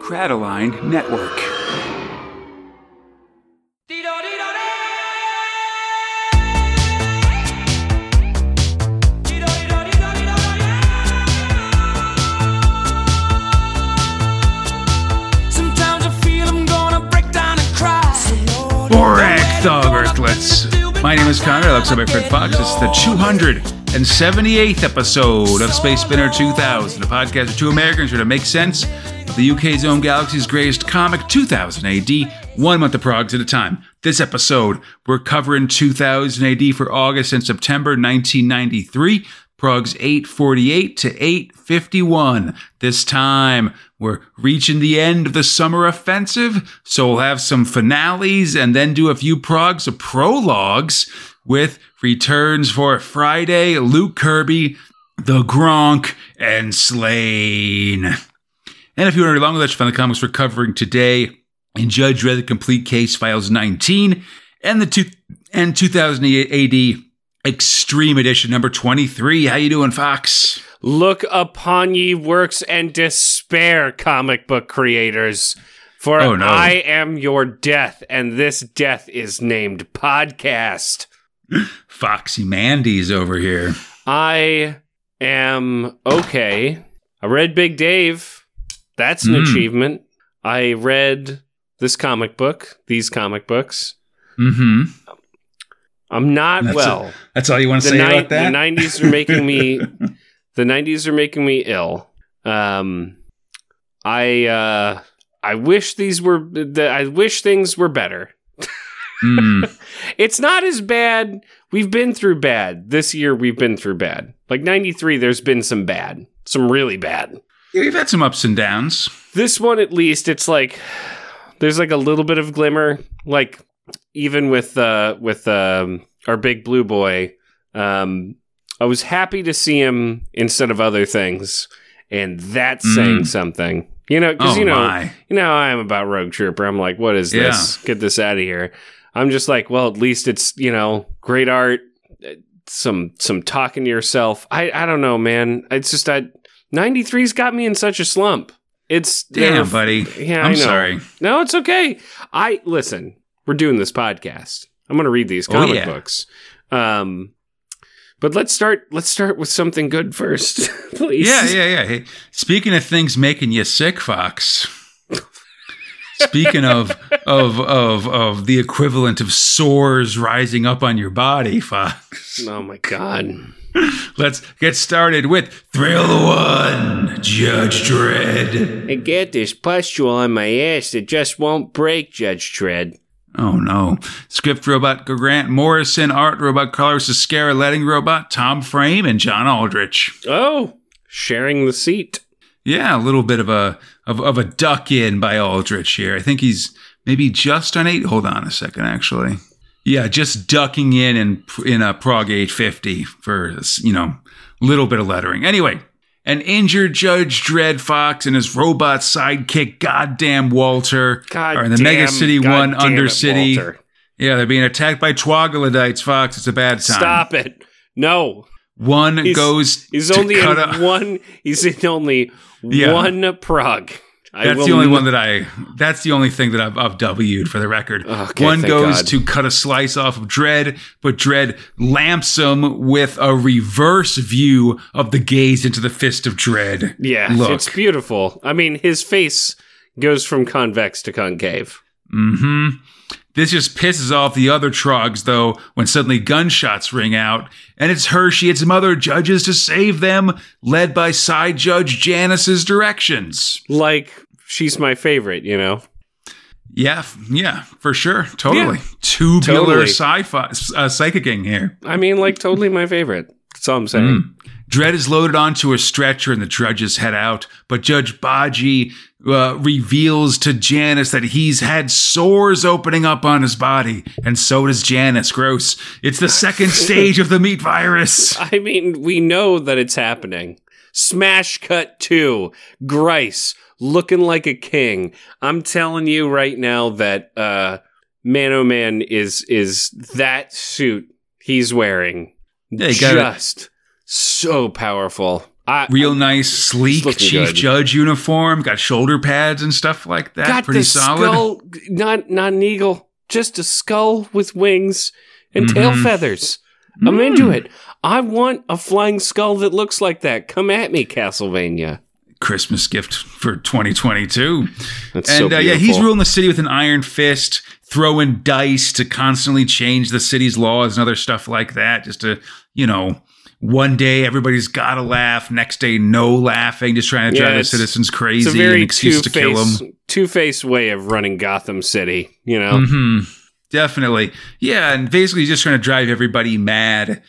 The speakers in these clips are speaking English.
Crataline Network. Sometimes I feel I'm gonna break down and cry. Borag Thungg Earthlets. My name is Connor, alongside my friend Fox. It's the 278th episode of Space Spinner 2000, a podcast where two Americans try to make sense the UK's own galaxy's greatest comic, 2000 AD, one month of progs at a time. This episode, we're covering 2000 AD for August and September 1993. Progs 848 to 851. This time, we're reaching the end of the summer offensive, so we'll have some finales and then do a few progs of prologues with returns for Friday, Luke Kirby, The Gronk, and Slaine. And if you want to read along with us, you find the comics we're covering today in Judge Dredd: The Complete Case Files 19 and the two and 2008 AD Extreme Edition number 23. How you doing, Fox? Look upon ye works and despair, comic book creators. For Oh, no. I am your death, and this death is named podcast. Foxy Mandy's over here. I am okay. I read Big Dave. That's an Mm. achievement. I read this comic book, these comic books. Mm-hmm. I'm not That's well. That's all you want to the, say ni- about that? the 90s are making me the 90s are making me ill um i uh i wish these were the, i wish things were better Mm. it's not as bad we've been through bad this year we've been through bad like 93 there's been some bad some really bad Yeah, we've had some ups and downs. this one at least it's like there's like a little bit of glimmer like even with uh with um our big blue boy um i was happy to see him instead of other things and that's Mm. saying something. You know because Oh you know my. you know i am about rogue trooper. I'm like what is this? Get this out of here. I'm just like well at least it's you know great art uh, some some talking to yourself. I i don't know man. It's just i 93's got me in such a slump it's Damn, uh, buddy. yeah, I'm sorry. No, it's okay. I listen. We're doing this podcast. I'm going to read these Oh, comic yeah. books. Um, but let's start. Let's start with something good first, please. Yeah, yeah, yeah. Hey, speaking of things making you sick, Fox. Speaking of of of of the equivalent of sores rising up on your body, Fox. Oh my god. Let's get started with Thrill One, Judge Dredd. I get this pustule on my ass that just won't break, Judge Dredd. Oh no. Script robot Grant Morrison, art robot Carlos Ezquerra, letting robot Tom Frame, and John Aldrich. Oh, sharing the seat. Yeah, a little bit of a of, of a duck in by Aldrich here. I think he's maybe just on eight. Hold on a second, actually. Yeah, just ducking in in in a Prog 850 for you know little bit of lettering. Anyway, an injured Judge Dredd Fox and his robot sidekick, Goddamn Walter, God are in the damn- Mega City God One damn it, Undercity. Yeah, they're being attacked by troglodytes. Fox, it's a bad time. Stop it. No. One He's- goes. He's only in a- one. He's in only Yeah. one prog. I That's the only n- one that I. That's the only thing that I've, I've W'd for the record. Okay, one goes God. to cut a slice off of Dredd, but Dredd lamps him with a reverse view of the gaze into the fist of Dredd. Yeah, Look. it's beautiful. I mean, his face goes from convex to concave. hmm This just pisses off the other trogs, though, when suddenly gunshots ring out, and it's Hershey and some other judges to save them, led by psi judge Janus's directions. Like she's my favorite, you know. Yeah, yeah, for sure, totally. Yeah. Tubular Totally. sci-fi, uh, psychicking here. I mean, like totally my favorite. That's all I'm saying. Mm. Dredd is loaded onto a stretcher and the judges head out, but Judge Baji uh, reveals to Janus that he's had sores opening up on his body, and so does Janus. Gross. It's the second stage of the meat virus. I mean, we know that it's happening. Smash cut two. Grice looking like a king. I'm telling you right now that uh Man Oh Man is is that suit he's wearing Yeah, just so powerful. I, Real nice, sleek chief good. judge uniform. Got shoulder pads and stuff like that. got Pretty solid. skull, not not an eagle, just a skull with wings and tail Mhm. feathers. I'm Mm. into it. I want a flying skull that looks like that. Come at me, Castlevania. Christmas gift for 2022. That's so and uh, yeah, he's ruling the city with an iron fist, throwing dice to constantly change the city's laws and other stuff like that. Just to, you know, one day everybody's got to laugh, next day no laughing, just trying to Yeah, drive the it's- citizens It's crazy a and very excuse to kill them. two-faced, way of running Gotham City. You know, hmm Definitely. Yeah, and basically he's just trying to drive everybody mad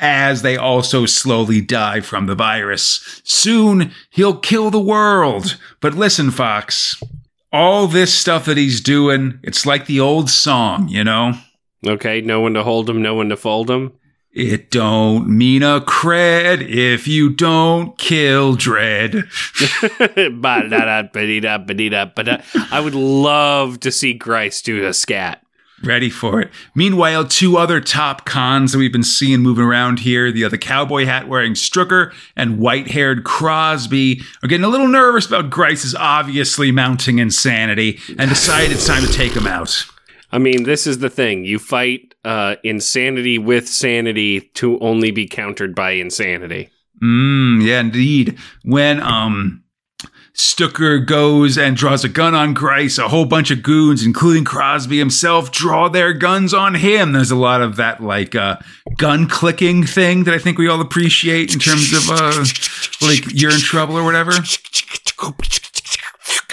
as they also slowly die from the virus. Soon he'll kill the world. But listen, Fox, all this stuff that he's doing, it's like the old song, you know? okay, no one to hold him, no one to fold him. It don't mean a cred if you don't kill Dredd. I would love to see Grice do a scat. Ready for it. Meanwhile, two other top cons that we've been seeing moving around here the other cowboy hat wearing Strucker and white haired Crosby are getting a little nervous about Grice's obviously mounting insanity and decide it's time to take him out. I mean, this is the thing. You fight uh, insanity with sanity to only be countered by insanity. Mm, yeah, indeed. When um Stucker goes and draws a gun on Grice, a whole bunch of goons, including Crosby himself, draw their guns on him. There's a lot of that like uh gun clicking thing that I think we all appreciate in terms of uh like you're in trouble or whatever.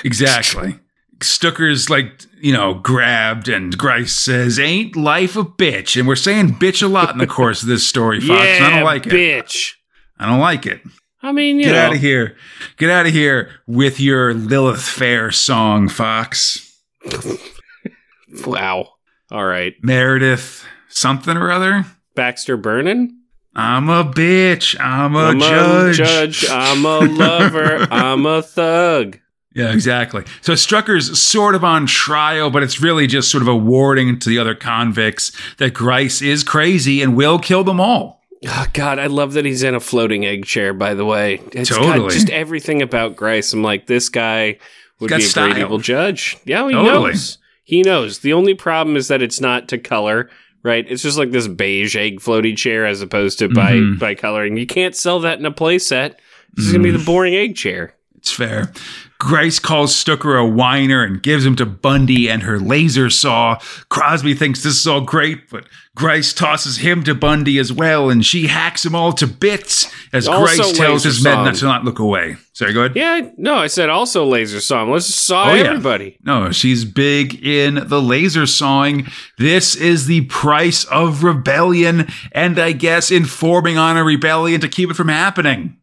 Exactly. Stucker's like, you know, grabbed and Grice says, Ain't life a bitch? And we're saying bitch a lot in the course of this story, Fox. and I don't like it. bitch. I don't like it. I mean, Get know, out of here. Get out of here with your Lilith Fair song, Fox. wow. All right, Meredith, something or other. Baxter Burnin. I'm a bitch. I'm a I'm judge. a judge. I'm a lover. I'm a thug. Yeah, exactly. So Strucker's sort of on trial, but it's really just sort of a warning to the other convicts that Grice is crazy and will kill them all. Oh, God, I love that he's in a floating egg chair. By the way, it's Totally. just everything about Grice. I'm like, this guy would be a style. great evil judge. Yeah, he Totally. knows. He knows. The only problem is that it's not to color. Right, it's just like this beige egg floaty chair as opposed to by Mhm. by coloring. You can't sell that in a playset. This is gonna be the boring egg chair. It's fair. Grice calls Stucker a whiner and gives him to Bundy and her laser saw. Crosby thinks this is all great, but Grice tosses him to Bundy as well, and she hacks them all to bits as Also Grice tells his men not to not look away. Sorry, go ahead. Yeah, no, I said also laser saw. Let's saw Oh, yeah. everybody. No, she's big in the laser sawing. This is the price of rebellion, and I guess informing on a rebellion to keep it from happening.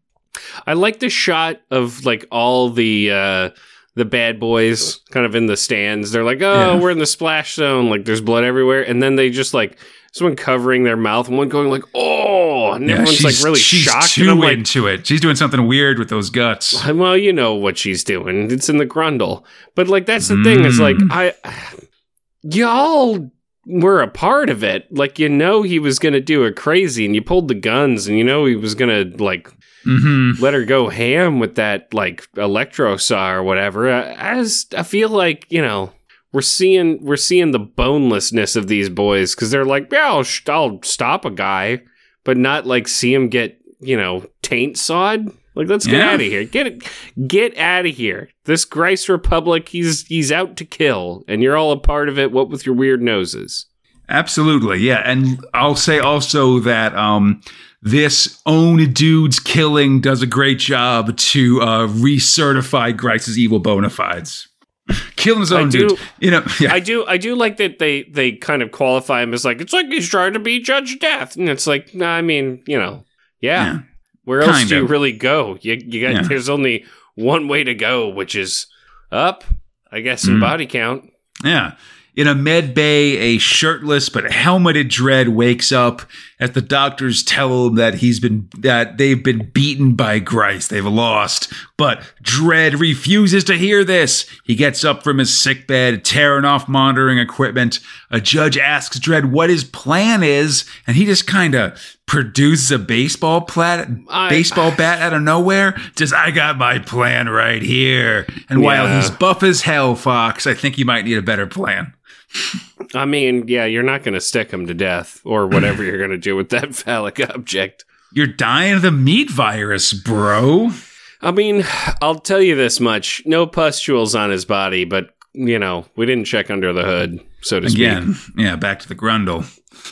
I like the shot of like all the uh the bad boys kind of in the stands. They're like, "Oh, Yeah. we're in the splash zone. Like there's blood everywhere." And then they just like someone covering their mouth and one going like, "Oh," and everyone's like really she's shocked. too like, into it. She's doing something weird with those guts. well, you know what she's doing. It's in the grundle. But like that's the thing is like Mm. I y'all were a part of it. Like you know he was going to do a crazy and you pulled the guns and you know he was going to like Mm-hmm. let her go ham with that like electro saw or whatever. Uh, As I feel like you know we're seeing we're seeing the bonelessness of these boys because they're like, yeah, I'll, sh- I'll stop a guy, but not like see him get you know taint sawed. Like let's get Yeah. out of here. Get it, get out of here. This Grice Republic, he's he's out to kill, and you're all a part of it. What with your weird noses? Absolutely, yeah. And I'll say also that um, this own dude's killing does a great job to uh, recertify Grice's evil bona fides. Killing his own do- dude. You know, yeah. I do I do like that they they kind of qualify him as like it's like he's trying to be Judge Death, and it's like nah, I mean you know yeah, Yeah. where else Kind do you really go? You you got Yeah. there's only one way to go, which is up, I guess, in Mhm. body count. Yeah. In a med bay, a shirtless but helmeted Dread wakes up as the doctors tell him that he's been that they've been beaten by Grice. They've lost. But Dread refuses to hear this. He gets up from his sickbed, tearing off monitoring equipment. A judge asks Dread what his plan is, and he just kind of produces a baseball plat, I- baseball bat out of nowhere. Just I got my plan right here. And while he's buff as hell, Fox, I think you might need a better plan. I mean, yeah, you're not going to stick him to death or whatever you're going to do with that phallic object. You're dying of the meat virus, bro. I mean, I'll tell you this much: no pustules on his body, but you know, we didn't check under the hood, so to speak. Again, yeah, back to the grundle.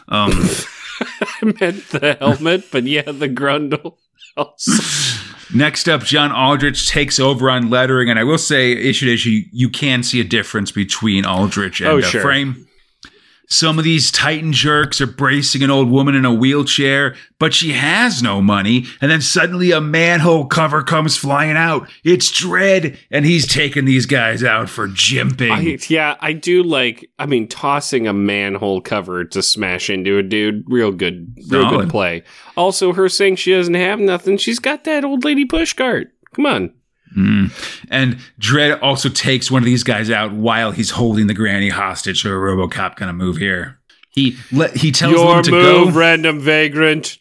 Um, I meant the helmet, but yeah, the grundle. Also. next up, John Aldrich takes over on lettering, and I will say, issue to issue, you can see a difference between Aldrich and Oh, uh, sure. Frame. Some of these Titan jerks are bracing an old woman in a wheelchair, but she has no money. And then suddenly a manhole cover comes flying out. It's Dread, and he's taking these guys out for jimping. I, yeah, I do like. I mean, tossing a manhole cover to smash into a dude, real good, real Solid. good play. Also, her saying she doesn't have nothing. She's got that old lady pushcart. Come on. Mm. And Dredd also takes one of these guys out while he's holding the granny hostage. So a RoboCop kind of move here. He let he tells Your them to move, go random vagrant.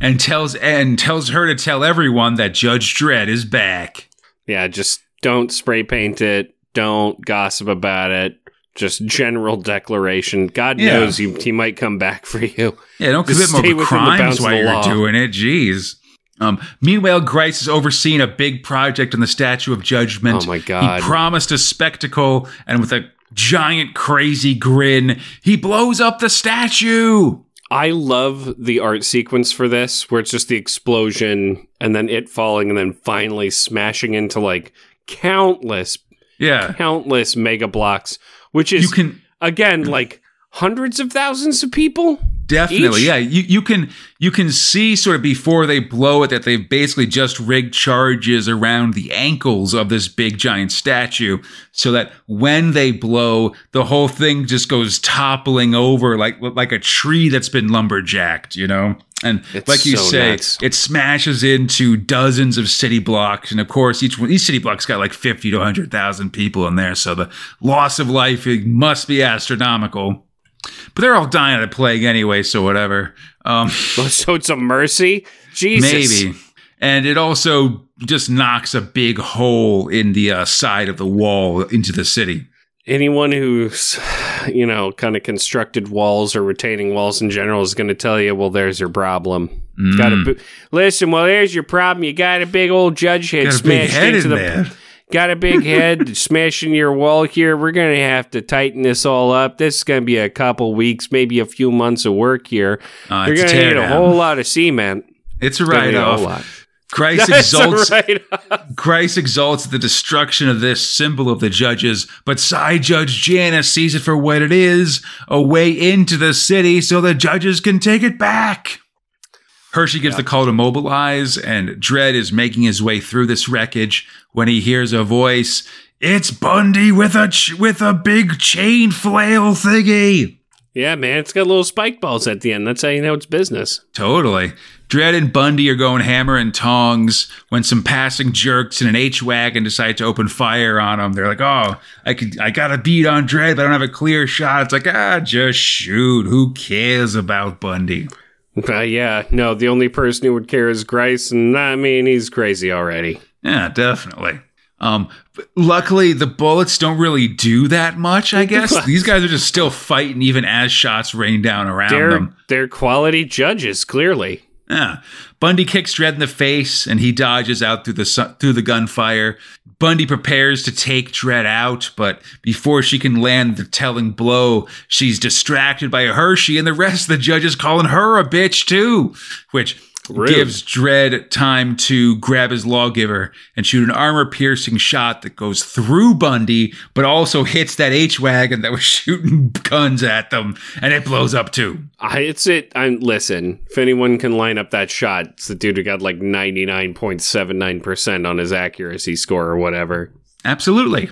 and tells and tells her to tell everyone that Judge Dredd is back. Yeah, just don't spray paint it. Don't gossip about it. Just general declaration. God Yeah. knows he, he might come back for you. Yeah, don't commit more crimes while you're doing it. Jeez. Um, meanwhile, Grice is overseeing a big project on the Statue of Judgment. Oh my God. He promised a spectacle, and with a giant, crazy grin, he blows up the statue. I love the art sequence for this, where it's just the explosion and then it falling and then finally smashing into like countless, Yeah, countless mega blocks, which is you can again like hundreds of thousands of people. Definitely, Each? yeah. You you can you can see sort of before they blow it that they've basically just rigged charges around the ankles of this big giant statue, so that when they blow, the whole thing just goes toppling over like like a tree that's been lumberjacked, you know. And It's like you so say, nuts. it smashes into dozens of city blocks, and of course, each one, each city block's got like fifty to hundred thousand people in there, so the loss of life it must be astronomical. But they're all dying of the plague anyway, so whatever. Um, So it's a mercy. Jesus. maybe. And it also just knocks a big hole in the uh, side of the wall into the city. anyone who's you know kind of constructed walls or retaining walls in general is going to tell you well there's your problem Mm. got a bi- listen well there's your problem you got a big old judge head Got a big smashed head into in the there. Got a big head smashing your wall here we're going to have to tighten this all up this is going to be a couple weeks maybe a few months of work here Uh, you're going to need a whole lot of cement It's a write need a whole off. Christ That's exalts. Christ exalts the destruction of this symbol of the judges, but psi judge Janus sees it for what it is a way into the city so the judges can take it back. Hershey gives the call to mobilize, and Dredd is making his way through this wreckage when he hears a voice. It's Bundy with a ch- with a big chain flail thingy. yeah man it's got little spike balls at the end that's how you know it's business Totally. Dredd and Bundy are going hammer and tongs when some passing jerks in an H wagon decide to open fire on them. They're like, "Oh, I could, I got a beat on Dredd, but I don't have a clear shot." It's like, ah, just shoot. Who cares about Bundy? Uh, yeah, no, the only person who would care is Grice, and I mean, he's crazy already. Yeah, definitely. Um, luckily, the bullets don't really do that much. I guess these guys are just still fighting, even as shots rain down around They're, them. they're quality judges, clearly. Yeah. Bundy kicks Dredd in the face and he dodges out through the su- through the gunfire. Bundy prepares to take Dredd out, but before she can land the telling blow, she's distracted by Hershey and the rest of the judges calling her a bitch too, which Rude. gives Dredd time to grab his lawgiver and shoot an armor-piercing shot that goes through Bundy, but also hits that H-wagon that was shooting guns at them, and it blows up too. I, it's it. I'm listen. If anyone can line up that shot, it's the dude who got like 99.79% on his accuracy score or whatever. Absolutely.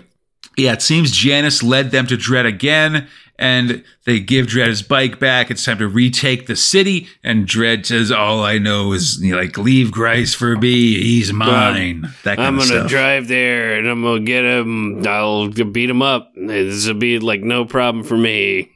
Yeah, it seems Janus led them to Dredd again, and they give Dredd his bike back. It's time to retake the city, and Dredd says, "All I know is you know, like leave Grice for me. He's mine." that kind I'm gonna drive there and I'm gonna get him. I'll beat him up. This will be like no problem for me.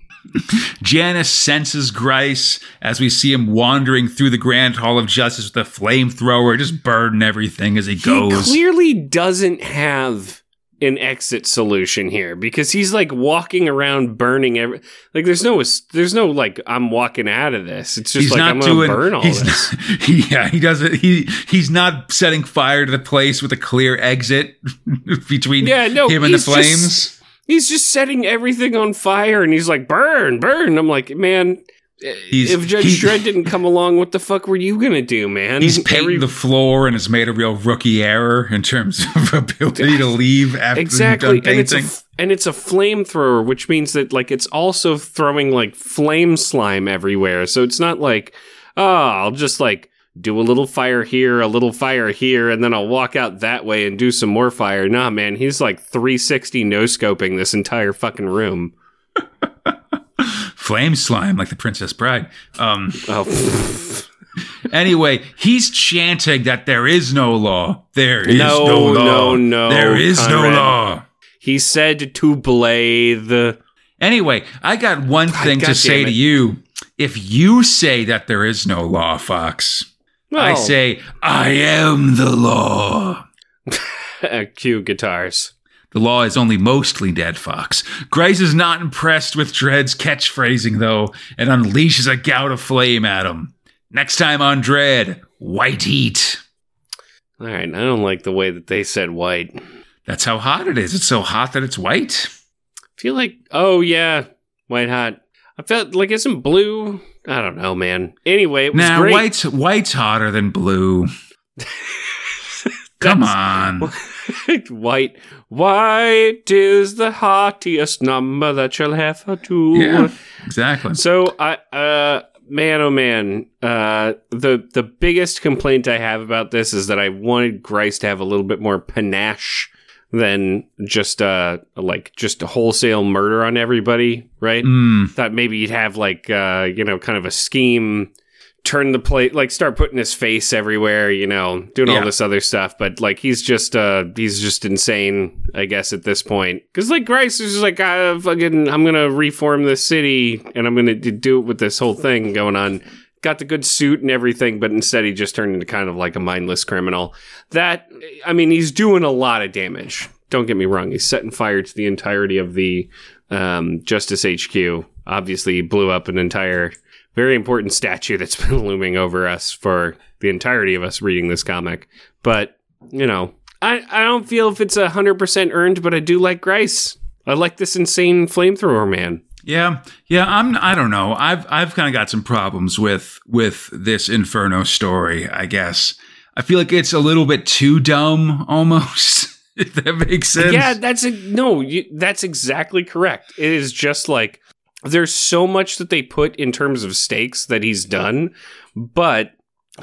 Janus senses Grice as we see him wandering through the Grand Hall of Justice with a flamethrower, just burning everything as he He goes. clearly doesn't have an exit solution here because he's like walking around burning every like there's no there's no like I'm walking out of this. It's just he's like not I'm gonna doing. burn all he's this. not- he, yeah, he doesn't. He he's not setting fire to the place with a clear exit between Yeah, no, him and the he's just- flames. He's just setting everything on fire and he's like burn, burn. I'm like, man, He's- if Judge he- Dredd didn't come along, what the fuck were you gonna do, man? He's painting Every- the floor and has made a real rookie error in terms of ability to leave after exactly and it's a and it's a flamethrower which means that like it's also throwing like flame slime everywhere. So it's not like oh i'll just like do a little fire here a little fire here and then i'll walk out that way and do some more fire. Nah man he's like 360 no scoping this entire fucking room Flame slime like the Princess Bride. Um, oh anyway, he's chanting that there is no law. There is No, no, law. no, no, There is Conrad. no law. he said to Blade Anyway, I got one thing God to say damn to you. If you say that there is no law, Fox, I say I am the law. cue guitars The law is only mostly dead, Fox. Grice is not impressed with Dredd's catchphrasing, though, and unleashes a gout of flame at him. Next time on Dredd, white heat. all right i don't like the way that they said white That's how hot it is. It's so hot that it's white. I feel like oh yeah, white hot. I felt like isn't blue. I don't know, man. Anyway, it was Now, great. white's white's hotter than blue. Come on. white, white is the heartiest number that you'll ever do. Yeah, exactly. So I, uh, man, oh man, uh, the the biggest complaint I have about this is that I wanted Grice to have a little bit more panache than just uh like just a wholesale murder on everybody, right? Mm, thought maybe you'd have like uh you know kind of a scheme turn the plate like start putting his face everywhere you know doing Yeah. all this other stuff. But like he's just uh he's just insane i guess at this point. Because like grice is just like uh, fucking i'm gonna reform this city and i'm gonna do it with this whole thing going on. Got the good suit and everything but instead he just turned into kind of like a mindless criminal. That i mean he's doing a lot of damage. Don't get me wrong. He's setting fire to the entirety of the um, Justice HQ. Obviously, he blew up an entire, very important statue that's been looming over us for the entirety of us reading this comic. But, you know, I, I don't feel if it's a 100% earned, but I do like Grice. I like this insane flamethrower man. yeah, yeah. I'm. I don't know. I've I've kind of got some problems with with this Inferno story. I guess I feel like it's a little bit too dumb, almost. If that makes sense. Yeah, that's a, no, you, that's exactly correct. It is just like there's so much that they put in terms of stakes that he's done, but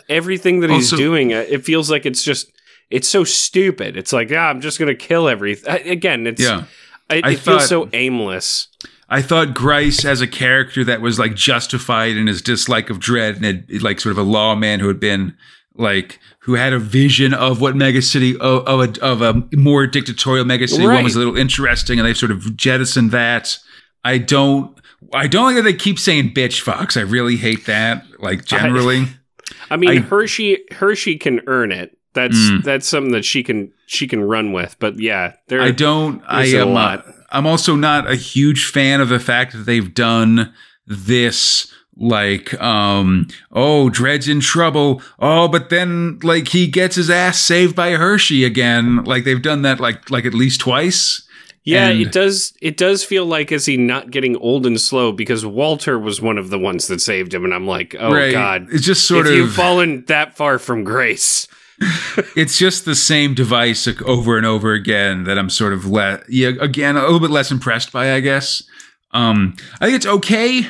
everything that he's Also- doing, uh, it feels like it's just it's so stupid. It's like, ah, I'm just gonna kill everything. Again, it's Yeah. it, I it feels so aimless. I thought Grice as a character that was like justified in his dislike of Dredd and had, like sort of a lawman who had been like who had a vision of what megacity of, of a of a more dictatorial megacity Right. one was a little interesting and they sort of jettisoned that. I don't I don't like that they keep saying bitch fox. I really hate that. Like generally. I mean, I- Hershey Hershey can earn it. That's Mm. that's something that she can she can run with. But yeah, there I don't. I am. lot. Uh, I'm also not a huge fan of the fact that they've done this. Like, um, oh, Dredd's in trouble. Oh, but then like he gets his ass saved by Hershey again. Like they've done that like like at least twice. Yeah, And- it does. It does feel like is he not getting old and slow because Walter was one of the ones that saved him, and I'm like, oh Right. god, It's just sort if of. you've fallen that far from grace, it's just the same device over and over again that I'm sort of le- yeah again a little bit less impressed by. I guess. Um, I think it's okay.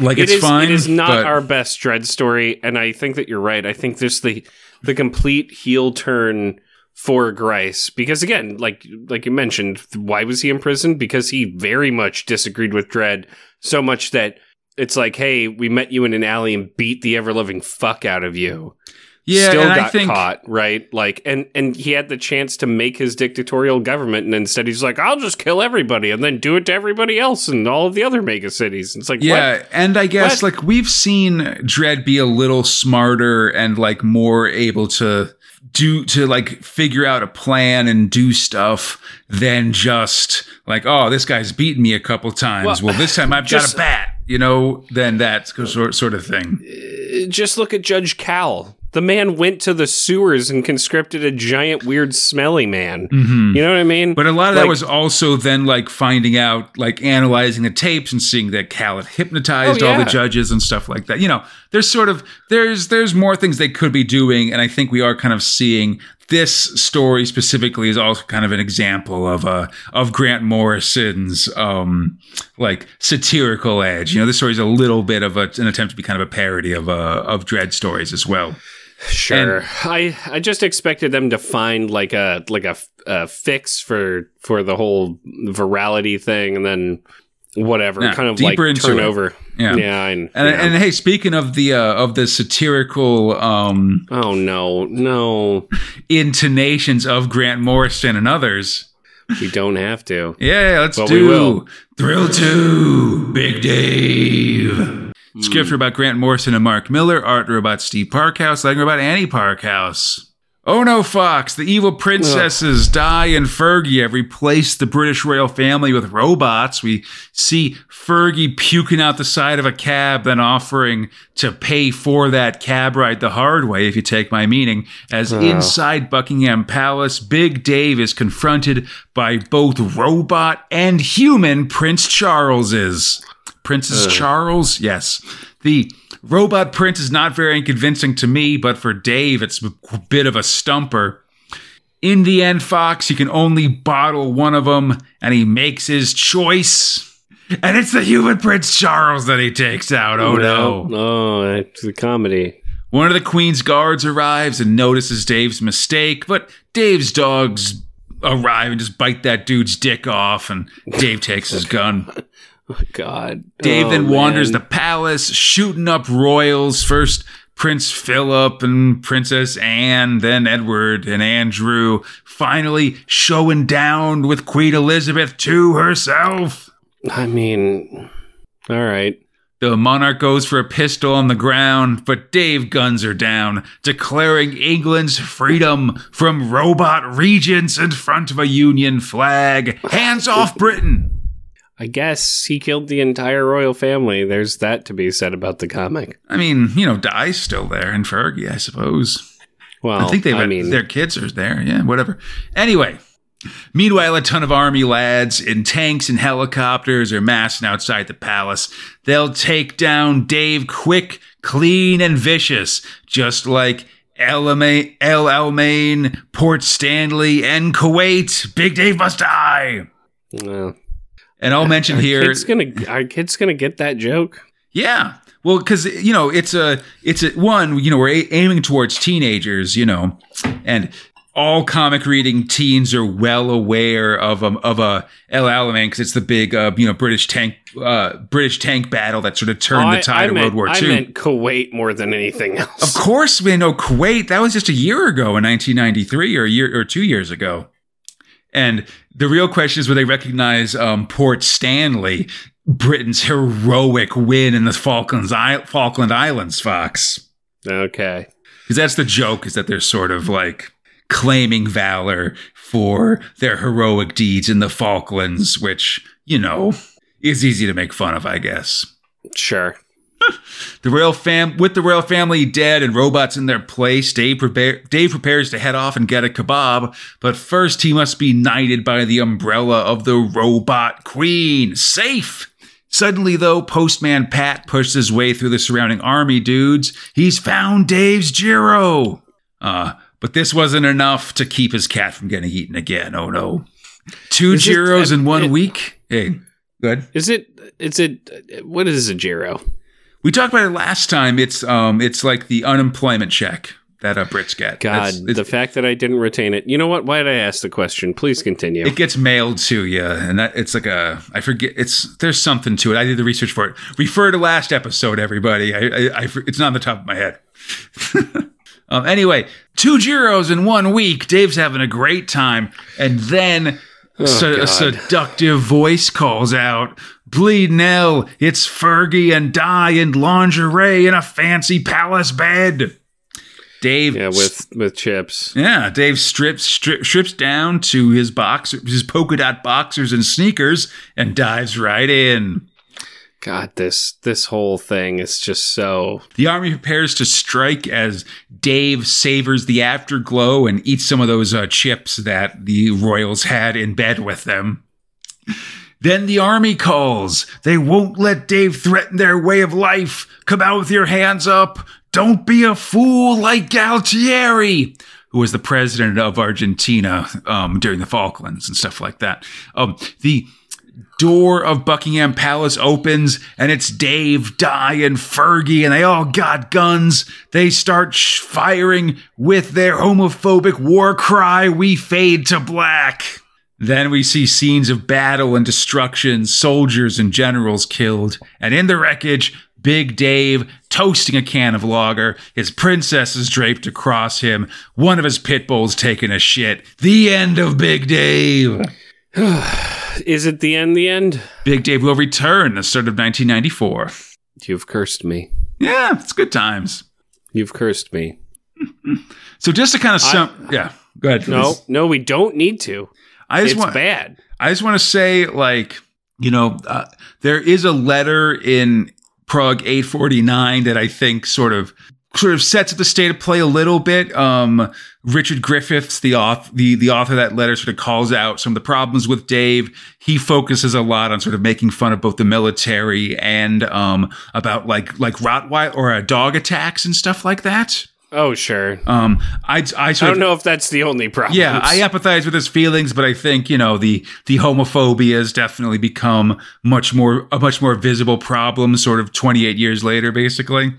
Like it it's is. fine. it is not but- our best Dredd story, and I think that you're right. I think there's the the complete heel turn for Grice because again, like like you mentioned, why was he imprisoned? Because he very much disagreed with Dredd so much that it's like, hey, we met you in an alley and beat the ever loving fuck out of you. Yeah, Still and got I think caught, right? Like, and and he had the chance to make his dictatorial government, and instead he's like, I'll just kill everybody and then do it to everybody else in all of the other mega cities. And It's like, Yeah, what? and I guess What? like we've seen Dredd be a little smarter and like more able to do to like figure out a plan and do stuff than just like oh this guy's beaten me a couple times. Well, Well, this time I've just- got a bat, you know. Then that sort sort of thing. just look at Judge Cal. The man went to the sewers and conscripted a giant, weird, smelly man. You know what I mean? Mm-hmm. But a lot of that was also then like finding out, like analyzing the tapes and seeing that Cal had hypnotized Oh, all the judges and stuff like that. You know, there's sort of there's there's more things they could be doing, and I think we are kind of seeing this story specifically is also kind of an example of uh of Grant Morrison's um like satirical edge. You know, this story is a little bit of a, an attempt to be kind of a parody of uh of Dredd stories as well. Sure. I I just expected them to find like a like a, a fix for for the whole virality thing, and then whatever, Yeah, kind of like deeper into turn it. over. Yeah. yeah. I, And, yeah. and hey, speaking of the uh, of the satirical um oh no, no, intonations of Grant Morrison and others. we don't have to. Yeah, let's But we do will. Thrill 2, Big Dave. Script hmm. about Grant Morrison and Mark Millar, art about Steve Parkhouse, lighting about Annie Parkhouse. Oh no, Fox, the evil princesses Di and Fergie have replaced the British royal family with robots. We see Fergie puking out the side of a cab, then offering to pay for that cab ride the hard way, if you take my meaning. As inside Buckingham Palace, Big Dave is confronted by both robot and human Prince Charleses. Princess Charles? Yes. The robot prince is not very convincing to me, but for Dave, it's a bit of a stumper. In the end, Fox, he can only bottle one of them, and he makes his choice. And it's the human Prince Charles that he takes out. Oh no. no, oh, it's a comedy. One of the Queen's guards arrives and notices Dave's mistake, but Dave's dogs arrive and just bite that dude's dick off, and Dave takes his gun. Oh, God, Dave Oh, then wanders the palace, shooting up royals. First, Prince Philip and Princess Anne, then Edward and Andrew. Finally, showing down with Queen Elizabeth to herself. I mean, all right. The monarch goes for a pistol on the ground, but Dave guns her down, declaring England's freedom from robot regents in front of a Union flag. Hands off Britain! I guess he killed the entire royal family. There's that to be said about the comic. I mean, you know, Di's still there, and Fergie, I suppose. Well, I think they I mean, their kids are there. Yeah, whatever. Anyway, meanwhile, a ton of army lads in tanks and helicopters are massing outside the palace. They'll take down Dave quick, clean, and vicious, just like El Alamein, Port Stanley, and Kuwait. Big Dave must die. well, And I'll mention our here. kid's gonna our kid's gonna get that joke. Yeah. Well, because you know, it's a, it's a one. You know, we're a- aiming towards teenagers. You know, and all comic reading teens are well aware of a of a El Alamein because it's the big, uh, you know, British tank, uh, British tank battle that sort of turned Oh, the tide I of meant, World War I II. meant Kuwait more than anything else. Of course, we know Kuwait. That was just a year ago in 1993, or a year or two years ago. And the real question is, will they recognize um, Port Stanley, Britain's heroic win in the Falklands I- Falkland Islands, Fox? Okay. Because that's the joke, is that they're sort of like claiming valor for their heroic deeds in the Falklands, which you know is easy to make fun of, I guess. Sure. The royal fam with the royal family dead and robots in their place, Dave, prepare- Dave prepares to head off and get a kebab, but first he must be knighted by the umbrella of the robot queen. Safe! Suddenly, though, Postman Pat pushes his way through the surrounding army dudes. He's found Dave's Giro! Uh, but this wasn't enough to keep his cat from getting eaten again. Oh no. Two Is it- Giros in one it- week? Hey, good. Is it? Is it? What is a Giro? We talked about it last time. It's um, it's like the unemployment check that uh, Brits get. God, That's- it's- the fact that I didn't retain it. You know what? Why did I ask the question? Please continue. it gets mailed to you, and that it's like a I forget. It's there's something to it. I did the research for it. Refer to last episode, everybody. I, I, I it's not on the top of my head. um, anyway, two Giros in one week. Dave's having a great time, and then se- God. a seductive voice calls out. Bleed Nell, it's Fergie and Di in lingerie in a fancy palace bed. Dave yeah, with with chips. yeah, Dave strips strip, strips down to his boxer, his polka dot boxers and sneakers, and dives right in. God, this this whole thing is just so. The army prepares to strike as Dave savors the afterglow and eats some of those uh, chips that the royals had in bed with them. Then the army calls. They won't let Dave threaten their way of life. Come out with your hands up. Don't be a fool like Galtieri, who was the president of Argentina um, during the Falklands and stuff like that. Um, the door of Buckingham Palace opens and it's Dave, Di, and Fergie, and they all got guns. They start firing with their homophobic war cry, We fade to black. Then we see scenes of battle and destruction, soldiers and generals killed, and in the wreckage, Big Dave toasting a can of lager, his princesses draped across him, one of his pit bulls taking a shit. The end of Big Dave. Is it the end? The end? Big Dave will return the start of 1994. You've cursed me. Yeah, it's good times. You've cursed me. So just to kind of sum, yeah, go ahead. No, please. no, we don't need to. I just It's want, bad. I just want to say, like, you know, uh, there is a letter in Prog 849 that I think sort of sort of sets up the state of play a little bit. Um, Richard Griffiths, the author, the, the author of that letter sort of calls out some of the problems with Dave. He focuses a lot on sort of making fun of both the military and, um, about like, like Rottweiler or uh, dog attacks and stuff like that. Oh, sure. Um, I, I I don't of, know if that's the only problem. yeah, I empathize with his feelings, but I think you know the the homophobia has definitely become much more a much more visible problem. Sort of twenty eight years later, basically.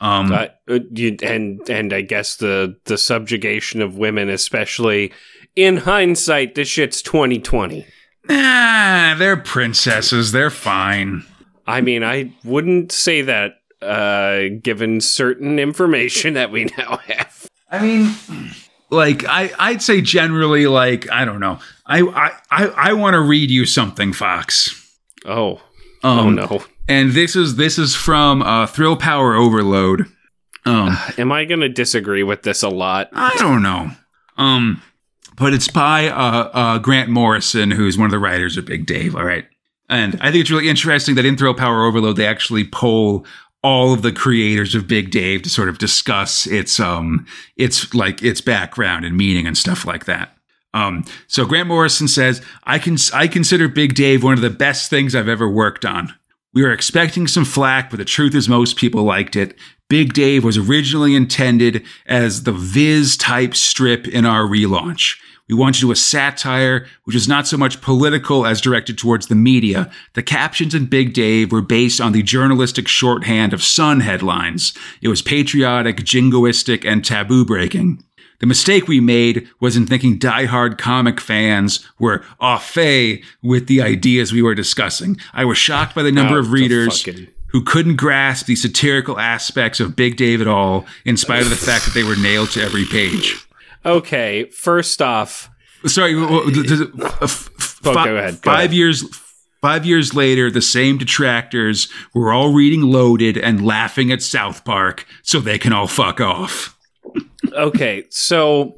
Um, Uh, uh, and and I guess the the subjugation of women, especially in hindsight, this shit's 2020. nah, they're princesses. They're fine. I mean, I wouldn't say that uh, given certain information that we now have. I mean, like I I'd say generally, like I don't know. I I I, I want to read you something, Fox. Oh, Um, oh no. And this is this is from uh, Thrill Power Overload. Um. Am I going to disagree with this a lot? I don't know. Um, but it's by uh, uh, Grant Morrison, who's one of the writers of Big Dave. All right, and I think it's really interesting that in Thrill Power Overload they actually poll all of the creators of Big Dave to sort of discuss its um its like its background and meaning and stuff like that. Um, so Grant Morrison says, I can I consider Big Dave one of the best things I've ever worked on. We were expecting some flack, but the truth is most people liked it. Big Dave was originally intended as the Viz type strip in our relaunch. We wanted to do a satire, which is not so much political as directed towards the media. The captions in Big Dave were based on the journalistic shorthand of Sun headlines. It was patriotic, jingoistic, and taboo breaking. The mistake we made was in thinking diehard comic fans were au fait with the ideas we were discussing. I was shocked by the number Oh, of readers fucking- who couldn't grasp the satirical aspects of Big Dave at all, in spite of the fact that they were nailed to every page. Okay, first off, Sorry, w- w- does it- f- Oh, go ahead, go five ahead. years. Five years later, the same detractors were all reading Loaded and laughing at South Park, so they can all fuck off. okay, so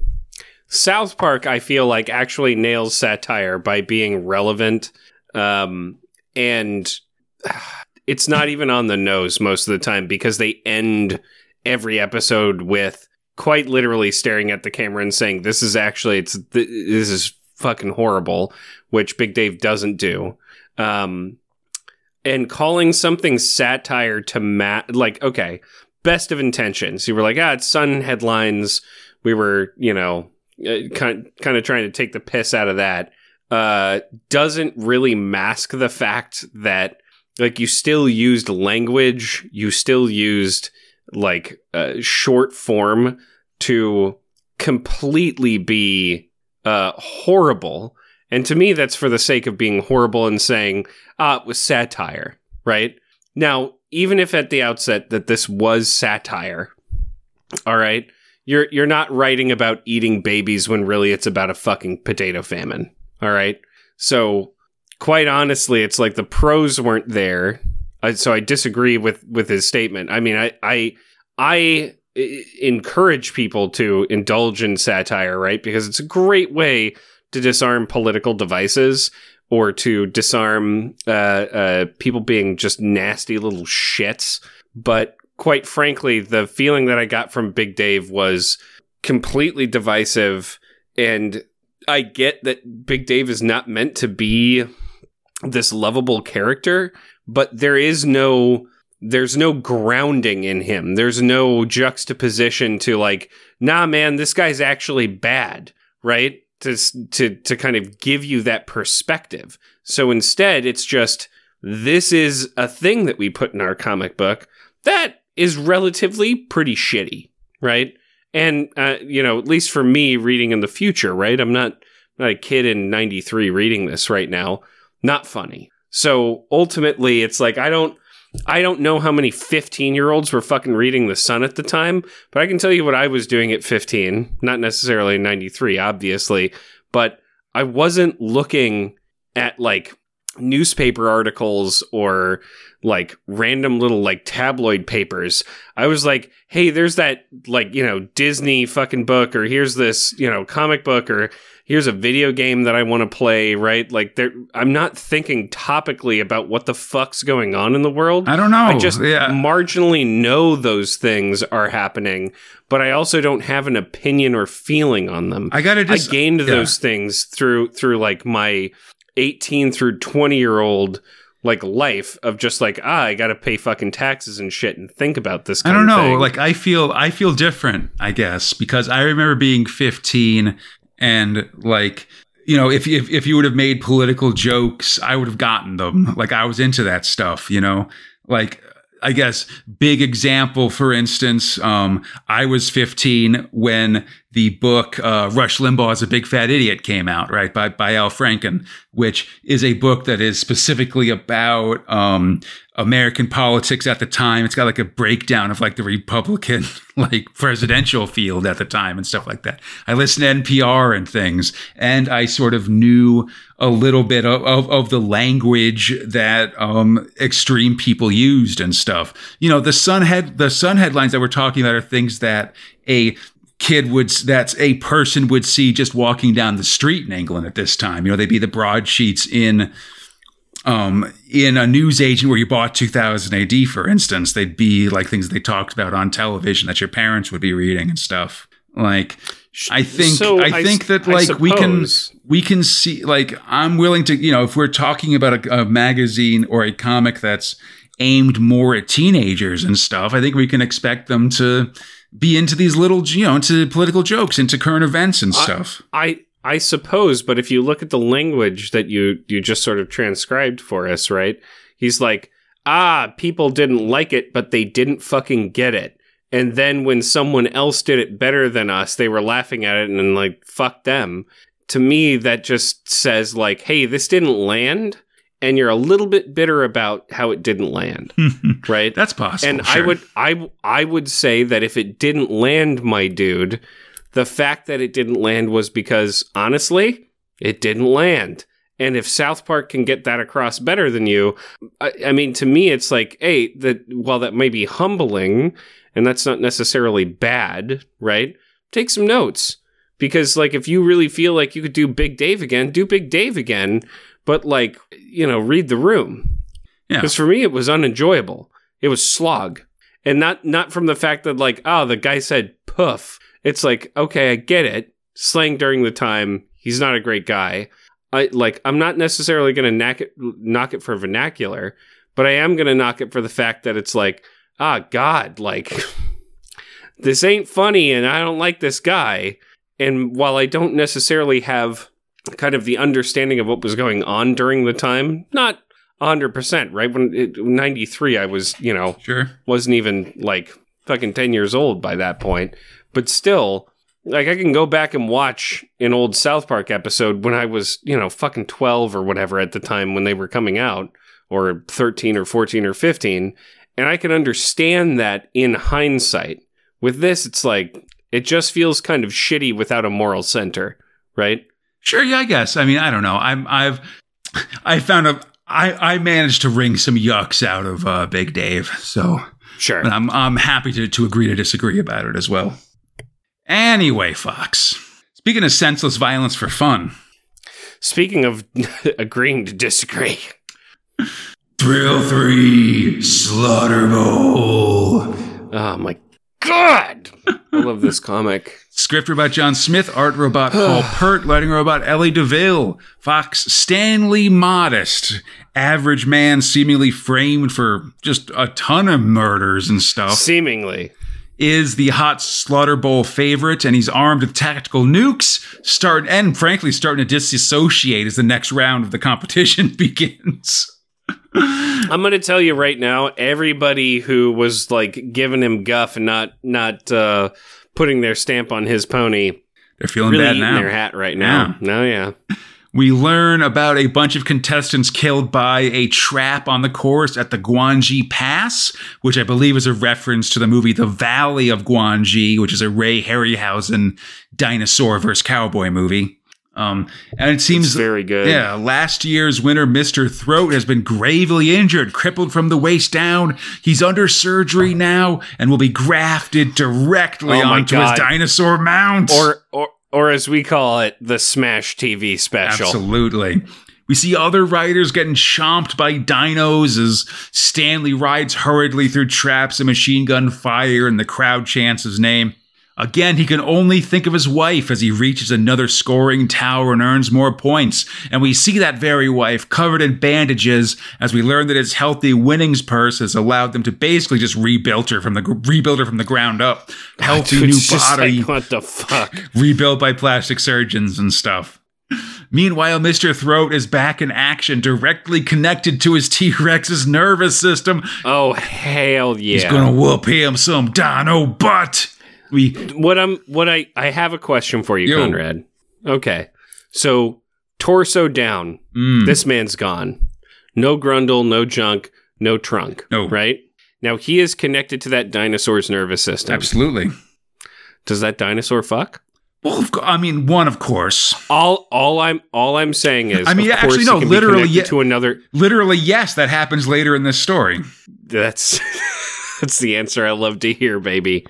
South Park, I feel like actually nails satire by being relevant, um, and it's not even on the nose most of the time because they end every episode with quite literally staring at the camera and saying, "This is actually it's th- this is fucking horrible," which Big Dave doesn't do. Um, and calling something satire to Matt, like okay, best of intentions. You were like, ah, it's Sun headlines. We were, you know, uh, kind kind of trying to take the piss out of that. Uh, doesn't really mask the fact that like you still used language, you still used like uh, short form to completely be uh, horrible. And to me, that's for the sake of being horrible and saying, ah, it was satire, right? Now, even if at the outset that this was satire, all right, you're you're not writing about eating babies when really it's about a fucking potato famine, all right? So, quite honestly, it's like the pros weren't there. Uh, so I disagree with with his statement. I mean, I I I encourage people to indulge in satire, right? Because it's a great way to disarm political devices or to disarm uh, uh, people being just nasty little shits. But quite frankly, the feeling that I got from Big Dave was completely divisive. And I get that Big Dave is not meant to be this lovable character, but there is no there's no grounding in him. There's no juxtaposition to like, nah, man, this guy's actually bad, right? To to to kind of give you that perspective. So instead, it's just this is a thing that we put in our comic book that is relatively pretty shitty, right? And uh, you know, at least for me, reading in the future, right? I'm not not a kid in '93 reading this right now. Not funny. So ultimately, it's like I don't I don't know how many 15 year olds were fucking reading The Sun at the time, but I can tell you what I was doing at 15. Not necessarily 93, obviously, but I wasn't looking at like newspaper articles or like random little like tabloid papers. I was like, hey, there's that like, you know, Disney fucking book, or here's this, you know, comic book, or here's a video game that I want to play, right? Like there I'm not thinking topically about what the fuck's going on in the world. I don't know. I just yeah. marginally know those things are happening, but I also don't have an opinion or feeling on them. I gotta just I gained yeah. those things through through like my 18 through 20 year old like life of just like ah I got to pay fucking taxes and shit and think about this I don't know. Like I feel I feel different, I guess, because I remember being 15 and like you know, if if if you would have made political jokes, I would have gotten them. Like I was into that stuff, you know. Like I guess big example, for instance, um, I was 15 when the book uh, Rush Limbaugh is a Big Fat Idiot came out, right, by by Al Franken, which is a book that is specifically about um, American politics at the time. It's got like a breakdown of like the Republican like presidential field at the time and stuff like that. I listened to NPR and things, and I sort of knew a little bit of, of, of the language that um, extreme people used and stuff. You know, the Sun head the Sun headlines that we're talking about are things that a kid would that's a person would see just walking down the street in England at this time. You know, they'd be the broadsheets in um, in a news agent where you bought 2000 AD, for instance, they'd be like things they talked about on television that your parents would be reading and stuff. Like, I think So I I think s- that like we can we can see like I'm willing to you know if we're talking about a, a magazine or a comic that's aimed more at teenagers and stuff, I think we can expect them to be into these little you know into political jokes, into current events and stuff. I I suppose, but if you look at the language that you you just sort of transcribed for us, right? He's like, "Ah, people didn't like it, but they didn't fucking get it." And then when someone else did it better than us, they were laughing at it and, like, "Fuck them." To me, that just says like, "Hey, this didn't land." And you're a little bit bitter about how it didn't land, right? That's possible. and I would I I would say that if it didn't land, my dude, the fact that it didn't land was because honestly, it didn't land. And if South Park can get that across better than you, I, I mean, to me, it's like, hey, that while that may be humbling, and that's not necessarily bad, right? Take some notes because, like, if you really feel like you could do Big Dave again, do Big Dave again. But like, you know, read the room. Yeah. Because for me, it was unenjoyable. It was slog, and not not from the fact that like, oh, the guy said poof. It's like, okay, I get it. Slang during the time. He's not a great guy. I like. I'm not necessarily going to knock it knock it for vernacular, but I am going to knock it for the fact that it's like, ah, God, like this ain't funny, and I don't like this guy. And while I don't necessarily have kind of the understanding of what was going on during the time, not 100%, right? When it, 93, I was, you know, sure. wasn't even like fucking 10 years old by that point. but still, like I can go back and watch an old South Park episode when I was, you know, fucking 12 or whatever at the time when they were coming out, or 13 or 14 or 15, and I can understand that in hindsight. With this, it's like, it just feels kind of shitty without a moral center, right? Sure, yeah, I guess. I mean, I don't know. I'm I've I found a I I managed to wring some yucks out of uh, Big Dave, so Sure. but I'm I'm happy to to agree to disagree about it as well. Anyway, Fox. Speaking of senseless violence for fun, Speaking of agreeing to disagree, Thrill Three Slaughter Bowl. oh my god, I love this comic. Script robot John Smith, art robot Paul Peart, lighting robot Ellie DeVille, Fox Stanley Modest, average man seemingly framed for just a ton of murders and stuff, Seemingly, is the hot Slaughter Bowl favorite, and he's armed with tactical nukes, start and frankly starting to disassociate as the next round of the competition begins. I'm going to tell you right now. Everybody who was like giving him guff and not not uh, putting their stamp on his pony, They're feeling really bad now. their hat right now. No, oh, yeah. We learn about a bunch of contestants killed by a trap on the course at the Gwangi Pass, which I believe is a reference to the movie The Valley of Gwangi, which is a Ray Harryhausen dinosaur versus cowboy movie. Um, and it seems It's very good. Yeah, last year's winner, Mr. Throat, has been gravely injured, crippled from the waist down. He's under surgery now and will be grafted directly Oh onto God. his dinosaur mount. Or or or as we call it, the Smash TV special. Absolutely. We see other riders getting chomped by dinos as Stanley rides hurriedly through traps and machine gun fire, and the crowd chants his name. Again, he can only think of his wife as he reaches another scoring tower and earns more points. And we see that very wife covered in bandages as we learn that his healthy winnings purse has allowed them to basically just rebuild her from the rebuild her from the ground up. Healthy Dude, new body like, what the fuck? rebuilt by plastic surgeons and stuff. Meanwhile, Mr. Throat is back in action, directly connected to his T Rex's nervous system. Oh hell yeah! He's gonna whoop him some dino butt. We what I'm what I I have a question for you, Yo. Conrad. Okay, so torso down. mm, This man's gone. No grundle, no junk, no trunk. No. right now he is connected to that dinosaur's nervous system. absolutely. Does that dinosaur fuck? Well, of co- I mean, one, of course. All all I'm all I'm saying is I mean, actually, no, he can be literally, yeah. to another. Literally, yes, that happens later in this story. That's that's the answer I love to hear, baby.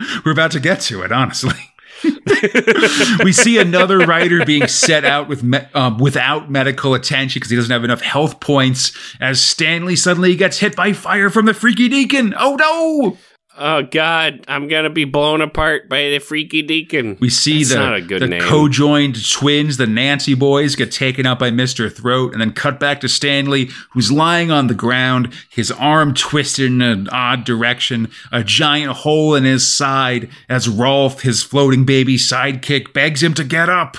We're about to get to it, honestly. we see another writer being set out with me- um, without medical attention because he doesn't have enough health points. As Stanley suddenly gets hit by fire from the freaky deacon. Oh no! Oh God, I'm gonna be blown apart by the freaky deacon. We see That's the, not a good the name. co-joined twins, the Nancy boys, get taken out by Mister Throat, and then cut back to Stanley, who's lying on the ground, his arm twisted in an odd direction, a giant hole in his side, as Rolf, his floating baby sidekick, begs him to get up.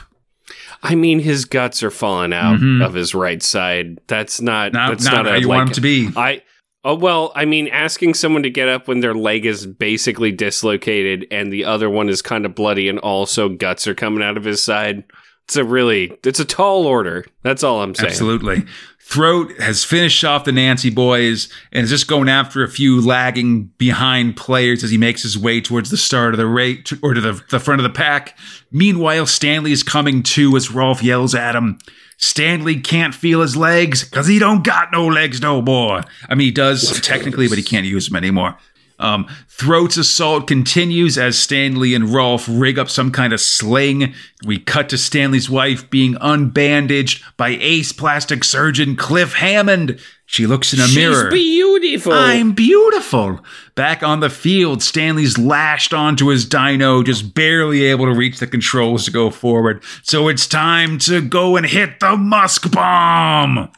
I mean, his guts are falling out of his right side. That's not. Mm-hmm. Not, that's not, not, how a, you like, want him to be. I. Oh well, I mean, asking someone to get up when their leg is basically dislocated and the other one is kind of bloody and also guts are coming out of his side. It's a really, it's a tall order. That's all I'm saying. Absolutely. Throat has finished off the Nancy boys and is just going after a few lagging behind players as he makes his way towards the start of the rate or to the, the front of the pack. Meanwhile, Stanley is coming to as Rolf yells at him. Stanley can't feel his legs because he don't got no legs no more. I mean, he does technically, but he can't use them anymore. Um, Throat's assault continues as Stanley and Rolf rig up some kind of sling. We cut to Stanley's wife being unbandaged by ace plastic surgeon Cliff Hammond. She looks in a mirror. She's beautiful. I'm beautiful. Back on the field, Stanley's lashed onto his dino, just barely able to reach the controls to go forward. So it's time to go and hit the musk bomb.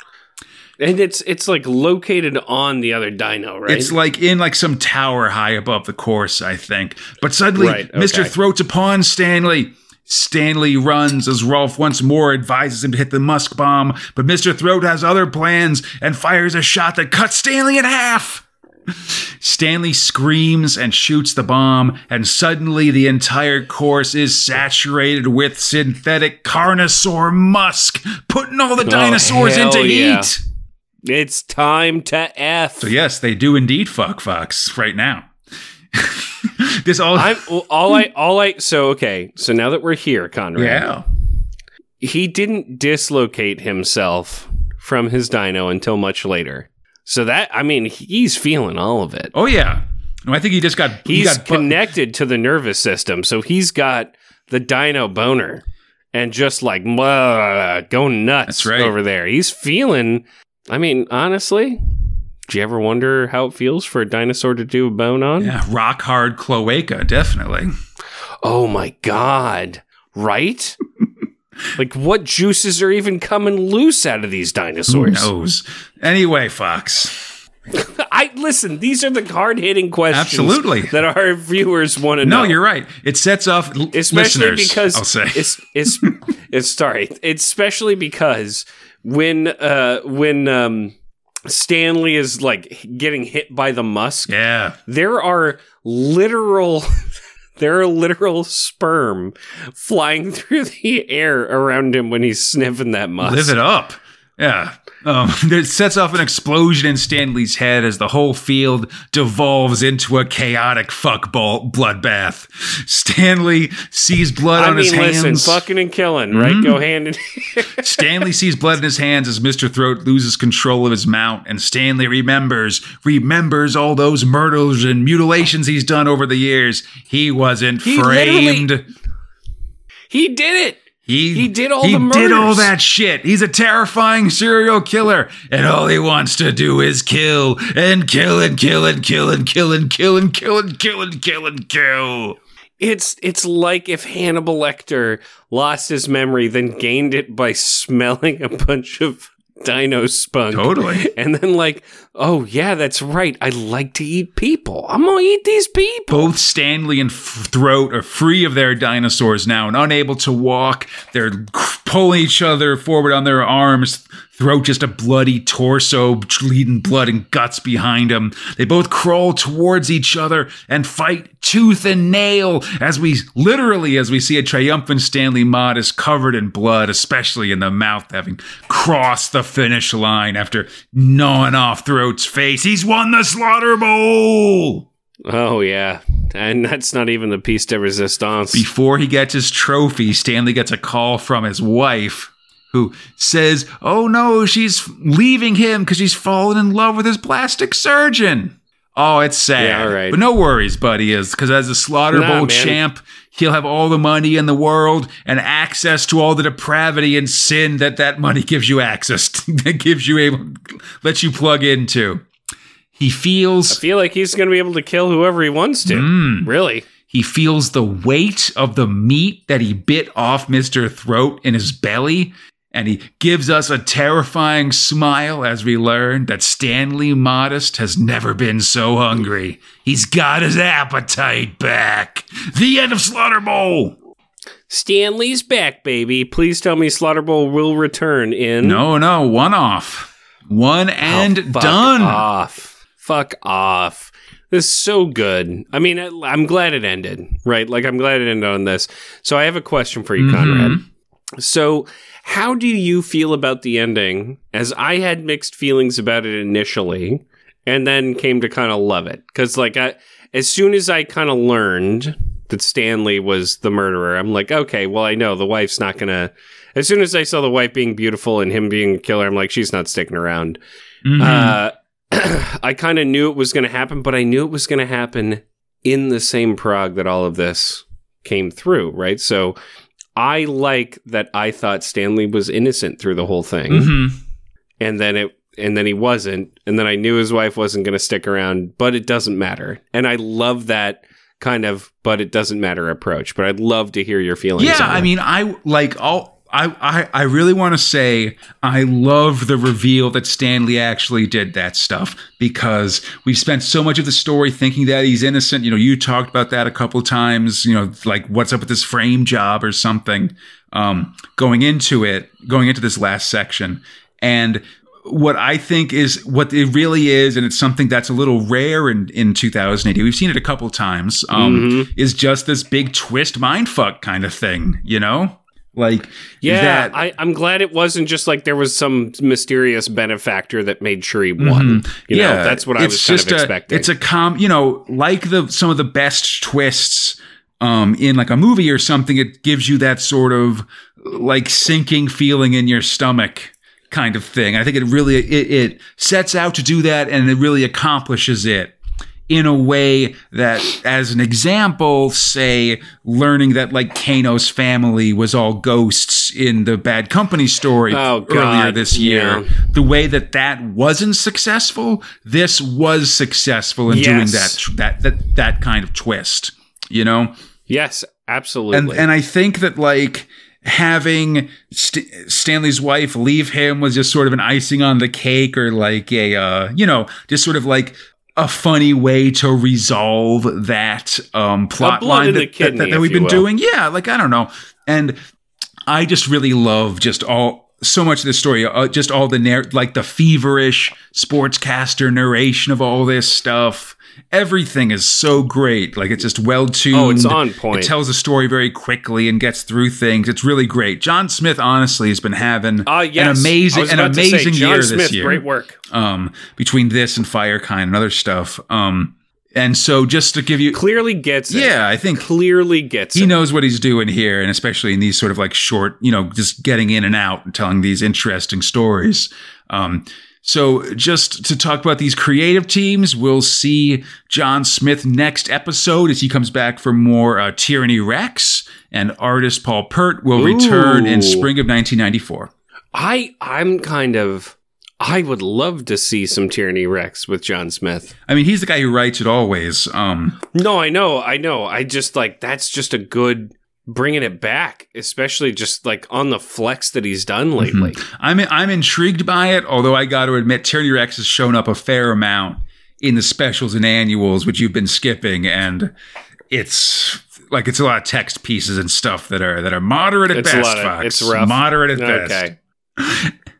and it's it's like located on the other dino, right? It's like in like some tower high above the course, I think. But suddenly, Right, Mr. okay. Throats upon Stanley. Stanley runs as Rolf once more advises him to hit the musk bomb, but Mr. Throat has other plans and fires a shot that cuts Stanley in half. Stanley screams and shoots the bomb, and suddenly the entire course is saturated with synthetic carnosaur musk, putting all the oh, dinosaurs hell into yeah. heat. It's time to F. So yes, they do indeed fuck Fox right now. this all I'm all I all I so okay. So now that we're here, Conrad, yeah. he didn't dislocate himself from his dino until much later. So that I mean, he's feeling all of it. Oh yeah. No, I think he just got he's He's got bu- connected to the nervous system, so he's got the dino boner and just like blah, going nuts That's right. over there. He's feeling. I mean, honestly, do you ever wonder how it feels for a dinosaur to do a bone on? yeah, rock hard cloaca, definitely. Oh my god! Right? like, what juices are even coming loose out of these dinosaurs? Who knows? Anyway, Fox. I listen. These are the hard hitting questions, Absolutely. that our viewers want to know. No, you're right. It sets off l- especially listeners, because I'll say. it's it's it's sorry it's especially because when uh when um stanley is like getting hit by the musk yeah. there are literal there are literal sperm flying through the air around him when he's sniffing that musk Live it up. Yeah. Um, it sets off an explosion in Stanley's head as the whole field devolves into a chaotic fuckball bloodbath. Stanley sees blood I on mean, his listen, hands. Mm-hmm. fucking and killing, right? Go hand in Stanley sees blood in his hands as Mr. Throat loses control of his mount, and Stanley remembers, remembers all those murders and mutilations he's done over the years. He wasn't He framed. He did it. He, He did all the murder. he the did all that shit. He's a terrifying serial killer, and all he wants to do is kill and kill and kill and kill and kill and kill and kill and kill and kill and kill. It's it's like if Hannibal Lecter lost his memory, then gained it by smelling a bunch of dino spunk. Totally. And then like, oh yeah, that's right. I like to eat people. I'm gonna eat these people. Both Stanley and Throat are free of their dinosaurs now and unable to walk. They're pulling each other forward on their arms. Throat just a bloody torso, bleeding blood and guts behind him. They both crawl towards each other and fight tooth and nail as we literally as we see a triumphant Stanley Modest covered in blood, especially in the mouth, having crossed the finish line after gnawing off Face. He's won the Slaughter Bowl. Oh yeah, and that's not even the piece de resistance. Before he gets his trophy, Stanley gets a call from his wife who says, Oh no, she's leaving him because she's fallen in love with his plastic surgeon. Oh, it's sad. Yeah, all right. But no worries, buddy, is because as a Slaughter Nah, Bowl man. champ, he'll have all the money in the world and access to all the depravity and sin that that money gives you access to, that gives you able, lets you plug into. He feels I feel like he's gonna be able to kill whoever he wants to. Mm. Really? He feels the weight of the meat that he bit off Mr. Throat in his belly, and he gives us a terrifying smile as we learn that Stanley Modest has never been so hungry. He's got his appetite back. The end of Slaughter Bowl. Stanley's back, baby. Please tell me Slaughter Bowl will return in. No, no, one off. One and Oh, fuck done. Off. Fuck off. This is so good. I mean, I'm glad it ended, right? Like, I'm glad it ended on this. So, I have a question for you, Mm-hmm. Conrad. So, how do you feel about the ending? As I had mixed feelings about it initially, and then came to kind of love it. Because, like, I, as soon as I kind of learned that Stanley was the murderer, I'm like, okay, well, I know the wife's not gonna. As soon as I saw the wife being beautiful and him being a killer, I'm like, she's not sticking around. Mhm. Uh, I kind of knew it was going to happen, but I knew it was going to happen in the same prog that all of this came through, right? So I like that I thought Stanley was innocent through the whole thing, Mhm. and then it and then he wasn't, and then I knew his wife wasn't going to stick around, but it doesn't matter, and I love that kind of but it doesn't matter approach. But I'd love to hear your feelings. Yeah, I mean, I like all. I, I, I really want to say I love the reveal that Stanley actually did that stuff because we've spent so much of the story thinking that he's innocent. You know, you talked about that a couple times, you know, like what's up with this frame job or something um, going into it, going into this last section. And what I think is what it really is, and it's something that's a little rare in, in 2080. We've seen it a couple times. Um, Mm-hmm. Is just this big twist mind fuck kind of thing, you know? Like, Yeah, that, I, I'm glad it wasn't just like there was some mysterious benefactor that made sure he won. You know, that's what I was kind of a, expecting. It's a com, you know, like the some of the best twists um, in like a movie or something. It gives you that sort of like sinking feeling in your stomach kind of thing. I think it really it, it sets out to do that, and it really accomplishes it in a way that, as an example, say learning that like Kano's family was all ghosts in the Bad Company story Oh, earlier this year. yeah. The way that that wasn't successful, this was successful in doing that that that that kind of twist. You know, yes, absolutely. and and I think that like having St- Stanley's wife leave him was just sort of an icing on the cake, or like a uh, you know just sort of like a funny way to resolve that um, plot line in the that, that- that, we've been will. doing. Yeah, like I don't know, and I just really love just all so much of this story, uh, just all the narr- like the feverish sportscaster narration of all this stuff. Everything is so great. Like it's just well tuned. Oh, it's on point. It tells a story very quickly and gets through things. It's really great. John Smith honestly has been having Ah, yes. an amazing an say, amazing John year Smith, this year Great work. um, between this and Firekind and other stuff. Um, and so just to give you, Clearly gets it. yeah, I think Clearly gets he it. knows what he's doing here, and especially in these sort of like short, you know, just getting in and out and telling these interesting stories. Um, so just to talk about these creative teams, we'll see John Smith next episode as he comes back for more uh, Tyranny Rex, and artist Paul Peart will return in spring of 1994. I I'm kind of I would love to see some Tyranny Rex with John Smith. I mean, he's the guy who writes it always. Um, No, I know, I know. I just like that's just a good bringing it back, especially just like on the flex that he's done mm-hmm. lately. I'm I'm intrigued by it, although I got to admit, Tyranny Rex has shown up a fair amount in the specials and annuals, which you've been skipping, and it's like it's a lot of text pieces and stuff that are that are moderate at It's a best. lot of- Fox. it's rough. Moderate at best. Okay.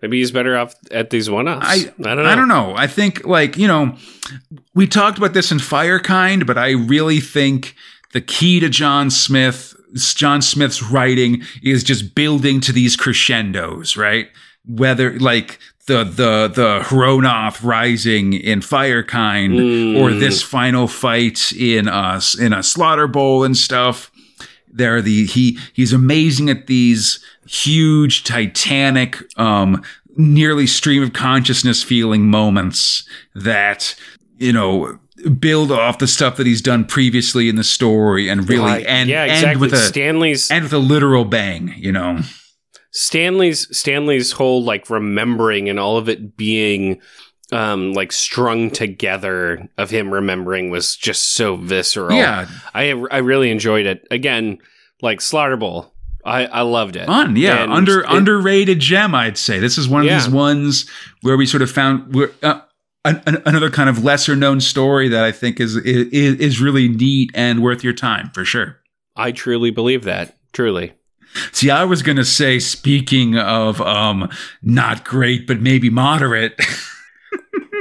Maybe he's better off at these one-offs. I I don't know. I don't know. I think like you know, we talked about this in Firekind, but I really think the key to John Smith, John Smith's writing, is just building to these crescendos, right? Whether like the the the Hronoth rising in Firekind or Mm. this final fight in us in a Slaughter Bowl and stuff there are the he he's amazing at these huge titanic um nearly stream of consciousness feeling moments that you know build off the stuff that he's done previously in the story and really Like, end, yeah, end exactly. with a Stanley's end with a literal bang you know Stanley's Stanley's whole like remembering and all of it being um like strung together of him remembering was just so visceral. yeah I I really enjoyed it. Again, like Slaughter Bowl. I I loved it. fun yeah And under it- underrated gem i'd say this is one Yeah. of these ones where we sort of found where, uh, an, an- another kind of lesser known story that i think is, is is really neat and worth your time for sure I truly believe that. Truly. See, I was gonna say, speaking of um, not great but maybe moderate.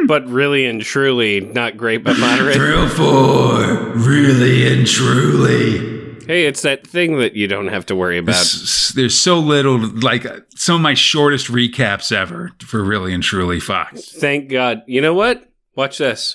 But really and truly not great but moderate. Thrill four, really and truly. Hey, it's that thing that you don't have to worry about. S- There's so little, like some of my shortest recaps ever for really and truly Fox. Thank God. You know what? Watch this.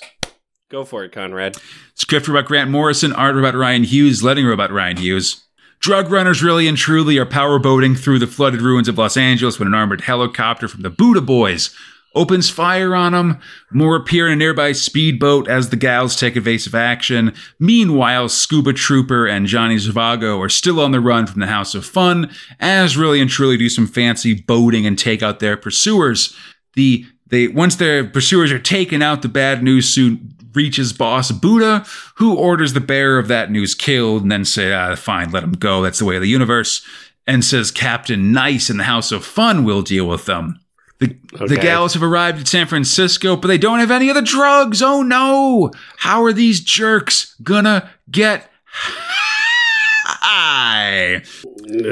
Go for it, Conrad. Script about Grant Morrison, art about Rian Hughes, letting about Rian Hughes. Drug runners really and truly are powerboating through the flooded ruins of Los Angeles when an armored helicopter from the Buddha Boys opens fire on them. More appear in a nearby speedboat as the gals take evasive action. Meanwhile, Scuba Trooper and Johnny Zhivago are still on the run from the House of Fun, as really and truly do some fancy boating and take out their pursuers. The they once their pursuers are taken out, the bad news soon reaches boss Buddha, who orders the bearer of that news killed, and then say, ah, fine, let him go. That's the way of the universe. And says Captain Nice and the House of Fun will deal with them. The, the gals have arrived at San Francisco, but they don't have any of the drugs. Oh no! How are these jerks gonna get high?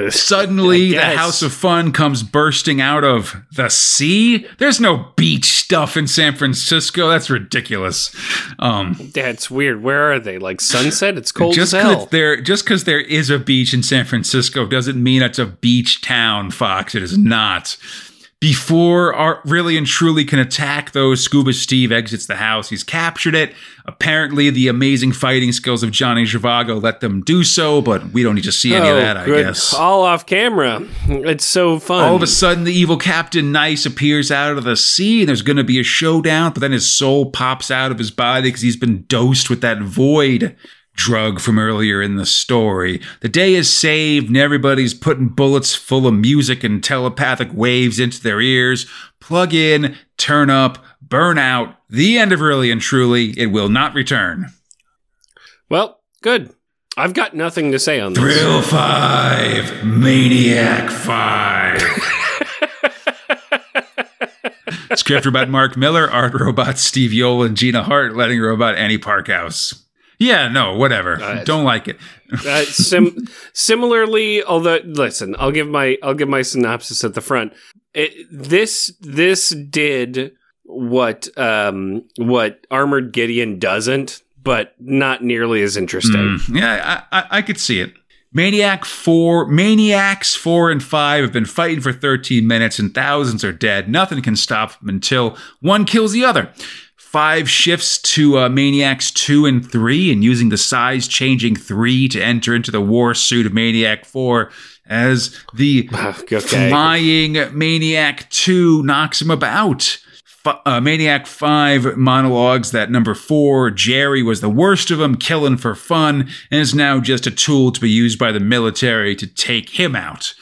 Suddenly, the. House of Fun comes bursting out of the sea. There's no beach stuff in San Francisco. That's ridiculous. Um, That's weird. Where are they? Like sunset? It's cold just as hell. there, just because there is a beach in San Francisco doesn't mean it's a beach town, Fox. It is not. Before our really and truly can attack those, Scuba Steve exits the house. He's captured it. Apparently, the amazing fighting skills of Johnny Zhivago let them do so, but we don't need to see any of oh, that, I Oh, good. guess. All off camera. It's so fun. All of a sudden, the evil Captain Nice appears out of the sea, and there's going to be a showdown. But then his soul pops out of his body because he's been dosed with that void drug from earlier in the story. The day is saved, and everybody's putting bullets full of music and telepathic waves into their ears. Plug in, turn up, burn out. The end of Really and Truly. It will not return. well, good. I've got nothing to say on this. Thrill 5, Maniac 5. Script robot Mark Millar, art robot Steve Yeowell and Gina Hart, letting robot Annie Parkhouse. Yeah, no, whatever. Uh, Don't like it. Uh, sim- similarly, although listen, I'll give my I'll give my synopsis at the front. It, this this did what um what Armored Gideon doesn't, but not nearly as interesting. Mm, yeah, I, I, I could see it. Maniac 4, Maniacs 4 and 5 have been fighting for 13 minutes and thousands are dead. Nothing can stop them until one kills the other. Five shifts to uh, Maniacs 2 and 3 and using the size changing 3 to enter into the war suit of Maniac 4 as the Okay. flying Maniac 2 knocks him about. Uh, Maniac 5 monologues that number 4, Jerry was the worst of them, killing for fun, and is now just a tool to be used by the military to take him out.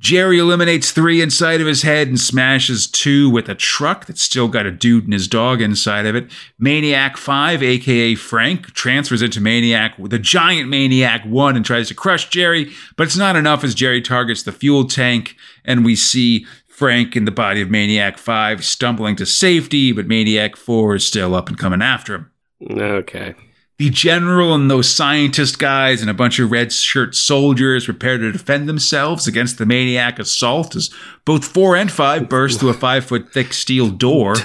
Jerry eliminates 3 inside of his head and smashes 2 with a truck that's still got a dude and his dog inside of it. Maniac 5, aka Frank, transfers into Maniac, the giant Maniac 1, and tries to crush Jerry, but it's not enough as Jerry targets the fuel tank, and we see Frank in the body of Maniac 5 stumbling to safety, but Maniac 4 is still up and coming after him. Okay. The general and those scientist guys and a bunch of red shirt soldiers prepare to defend themselves against the maniac assault as both four and five burst through a five foot thick steel door.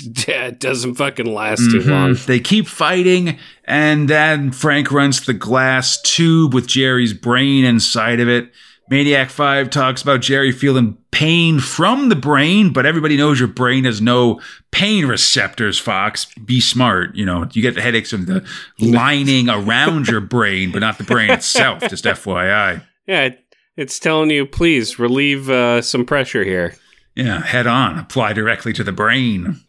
Yeah, it doesn't fucking last too mm-hmm. long. They keep fighting, and then Frank runs the glass tube with Jerry's brain inside of it. Maniac 5 talks about Jerry feeling pain from the brain, but everybody knows your brain has no pain receptors, Fox. Be smart. You know, you get the headaches from the lining around your brain, but not the brain itself, just FYI. Yeah, it's telling you, please relieve uh, some pressure here. Yeah, head on. Apply directly to the brain.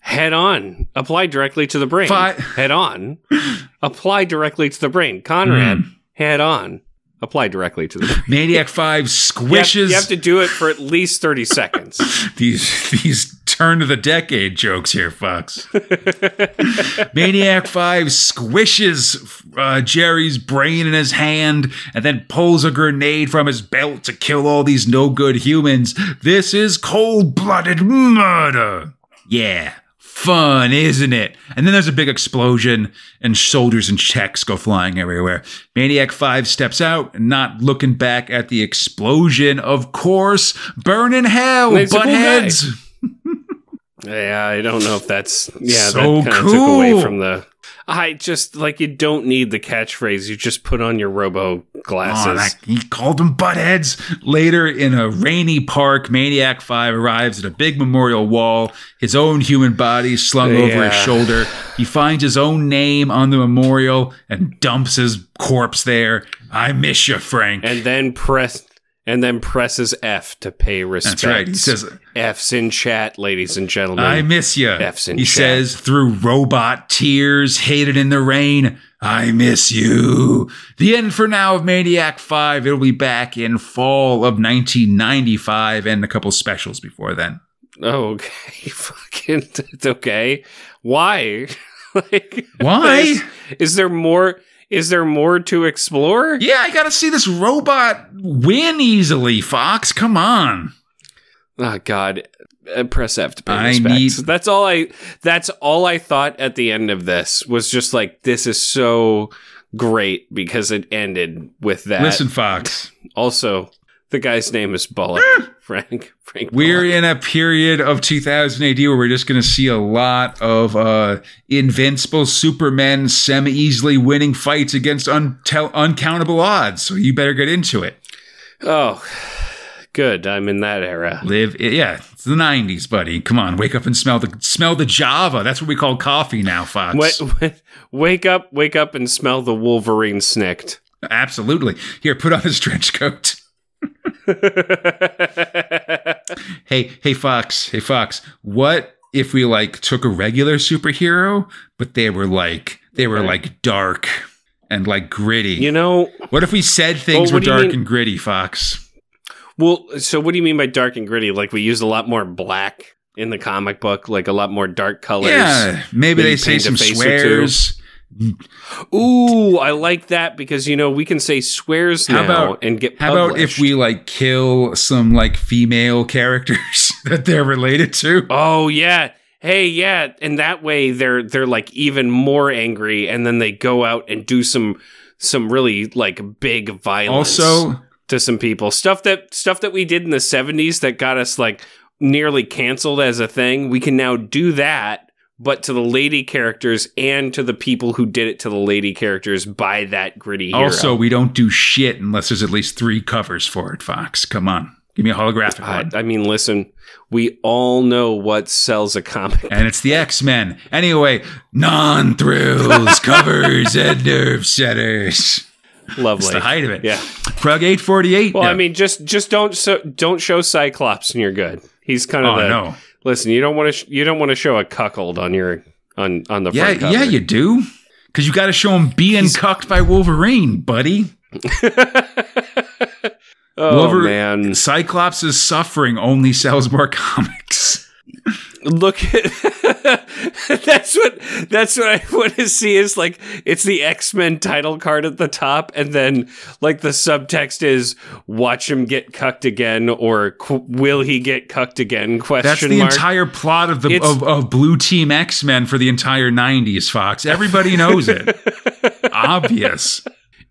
Head on. Apply directly to the brain. Fi- head on. Apply directly to the brain. Conrad, Hmm. head on. Apply directly to the. Maniac 5 You have, squishes you have to do it for at least 30 seconds. these these turn of the decade jokes here, Fox. Maniac Five squishes uh, Jerry's brain in his hand and then pulls a grenade from his belt to kill all these no good humans. This is cold blooded murder. Yeah. Fun, isn't it? And then there's a big explosion, and soldiers and checks go flying everywhere. Maniac 5 steps out, not looking back at the explosion, of course. Burn in hell, He's cool yeah, I don't know if that's. Yeah, So that kind of took away cool. from the. I just, like, you don't need the catchphrase. You just put on your robo glasses. Oh, that, he called them buttheads. Later, in a rainy park, Maniac 5 arrives at a big memorial wall, his own human body slung over his shoulder. He finds his own name on the memorial and dumps his corpse there. I miss you, Frank. and then press. And then presses F to pay respect. That's right. He says, F's in chat, ladies and gentlemen. I miss you. F's in chat. He chat. says through robot tears, hated in the rain. I miss you. The end for now of Maniac 5. It'll be back in fall of 1995 and a couple specials before then. Oh, okay. Fucking it's okay. Why? like Why? Is, is there more is there more to explore? Yeah, I gotta see this robot win easily, Fox. Come on. Oh god. Uh, press F to pay I respects. need- That's all I that's all I thought at the end of this was just like this is so great because it ended with that. Listen, Fox. Also, the guy's name is Bullock. Frank. Frank. We're in a period of 2000 AD where we're just going to see a lot of uh, invincible Supermen semi easily winning fights against untel- uncountable odds. So you better get into it. Oh, good. I'm in that era. Live, yeah, it's the 90s, buddy. Come on, wake up and smell the smell the Java. That's what we call coffee now, Fox. Wait, wake up, wake up, and smell the Wolverine snicked. Absolutely. Here, put on his trench coat. Hey, hey, Fox. Hey, Fox. What if we like took a regular superhero, but they were like they were like dark and like gritty? you know, what if we said things Well, were what do you dark mean- and gritty, Fox? well, so what do you mean by dark and gritty? Like we use a lot more black in the comic book, like a lot more dark colors. Yeah, maybe Maybe they say some swears. Ooh, I like that because you know we can say swears How now about- and get. How about if we like kill some like female characters that they're related to? Oh yeah. Hey, yeah, and that way they're they're like even more angry, and then they go out and do some some really like big violence. Also, to some people. Stuff that stuff that we did in the 70s that got us like nearly canceled as a thing. We can now do that but to the lady characters and to the people who did it to the lady characters by that gritty hero. also, we don't do shit unless there's at least three covers for it. Fox, come on, give me a holographic I, one. I mean, listen, we all know what sells a comic. and it's the X Men. Anyway, non thrills, covers, and Nerve Centers. Lovely. It's the height of it. Yeah. Forty eight. Well, I mean, just just don't so, don't show Cyclops and you're good. He's kind of oh the no, listen. You don't want to sh- you don't want to show a cuckold on your on on the yeah, front cover. yeah, you do, because you got to show him being cucked by Wolverine, buddy. oh Wolver- man, Cyclops' is suffering only sells more comics. Look at that's what that's what I want to see is like it's the X-Men title card at the top and then like the subtext is watch him get cucked again or qu- will he get cucked again question That's the mark entire plot of the of, of Blue Team X Men for the entire '90s. Fox, everybody knows it. Obvious.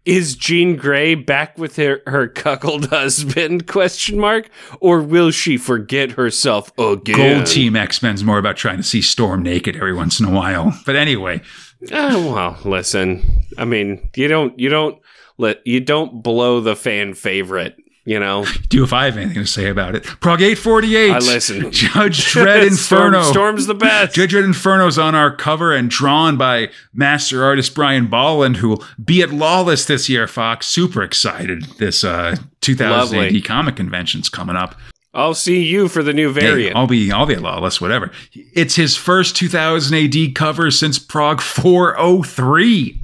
Is Jean Grey back with her, her cuckold husband question mark or will she forget herself again Gold Team X Men's more about trying to see Storm naked every once in a while. But anyway, Oh, well, listen. I mean, you don't you don't let you don't blow the fan favorite, you know. do if I have anything to say about it. Prog 848. I listen. Judge Storm- Inferno. Storm's the best. Judge Dredd Inferno's on our cover and drawn by master artist Brian Bolland, who will be at Lawless this year, Fox. Super excited. This uh, 2000 Lovely. AD comic convention's coming up. I'll see you for the new Hey, variant. I'll be I'll be at Lawless, whatever. It's his first 2000 AD cover since Prog 403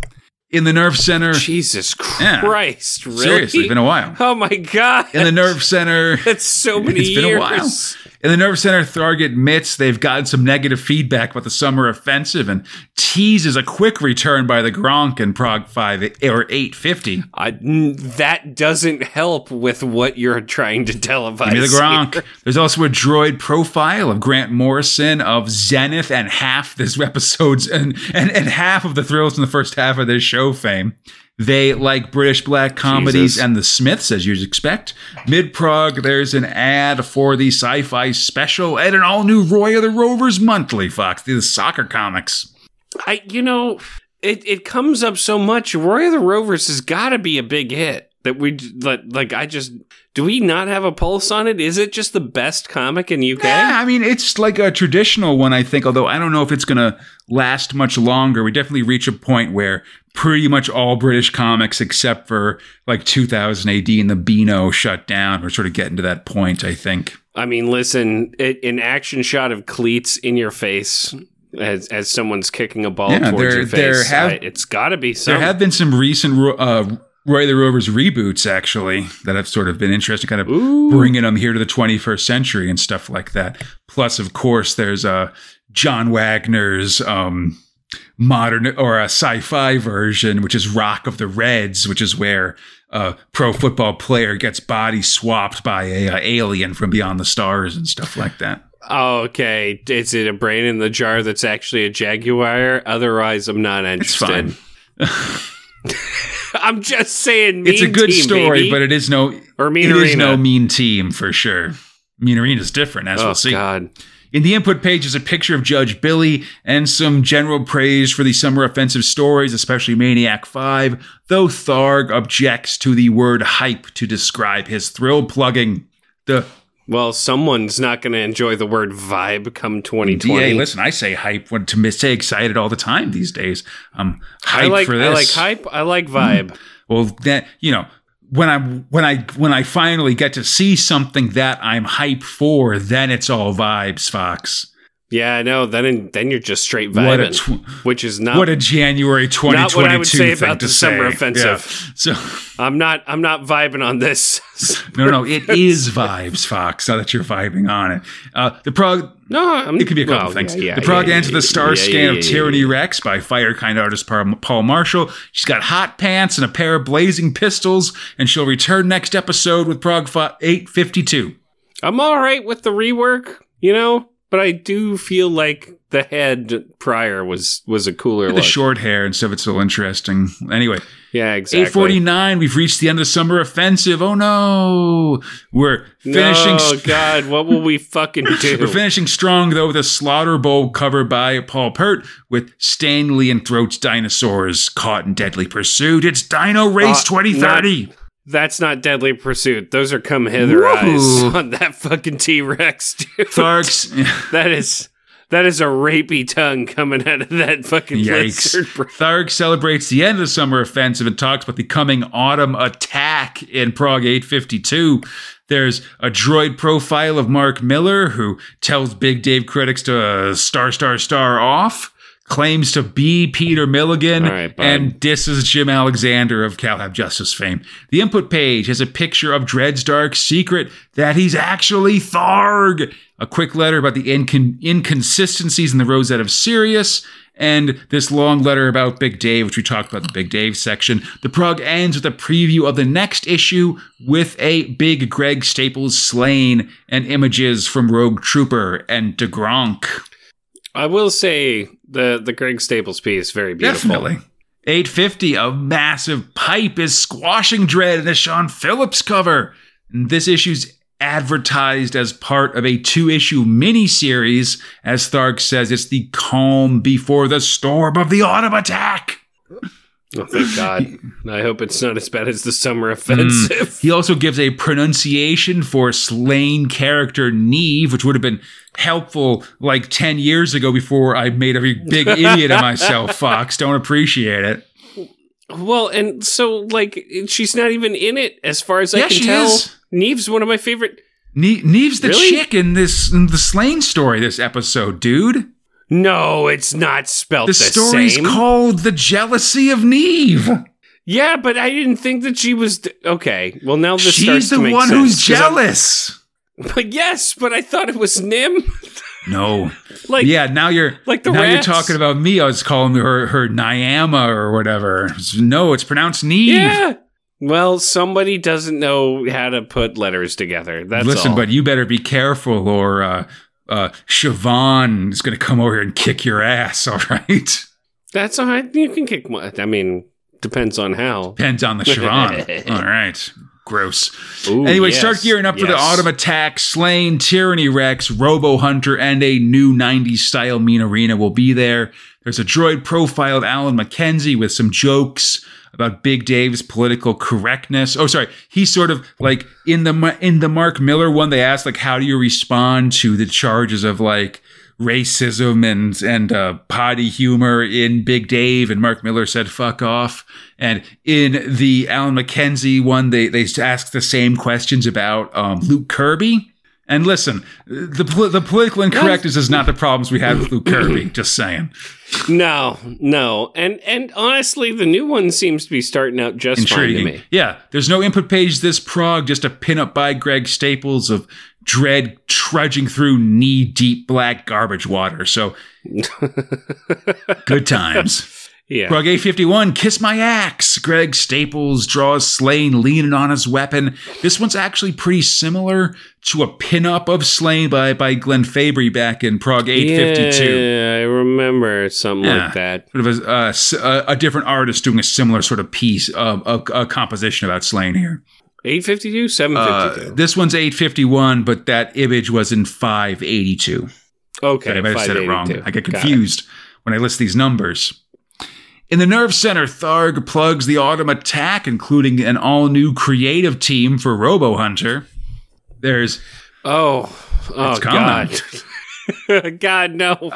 in the Nerve Center. Jesus Yeah. Christ, really? Seriously, been a while. Oh my god. In the Nerve Center. That's so many It's been years. a while. In the Nerve Center, Tharg admits they've gotten some negative feedback about the summer offensive and teases a quick return by the Gronk in Prog 5 or 850. I, that doesn't help with what you're trying to televise. Give me the Gronk. here. There's also a droid profile of Grant Morrison of Zenith and half this episode's and, and, and half of the thrills in the first half of this show fame. They like British black comedies Jesus. and the Smiths, as you'd expect. Mid prog, there's an ad for the sci fi special and an all new Roy of the Rovers monthly, Fox, the soccer comics. I, you know, it, it comes up so much. Roy of the Rovers has got to be a big hit. That we like, like, I just do we not have a pulse on it? Is it just the best comic in UK? Yeah, I mean, it's like a traditional one, I think, although I don't know if it's going to last much longer. We definitely reach a point where pretty much all British comics, except for like 2000 AD and the Beano shut down, we're sort of getting to that point, I think. I mean, listen, it, an action shot of cleats in your face as as someone's kicking a ball Yeah, towards there- your face. have- I- it's got to be some. There have been some recent uh, Roy the Rovers reboots, actually, that have sort of been interesting, kind of Ooh. bringing them here to the 21st century and stuff like that. Plus, of course, there's uh, John Wagner's um, modern or a sci-fi version, which is Rock of the Reds, which is where a pro football player gets body swapped by a, uh alien from beyond the stars and stuff like that. Oh, okay. Is it a brain in the jar that's actually a jaguar? Otherwise, I'm not It's interested. fine. I'm just saying. it's a good team, story, baby. but it is no or mean it is arena. no mean team for sure. Mean Arena is different, as oh we'll see. God. In the input page is a picture of Judge Billy and some general praise for the summer offensive stories, especially Maniac 5, though Tharg objects to the word hype to describe his thrill plugging. The Well, someone's not going to enjoy the word vibe come 2020. DA, listen, I say hype when to say excited all the time these days. I'm hyped I like for this. I like hype. I like hmm. vibe. Well, that you know, when I when I when I finally get to see something that I'm hyped for, then it's all vibes, Fox. Yeah, I know. Then then you're just straight vibing, tw- which is not. what a January 2022 Not what I would say thing about to the say. offensive. Yeah. So I'm not. I'm not vibing on this. no, no, it is vibes, Fox. Now that you're vibing on it, uh, the prog. no, I'm, It could be a couple well, things. yeah, yeah, the prog yeah, ends with yeah, a star scan of Tyranny. Rex by Firekind artist Paul Paul Marshall. She's got hot pants and a pair of blazing pistols, and she'll return next episode with Prog 852. I'm all right with the rework, you know, but I do feel like the head prior was was a cooler The look. short hair and stuff, it's so interesting. Anyway, yeah, exactly. 849, we've reached the end of summer offensive. Oh no! We're finishing. Oh God, what will we fucking do? We're finishing strong though with a Slaughter Bowl cover by Paul Peart with Stanley and Throat's dinosaurs caught in deadly pursuit. It's Dino Race Uh, 2030. That's not Deadly Pursuit. Those are come hither eyes on that fucking T Rex, dude. Tharks, That is that is a rapey tongue coming out of that fucking yikes. Tharg celebrates the end of the summer offensive and talks about the coming autumn attack in Prog 852. There's a droid profile of Mark Millar who tells Big Dave critics to uh, star, star, star off. Claims to be Peter Milligan right, and disses Jim Alexander of Calhab Justice fame. The input page has a picture of Dredd's dark secret that he's actually Tharg. A quick letter about the incon- inconsistencies in the Rosette of Sirius, and this long letter about Big Dave, which we talked about in the Big Dave section. The prog ends with a preview of the next issue with a big Greg Staples Slaine and images from Rogue Trooper and DeGronk. I will say the the Greg Staples piece very beautiful. Definitely. 850, a massive pipe is squashing Dredd in the Sean Phillips cover. And this issue's advertised as part of a two issue miniseries. As Tharg says, it's the calm before the storm of the autumn attack. Oh, thank God. I hope it's not as bad as the summer Mm. offensive. He also gives a pronunciation for Slaine character Neve, which would have been helpful like 10 years ago before I made a big idiot of myself, Fox. Don't appreciate it. Well, and so like she's not even in it as far as I Yeah, can she tell. is. Neve's one of my favorite. Ne- Neve's the Really? chick in this in the Slaine story this episode, dude. No, it's not spelled The the, story's same. called The Jealousy of Neve. yeah, but I didn't think that she was d- okay. Well, now this starts She's to the make one sense, who's jealous. But yes, but I thought it was Nim. No. like yeah, now you're like the now rats. you're talking about me. I was calling her her Nyama or whatever. No, it's pronounced Neve. yeah. Well, somebody doesn't know how to put letters together. That's Listen, all. but you better be careful or uh uh Siobhan is gonna come over here and kick your ass, all right? that's all right. You can kick. my- I mean, depends on how. Depends on the Siobhan. all right. Gross. Ooh, Anyway, yes, start gearing up for the autumn attack. Slaine, Tyranny Rex, Robo Hunter, and a new 90s style Mean Arena will be there. There's a droid profile of Alan McKenzie with some jokes about Big Dave's political correctness. Oh, sorry. He's sort of like in the in the Mark Millar one. They asked like, how do you respond to the charges of like racism and and uh, potty humor in Big Dave? And Mark Millar said, "Fuck off." And in the Alan McKenzie one, they they asked the same questions about um, Luke Kirby. And listen, the the political incorrectness is not the problems we had with Luke Kirby. Just saying, No, no, and and honestly, the new one seems to be starting out just fine to me. Yeah, there's no input page this prog, just a pinup by Greg Staples of Dredd trudging through knee deep black garbage water. So good times. Yeah. Prog 851, Kiss My Axe. Greg Staples draws Slaine leaning on his weapon. This one's actually pretty similar to a pinup of Slaine by, by Glenn Fabry back in Prog 852. Yeah, I remember something Yeah. like that. Sort of a, uh, a, different artist doing a similar sort of piece, of a, a composition about Slaine here. 852, Uh, 752. this one's 851, but that image was in 582. okay, I might have said it wrong. I get confused when I list these numbers. In the Nerve Center, Tharg plugs the Autumn Attack, including an all new creative team for Robo Hunter. There's Oh, oh God. God, no.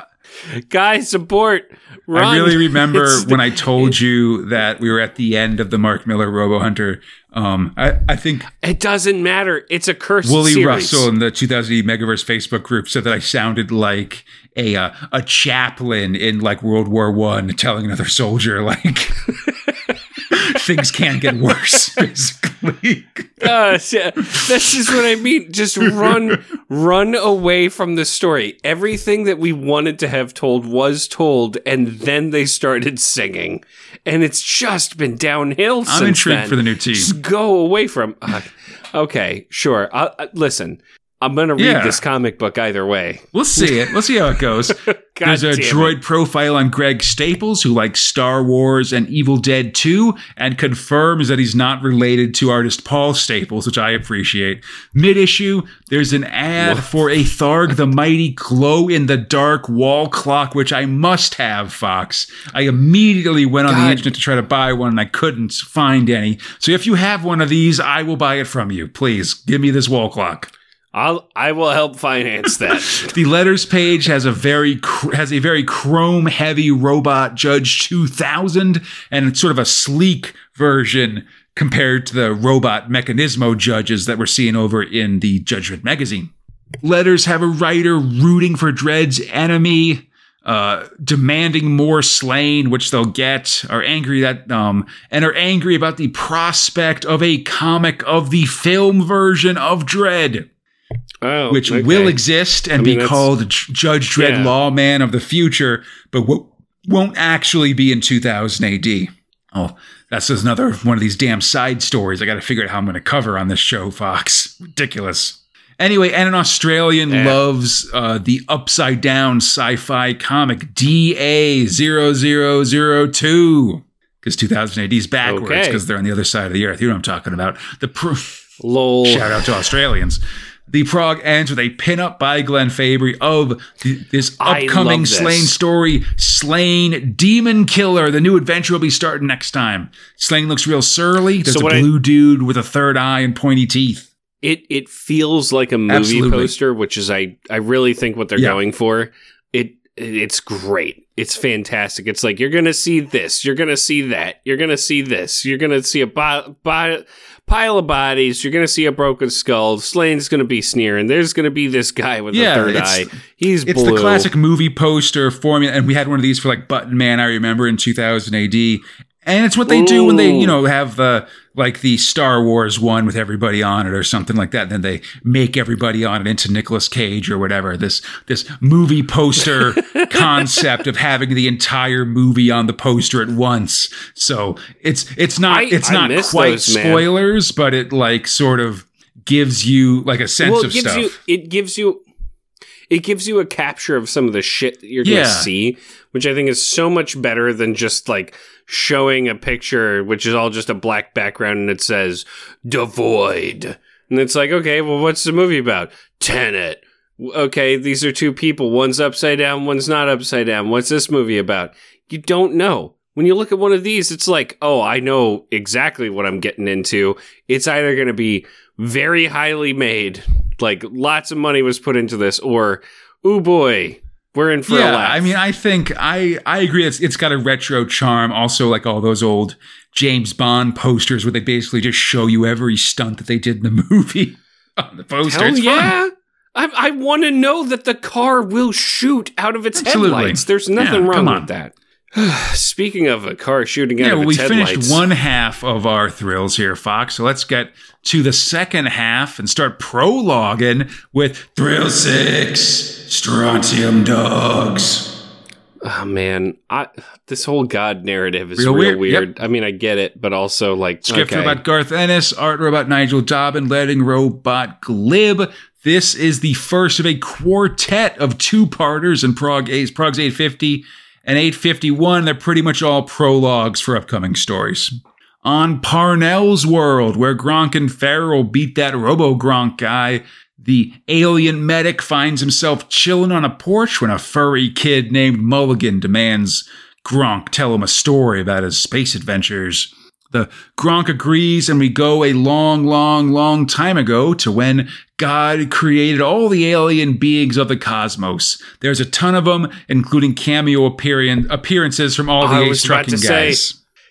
Guys, support. Run. I really remember It's- when I told you that we were at the end of the Mark Millar Robo Hunter. Um, I, I think It doesn't matter. It's a curse. Wooly series. Russell in the 2008 Megaverse Facebook group said that I sounded like a uh, a chaplain in like World War One telling another soldier like things can't get worse. Basically, Uh, yeah, this is what I mean. Just run, run away from the story. Everything that we wanted to have told was told, and then they started singing, and it's just been downhill. I'm intrigued then. for the new team. Just go away from. Uh, okay, sure. I, I, listen, I'm gonna read Yeah. this comic book either way. We'll see it. We'll see how it goes. There's a damn it. droid profile on Greg Staples, who likes Star Wars and Evil Dead 2, and confirms that he's not related to artist Paul Staples, which I appreciate. Mid issue, there's an ad for a Tharg the Mighty glow in the dark wall clock, which I must have, Fox. I immediately went on the internet to try to buy one, and I couldn't find any. So if you have one of these, I will buy it from you. Please give me this wall clock. I'll I will help finance that. The letters page has a very has a very chrome heavy robot Judge 2000 and it's sort of a sleek version compared to the robot Mechanismo judges that we're seeing over in the Judgment magazine. Letters have a writer rooting for Dredd's enemy, uh, demanding more Slaine, which they'll get, are angry that um, and are angry about the prospect of a comic of the film version of Dread Oh, which okay. will exist and I mean, be called Judge Dredd Yeah. Lawman of the Future, but w- won't actually be in 2000 AD. Oh, that's just another one of these damn side stories. I got to figure out how I'm going to cover on this show, Fox. Ridiculous. Anyway, and an Australian Yeah. loves uh, the upside down sci fi comic DA0002 because 2000 AD is backwards Okay. because they're on the other side of the earth. You know what I'm talking about. The proof. Lol. Shout out to Australians. The prog ends with a pinup by Glenn Fabry of th- this upcoming this. Slaine story, Slaine Demon Killer. The new adventure will be starting next time. Slaine looks real surly. There's So a what I- blue dude with a third eye and pointy teeth. it it feels like a movie Absolutely. poster, which is I I really think what they're Yeah. going for. It it's great. It's fantastic. It's like you're gonna see this, you're gonna see that, you're gonna see this, you're gonna see a bi- bi- pile of bodies, you're gonna see a broken skull. Slaine's gonna be sneering. There's gonna be this guy with Yeah, a third eye. He's It's blue. the classic movie poster formula, and we had one of these for like Button Man. I remember in 2000 AD, and it's what they do when they, you know, have the like the Star Wars one with everybody on it or something like that. then they make everybody on it into Nicolas Cage or whatever. This this movie poster concept of having the entire movie on the poster at once. So it's it's not I- it's I not quite those, man. spoilers, but it like sort of gives you like a sense well, of gives stuff. you it gives you it gives you a capture of some of the shit that you're gonna see, which I think is so much better than just like showing a picture which is all just a black background and it says devoid. And it's like, okay, well what's the movie about? Tenet. Okay, these are two people. One's upside down, one's not upside down. What's this movie about? You don't know. When you look at one of these, it's like, oh, I know exactly what I'm getting into. It's either going to be very highly made, like lots of money was put into this, or, oh boy, we're in for a yeah, laugh. I mean, I think I I agree. It's it's got a retro charm. Also, like all those old James Bond posters where they basically just show you every stunt that they did in the movie on the poster. Hell it's fun. yeah. I, I want to know that the car will shoot out of its Absolutely. headlights. There's nothing Yeah, wrong with that. Speaking of a car shooting out Yeah, well, we finished one half of our thrills here, Fox. So let's get to the second half and start prologuing with Thrill Six Strontium Dogs. oh man, I this whole God narrative is Real real, weird, weird. I mean, I get it, but also like Script okay. about Garth Ennis, art about Nigel Dobbyn, letting robot glib. This is the first of a quartet of two-parters in Prog Prog's 850 and 851. They're pretty much all prologues for upcoming stories. On Parnell's world, where Gronk and Feral beat that Robo Gronk guy, the alien medic finds himself chilling on a porch when a furry kid named Mulligan demands Gronk tell him a story about his space adventures. The Gronk agrees, and we go a long, long, long time ago to when God created all the alien beings of the cosmos. There's a ton of them, including cameo appearance, appearances from all the I Ace Trucking to say-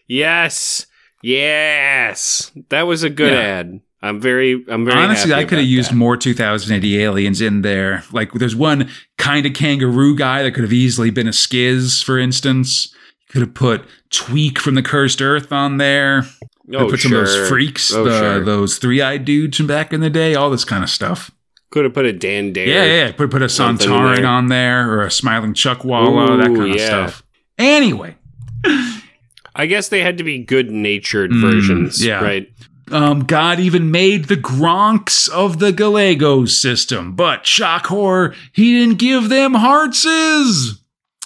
yes, yes, that was a good Yeah. ad. I'm very, I'm very Honestly, I could have used that. more 2080 aliens in there. Like, there's one kind of kangaroo guy that could have easily been a Skizz, for instance. You could have put Tweak from the Cursed Earth on there. Could have Oh, put sure. some of those freaks, Oh, the, sure. those three-eyed dudes from back in the day, all this kind of stuff. Could have put a Dan Dare. Yeah, yeah. Put put a Santarin there. on there or a smiling Chuckwalla, that Ooh, kind of yeah. stuff. Anyway, I guess they had to be good natured Mm, versions, yeah. right? um, God even made the Gronks of the Gallegos system, but shock horror, he didn't give them heartses.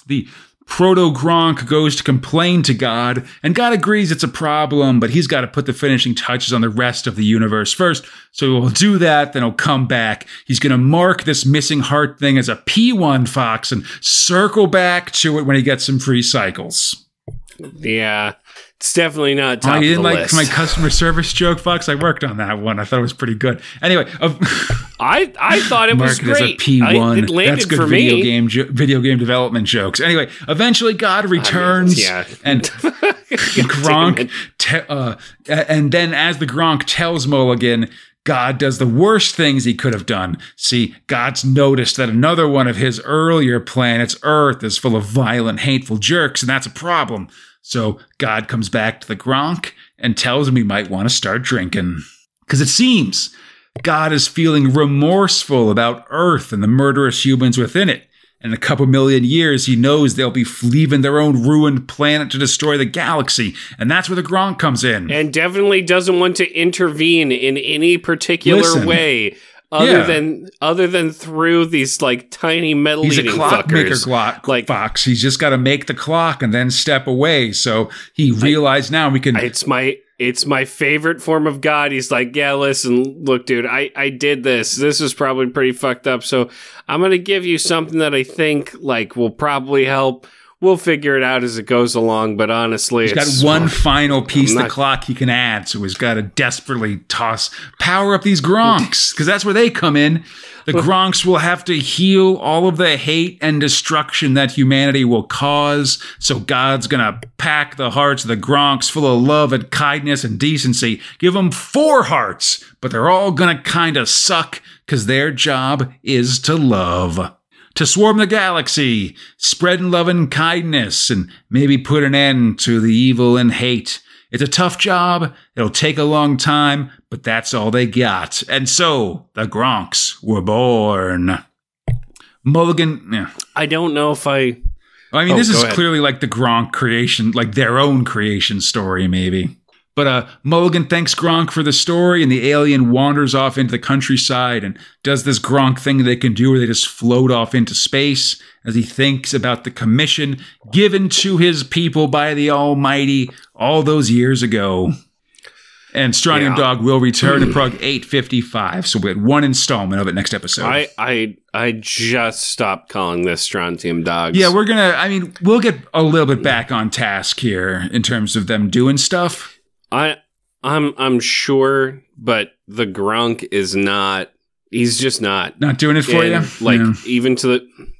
The Proto Gronk goes to complain to God, and God agrees it's a problem, but he's got to put the finishing touches on the rest of the universe first. So he'll do that, then he'll come back. He's going to mark this missing heart thing as a P1 Fox and circle back to it when he gets some free cycles. Yeah, it's definitely not top you didn't like list. my customer service joke, Fox? I worked on that one. I thought it was pretty good. Anyway, I I thought it was mark it as a great. P I- one. That's good for video me. game jo- video game development jokes. Anyway, eventually God returns, yeah. and Gronk, te- uh, and then as the Gronk tells Mulligan. God does the worst things he could have done. See, God's noticed that another one of his earlier planets, Earth, is full of violent, hateful jerks, and that's a problem. So God comes back to the Gronk and tells him he might want to start drinking. Because it seems God is feeling remorseful about Earth and the murderous humans within it. In a couple million years, he knows they'll be leaving their own ruined planet to destroy the galaxy. And that's where the Gronk comes in. and definitely doesn't want to intervene in any particular Listen. way other Yeah. than other than through these like tiny metal He's a clockmaker fuckers. clock Like- fox. He's just got to make the clock and then step away. So he realized now we can. It's my it's my favorite form of God. He's like, yeah, listen, look, dude, I I did this. This is probably pretty fucked up. So I'm gonna give you something that I think like will probably help. We'll figure it out as it goes along. But honestly, He's got one final piece of the clock he can add, so he's got to desperately toss power up these Gronks because that's where they come in. The Gronks will have to heal all of the hate and destruction that humanity will cause. So God's gonna pack the hearts of the Gronks full of love and kindness and decency. Give them four hearts, but they're all gonna kind of suck because their job is to love to swarm the galaxy, spreading love and kindness, and maybe put an end to the evil and hate. It's a tough job. It'll take a long time, but that's all they got. And so the Gronks were born. Mulligan, yeah. I don't know if I. I mean, Oh, this is ahead. clearly like the Gronk creation, like their own creation story, maybe. But uh, Mulligan thanks Gronk for the story, and the alien wanders off into the countryside and does this Gronk thing they can do where they just float off into space as he thinks about the commission given to his people by the Almighty all those years ago. And Strontium Yeah. Dog will return in Prog 855, so we had one installment of it next episode. I I I just stopped calling this strontium dogs. Yeah, we're gonna. I mean, we'll get a little bit back on task here in terms of them doing stuff. I I'm I'm sure, but the Grunk is not. He's just not. Not doing it for And, you, Like Yeah. even to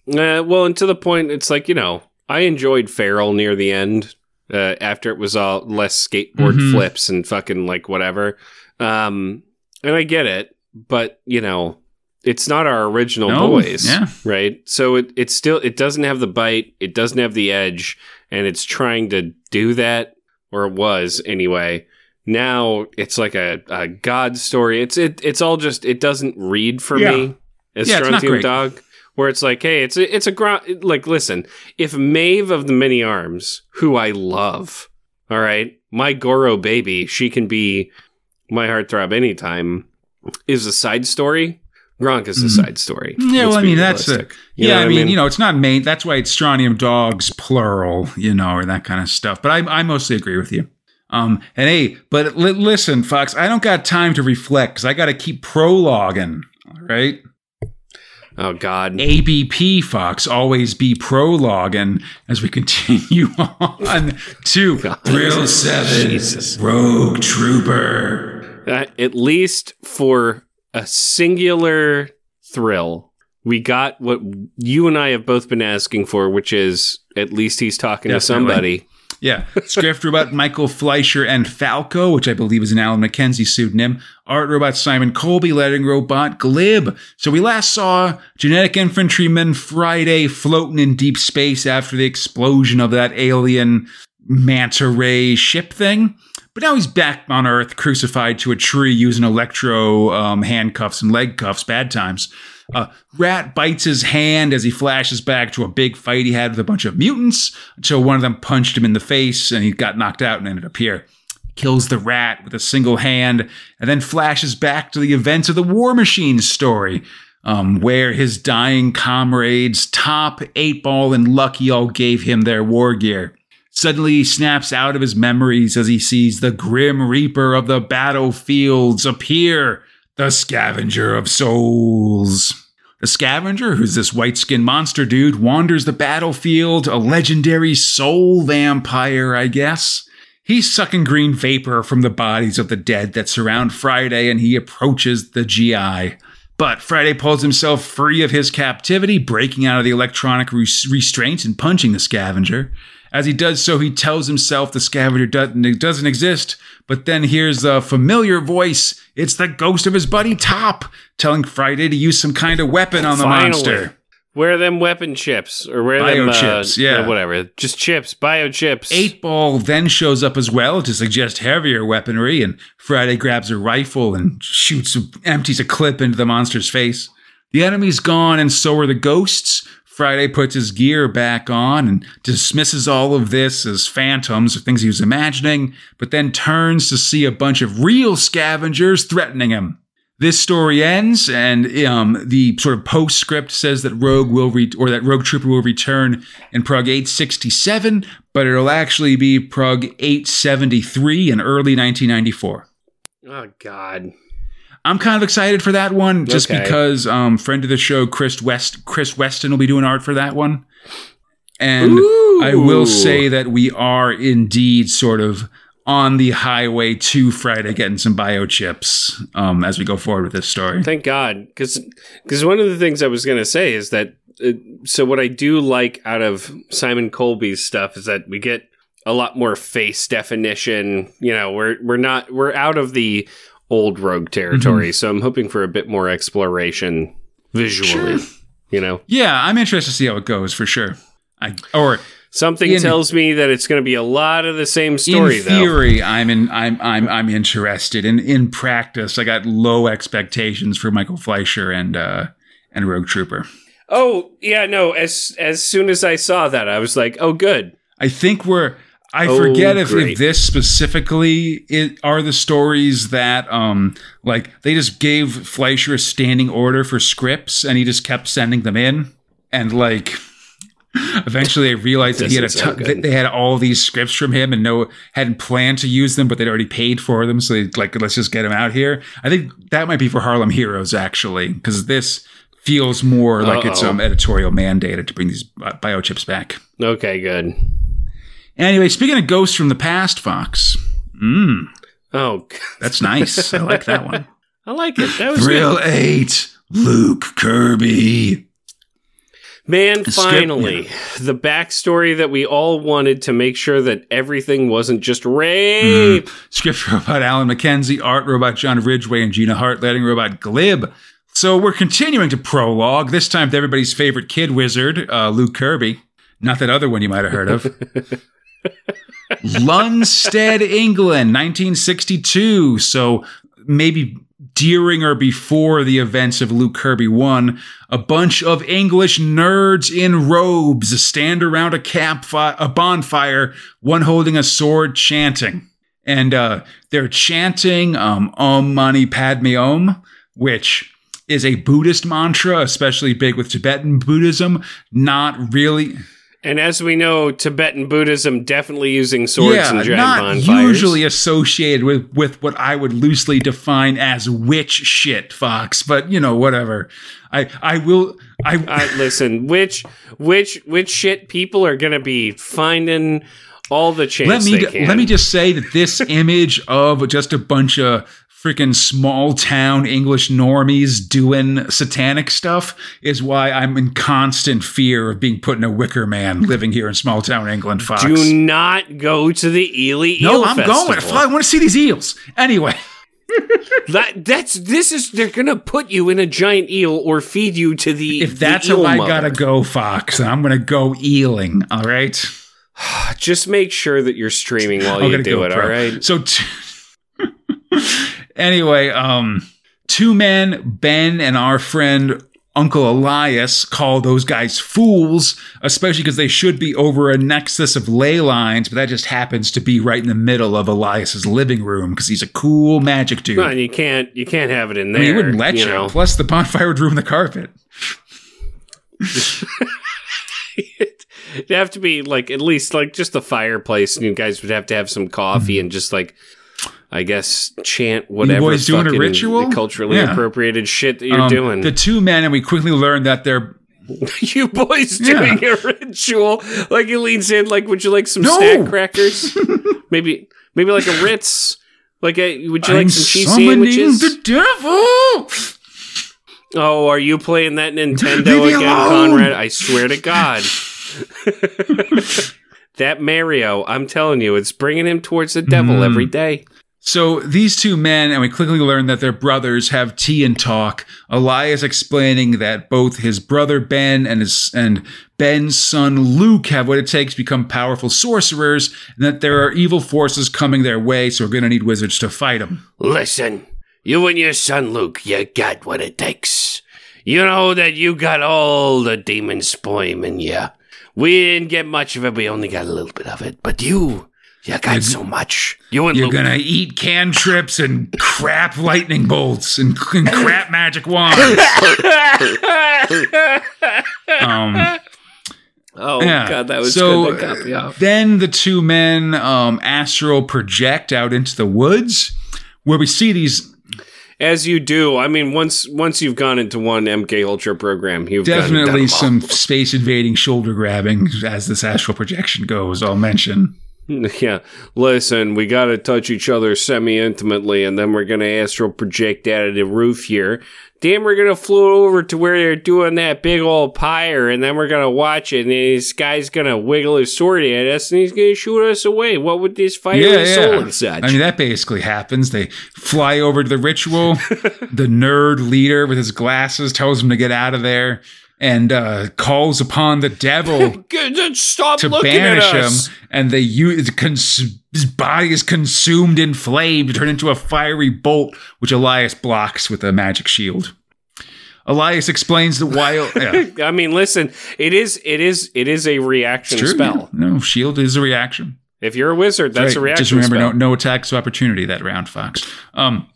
the, uh, well, and to the point, it's like you know, I enjoyed Feral near the end. Uh, after it was all less skateboard Mhm. flips and fucking like whatever, um, and I get it, but you know, it's not our original No, boys, yeah. right? So it it still it doesn't have the bite, it doesn't have the edge, and it's trying to do that, or it was anyway. Now it's like a, a god story. It's it it's all just it doesn't read for Yeah. me as Yeah, Strontium. Dog. where it's like, hey, it's a, it's a gro- like listen, if Maeve of the Many Arms, who I love, all right, my Goro baby, she can be my heartthrob anytime, is a side story. Gronk is a Mhm. side story. Yeah, well, I mean, that's realistic. You yeah. know I what mean, you know, it's not main. That's why it's strontium dogs plural, you know, or that kind of stuff. But I, I mostly agree with you. Um, and hey, but li- listen, Fox, I don't got time to reflect because I got to keep prologuing. All right, oh God, ABP Fox, always be prologuing as we continue on to God. Thrill Seven, Jesus. Rogue Trooper. Uh, at least for a singular thrill, we got what you and I have both been asking for, which is at least he's talking to somebody. Yeah. Script robot Michael Fleischer and Falco, which I believe is an Alan McKenzie pseudonym. Art robot Simon Coleby, lettering robot Glib. So we last saw genetic infantryman Friday floating in deep space after the explosion of that alien manta ray ship thing. But now he's back on Earth, crucified to a tree using electro um, handcuffs and leg cuffs. Bad times. Uh, Rat bites his hand as he flashes back to a big fight he had with a bunch of mutants until one of them punched him in the face and he got knocked out and ended up here. Kills the rat with a single hand and then flashes back to the events of the War Machine story, um, where his dying comrades Top, Eight Ball, and Lucky all gave him their war gear. Suddenly, he snaps out of his memories as he sees the Grim Reaper of the battlefields appear, the Scavenger of Souls. The Scavenger, who's this white skinned monster dude, wanders the battlefield, a legendary soul vampire, I guess. He's sucking green vapor from the bodies of the dead that surround Friday, and he approaches the GI. But Friday pulls himself free of his captivity, breaking out of the electronic res- restraints and punching the scavenger. As he does so, he tells himself the scavenger doesn't, doesn't exist, but then hears a familiar voice. It's the ghost of his buddy Top, telling Friday to use some kind of weapon on the Finally. monster. Where are them weapon chips or where are them uh, Biochips, yeah. uh, whatever, just chips, bio chips. Eight Ball then shows up as well to suggest heavier weaponry, and Friday grabs a rifle and shoots, empties a clip into the monster's face. The enemy's gone, and so are the ghosts. Friday puts his gear back on and dismisses all of this as phantoms or things he was imagining, but then turns to see a bunch of real scavengers threatening him. This story ends, and um, the sort of postscript says that Rogue will re- or that Rogue Trooper will return in Prog 867, but it'll actually be Prog 873 in early 1994. Oh God. I'm kind of excited for that one, just Okay. because um, friend of the show Chris West Chris Weston will be doing art for that one, and I will say that we are indeed sort of on the highway to Friday getting some biochips um, as we go forward with this story. Thank God, because one of the things I was going to say is that uh, so what I do like out of Simon Coleby's stuff is that we get a lot more face definition. You know, we're we're not we're out of the old rogue territory, so I'm hoping for a bit more exploration visually. Sure. You know, Yeah, I'm interested to see how it goes for sure. I or something In- tells me that it's going to be a lot of the same story, in though. theory, I'm in. I'm I'm I'm interested. In in practice, I got low expectations for Michael Fleischer and uh and Rogue Trooper. Oh yeah, no. As as soon as I saw that, I was like, oh, good. I think we're. I Oh, forget if, if this specifically it, are the stories that um like they just gave Fleischer a standing order for scripts and he just kept sending them in and like eventually they realized that he had a Doesn't ton, good. that they had all these scripts from him and no hadn't planned to use them but they'd already paid for them so they like let's just get him out here. I think that might be for Harlem Heroes actually because this feels more like it's Uh-oh. um editorial mandated to bring these bi- biochips back. Okay, good. Anyway, speaking of ghosts from the past, Fox. Mmm, Oh, that's nice. I like that one. I like it. That was good. Thrill 8, Luke Kirby. Man, script- finally, the backstory that we all wanted to make sure that everything wasn't just rape. Script robot Alan McKenzie, art robot John Ridgway, and Gina Hart, letting robot Glib. So we're continuing to prologue, this time to everybody's favorite kid wizard, uh, Luke Kirby. Not that other one you might have heard of. Lunstead, England, 1962. So maybe during or before the events of Luke Kirby 1, a bunch of English nerds in robes stand around a campfire, a bonfire, one holding a sword chanting. And uh, they're chanting um, Om Mani Padme Om, which is a Buddhist mantra, especially big with Tibetan Buddhism. Not really. And as we know, Tibetan Buddhism definitely using swords yeah, and giant not bonfires. usually associated with with what I would loosely define as witch shit, Fox. But you know, whatever. I I will I Uh, listen, which which which shit people are gonna be finding all the chance let me let me just say that this image of just a bunch of freaking small town English normies doing satanic stuff is why I'm in constant fear of being put in a wicker man living here in small town England, Fox. Do not go to the Ely no, Eel I'm Festival. going. I want to see these eels. Anyway. That that's this is they're gonna put you in a giant eel or feed you to the. If that's how I mother. gotta go, Fox, I'm gonna go eeling. All right. just make sure that you're streaming while I'm you do go it. pro. All right. So, t- anyway, um, two men, Ben and our friend Uncle Elias, call those guys fools, especially because they should be over a nexus of ley lines, but that just happens to be right in the middle of Elias's living room because he's a cool magic dude. And you can't you can't have it in I there. mean, he wouldn't let you. know. Plus, the bonfire would ruin the carpet. It'd have to be like at least like just the fireplace, and you guys would have to have some coffee and just like. I guess chant whatever boys doing a fucking ritual? culturally Yeah. appropriated shit that you're Um, doing. The two men, and we quickly learn that they're you boys Yeah. doing a ritual. Like he leans in, like, would you like some No. snack crackers? maybe, maybe like a Ritz. Like, a, would you like I'm some cheese sandwiches? the devil. oh, are you playing that Nintendo again, alone. Conrad? I swear to God. that Mario, I'm telling you, it's bringing him towards the devil Mm. every day. So these two men, and we quickly learn that they're brothers, have tea and talk. Elias explaining that both his brother Ben and his and Ben's son Luke have what it takes to become powerful sorcerers, and that there are evil forces coming their way, so we're going to need wizards to fight them. Listen, you and your son Luke, you got what it takes. You know that you got all the demon sperm in you. We didn't get much of it, we only got a little bit of it. But you, you got so much. You and You're Luke. gonna eat cantrips and crap lightning bolts and, and crap magic wands. Um, oh, Yeah. God, that was So, good. That got me off. Then the two men um, astral project out into the woods, where we see these As you do, I mean, once once you've gone into one MK Ultra program, you've done- done definitely some space invading shoulder grabbing as this astral projection goes. I'll mention. Yeah. Listen, we got to touch each other semi intimately, and then we're going to astral project out of the roof here. Then we're going to float over to where they're doing that big old pyre, and then we're going to watch it, and this guy's going to wiggle his sword at us, and he's going to shoot us away. What would this fiery soul and such? I mean, that basically happens. They fly over to the ritual. the nerd leader with his glasses tells him to get out of there and uh, calls upon the devil Stop to looking banish at him. And use cons- his body is consumed in flame to turn into a fiery bolt, which Elias blocks with a magic shield. Elias explains that while yeah, I mean, listen, it is, it is, it is a reaction true, spell. yeah. no shield is a reaction. If you're a wizard, that's Right. a reaction spell. Just remember, spell. no no attacks of opportunity that round, Fox. Um,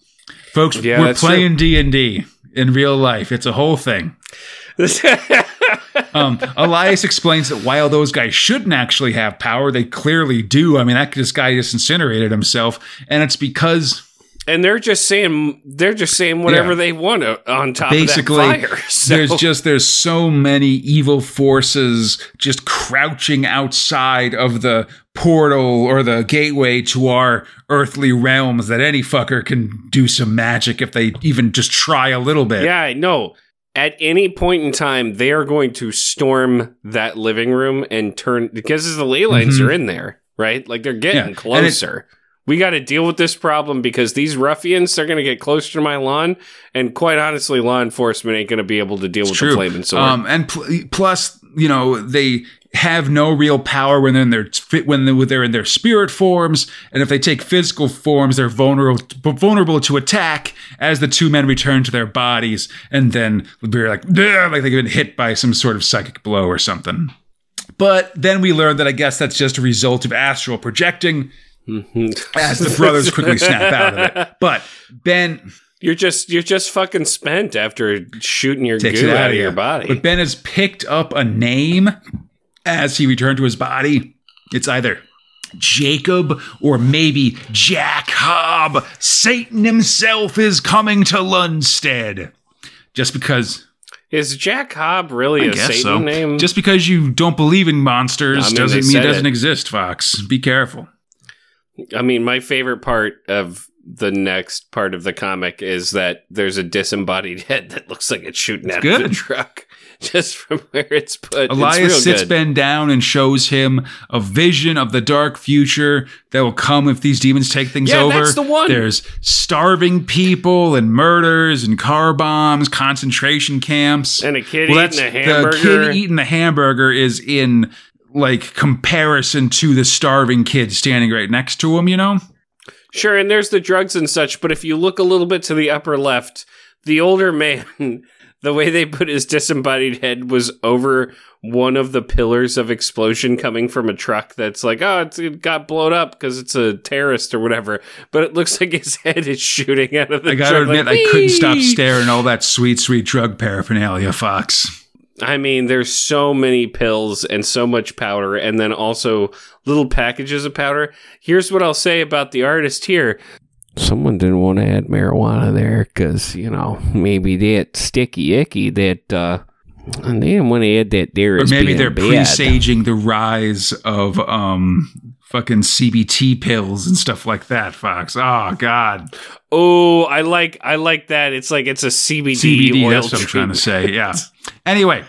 folks, Yeah, we're playing D and D in real life. It's a whole thing. Um, Elias explains that while those guys shouldn't actually have power, they clearly do. I mean, that this guy just incinerated himself, and it's because and they're just saying they're just saying whatever Yeah. they want uh, on top basically of that fire. So- there's just there's so many evil forces just crouching outside of the portal or the gateway to our earthly realms that any fucker can do some magic if they even just try a little bit. yeah, I know. At any point in time, they are going to storm that living room and turn because the ley lines Mhm. are in there, right? Like they're getting Yeah, closer. we got to deal with this problem because these ruffians are going to get closer to my lawn, and quite honestly, law enforcement ain't going to be able to deal with the flaming sword. Um, and pl- plus, you know, they have no real power when they're in their when they're in their spirit forms, and if they take physical forms, they're vulnerable vulnerable to attack. As the two men return to their bodies, and then they're like, like they've been hit by some sort of psychic blow or something. But then we learn that I guess that's just a result of astral projecting. Mm-hmm. as the brothers quickly snap out of it. But Ben you're just you're just fucking spent after shooting your goo out, of your body. But Ben has picked up a name as he returned to his body. It's either Jacob or maybe Jack Hobb. Satan himself is coming to Lundstead. Just because is Jack Hobb really I a Satan so. name? Just because you don't believe in monsters I mean, doesn't mean it doesn't it. exist, Fox. Be careful. I mean, my favorite part of the next part of the comic is that there's a disembodied head that looks like it's shooting it's out good. the truck just from where it's put. Elias it's sits good. Ben down and shows him a vision of the dark future that will come if these demons take things yeah, over. That's the one. There's starving people and murders and car bombs, concentration camps, and a kid well, eating a hamburger. The kid eating the hamburger is in like comparison to the starving kid standing right next to him. You know. Sure, and there's the drugs and such, but if you look a little bit to the upper left, the older man, the way they put his disembodied head was over one of the pillars of explosion coming from a truck that's like, oh, it got blown up because it's a terrorist or whatever. But it looks like his head is shooting out of the I gotta admit, like, I couldn't stop staring all that sweet, sweet drug paraphernalia, Fox. I mean, there's so many pills and so much powder, and then also little packages of powder. Here's what I'll say about the artist here. Someone didn't want to add marijuana there because, you know, maybe that sticky icky that, uh, and they didn't want to add that there. Or maybe they're bad. presaging the rise of um fucking CBT pills and stuff like that, Fox. Oh God. Oh, I like I like that. It's like it's a CBD. CBD. that's what I'm trying to say. Yeah. Anyway,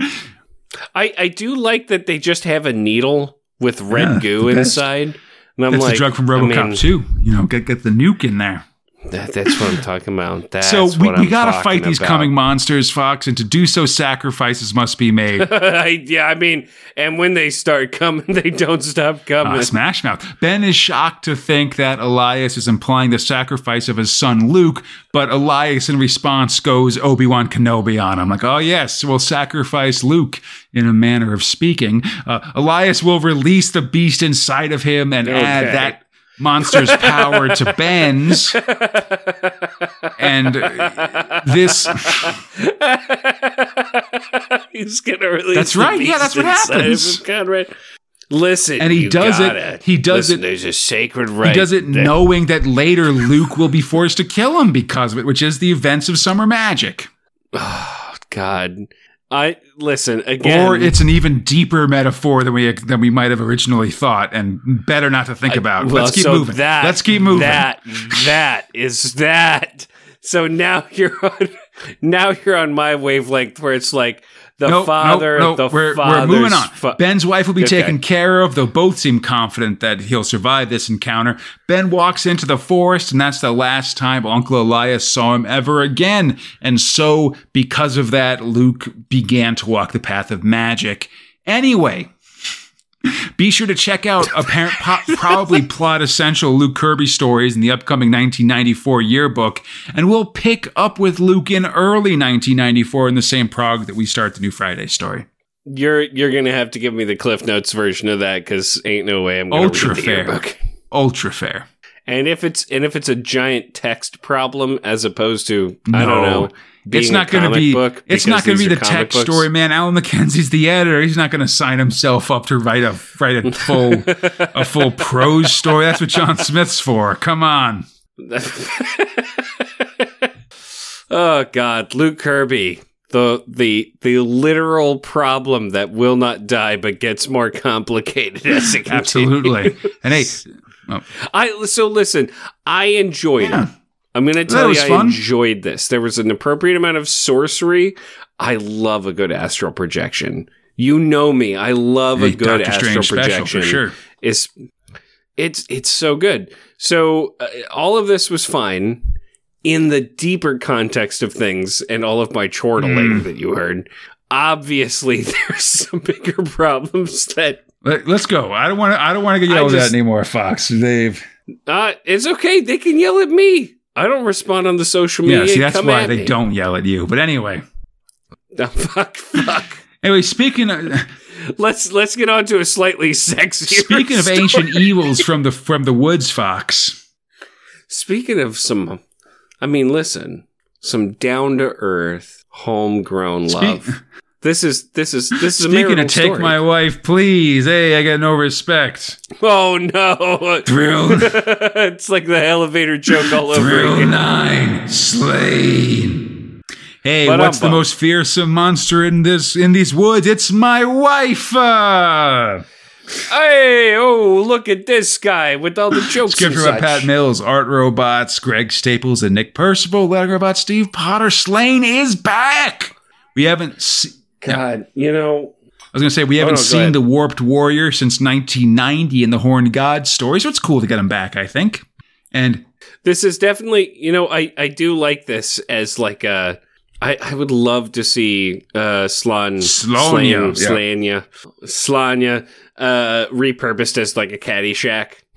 I I do like that they just have a needle with red yeah, goo inside. And I'm that's like, the drug from RoboCop I mean, 2. You know, get get the nuke in there. That, that's what I'm talking about. That's so we, we got to fight these about. coming monsters, Fox, and to do so, sacrifices must be made. yeah, I mean, and when they start coming, they don't stop coming. Uh, Smash Mouth. Ben is shocked to think that Elias is implying the sacrifice of his son Luke, but Elias, in response, goes Obi Wan Kenobi on him. Like, oh yes, we'll sacrifice Luke in a manner of speaking. Uh, Elias will release the beast inside of him and okay. add that monster's power to Ben's. and uh, this. He's gonna release. That's right. Yeah, that's what happens. Conrad. Listen, and he does it. it. He does Listen, it. There's a sacred right. He does it knowing that later Luke will be forced to kill him because of it, which is the events of summer magic. Oh God. I listen again, or it's an even deeper metaphor than we than we might have originally thought, and better not to think about. well, Let's keep so moving. That, Let's keep moving. That that is that. So now you're on, now you're on my wavelength where it's like the nope, father, nope, nope. the we're, we're moving on. Fa- Ben's wife will be okay. taken care of, though both seem confident that he'll survive this encounter. Ben walks into the forest, and that's the last time Uncle Elias saw him ever again. And so, because of that, Luke began to walk the path of magic. Anyway, be sure to check out apparent po- probably plot essential Luke Kirby stories in the upcoming 1994 yearbook, and we'll pick up with Luke in early 1994 in the same prog that we start the new Friday story. You're you're gonna have to give me the Cliff Notes version of that because ain't no way I'm gonna Ultra read the fair. yearbook. Ultra fair. And if it's and if it's a giant text problem as opposed to no. I don't know it's not going to be it's not going to be the tech books. story man alan mckenzie's the editor he's not going to sign himself up to write a write a full a full prose story that's what john smith's for come on oh god luke kirby the the the literal problem that will not die but gets more complicated as it continues. absolutely and hey oh. i so listen i enjoyed yeah. it I'm going to tell you, I enjoyed this. There was an appropriate amount of sorcery. I love a good astral projection. You know me. I love hey, a good Doctor astral Strange projection. sure. It's it's it's so good. So uh, all of this was fine in the deeper context of things and all of my chortling mm. that you heard. obviously there's some bigger problems that Let, us go. I don't want to. I don't want to get yelled just- at anymore, Fox. They've. uh it's okay. They can yell at me. I don't respond on the social media. Yeah, see, that's Come why they me. don't yell at you. But anyway, No, fuck, fuck. anyway, speaking of let's let's get on to a slightly sexier. speaking of story. ancient evils from the from the woods, Fox. Speaking of some, I mean, listen, some down to earth, homegrown Speak- love. This is this is this is Speaking marital of take story. my wife, please. Hey, I got no respect. Oh no! Thrill, it's like the elevator joke all over thrill again. nine, Slaine. Hey, But what's the most fearsome monster in this in these woods? It's my wife. Uh, Hey, oh, look at this guy with all the jokes. And by. Pat Mills, Art Robots, Greg Staples, and Nick Percival. Letter about Steve Potter. Slaine is back. We haven't. Se- God, you know, I was gonna say we haven't no, seen the Warped Warrior since 1990 in the Horned God story, so it's cool to get him back. I think. And this is definitely, you know, I I do like this as like a. I, I would love to see uh Slan Slania, yeah. Slania uh repurposed as like a caddy shack.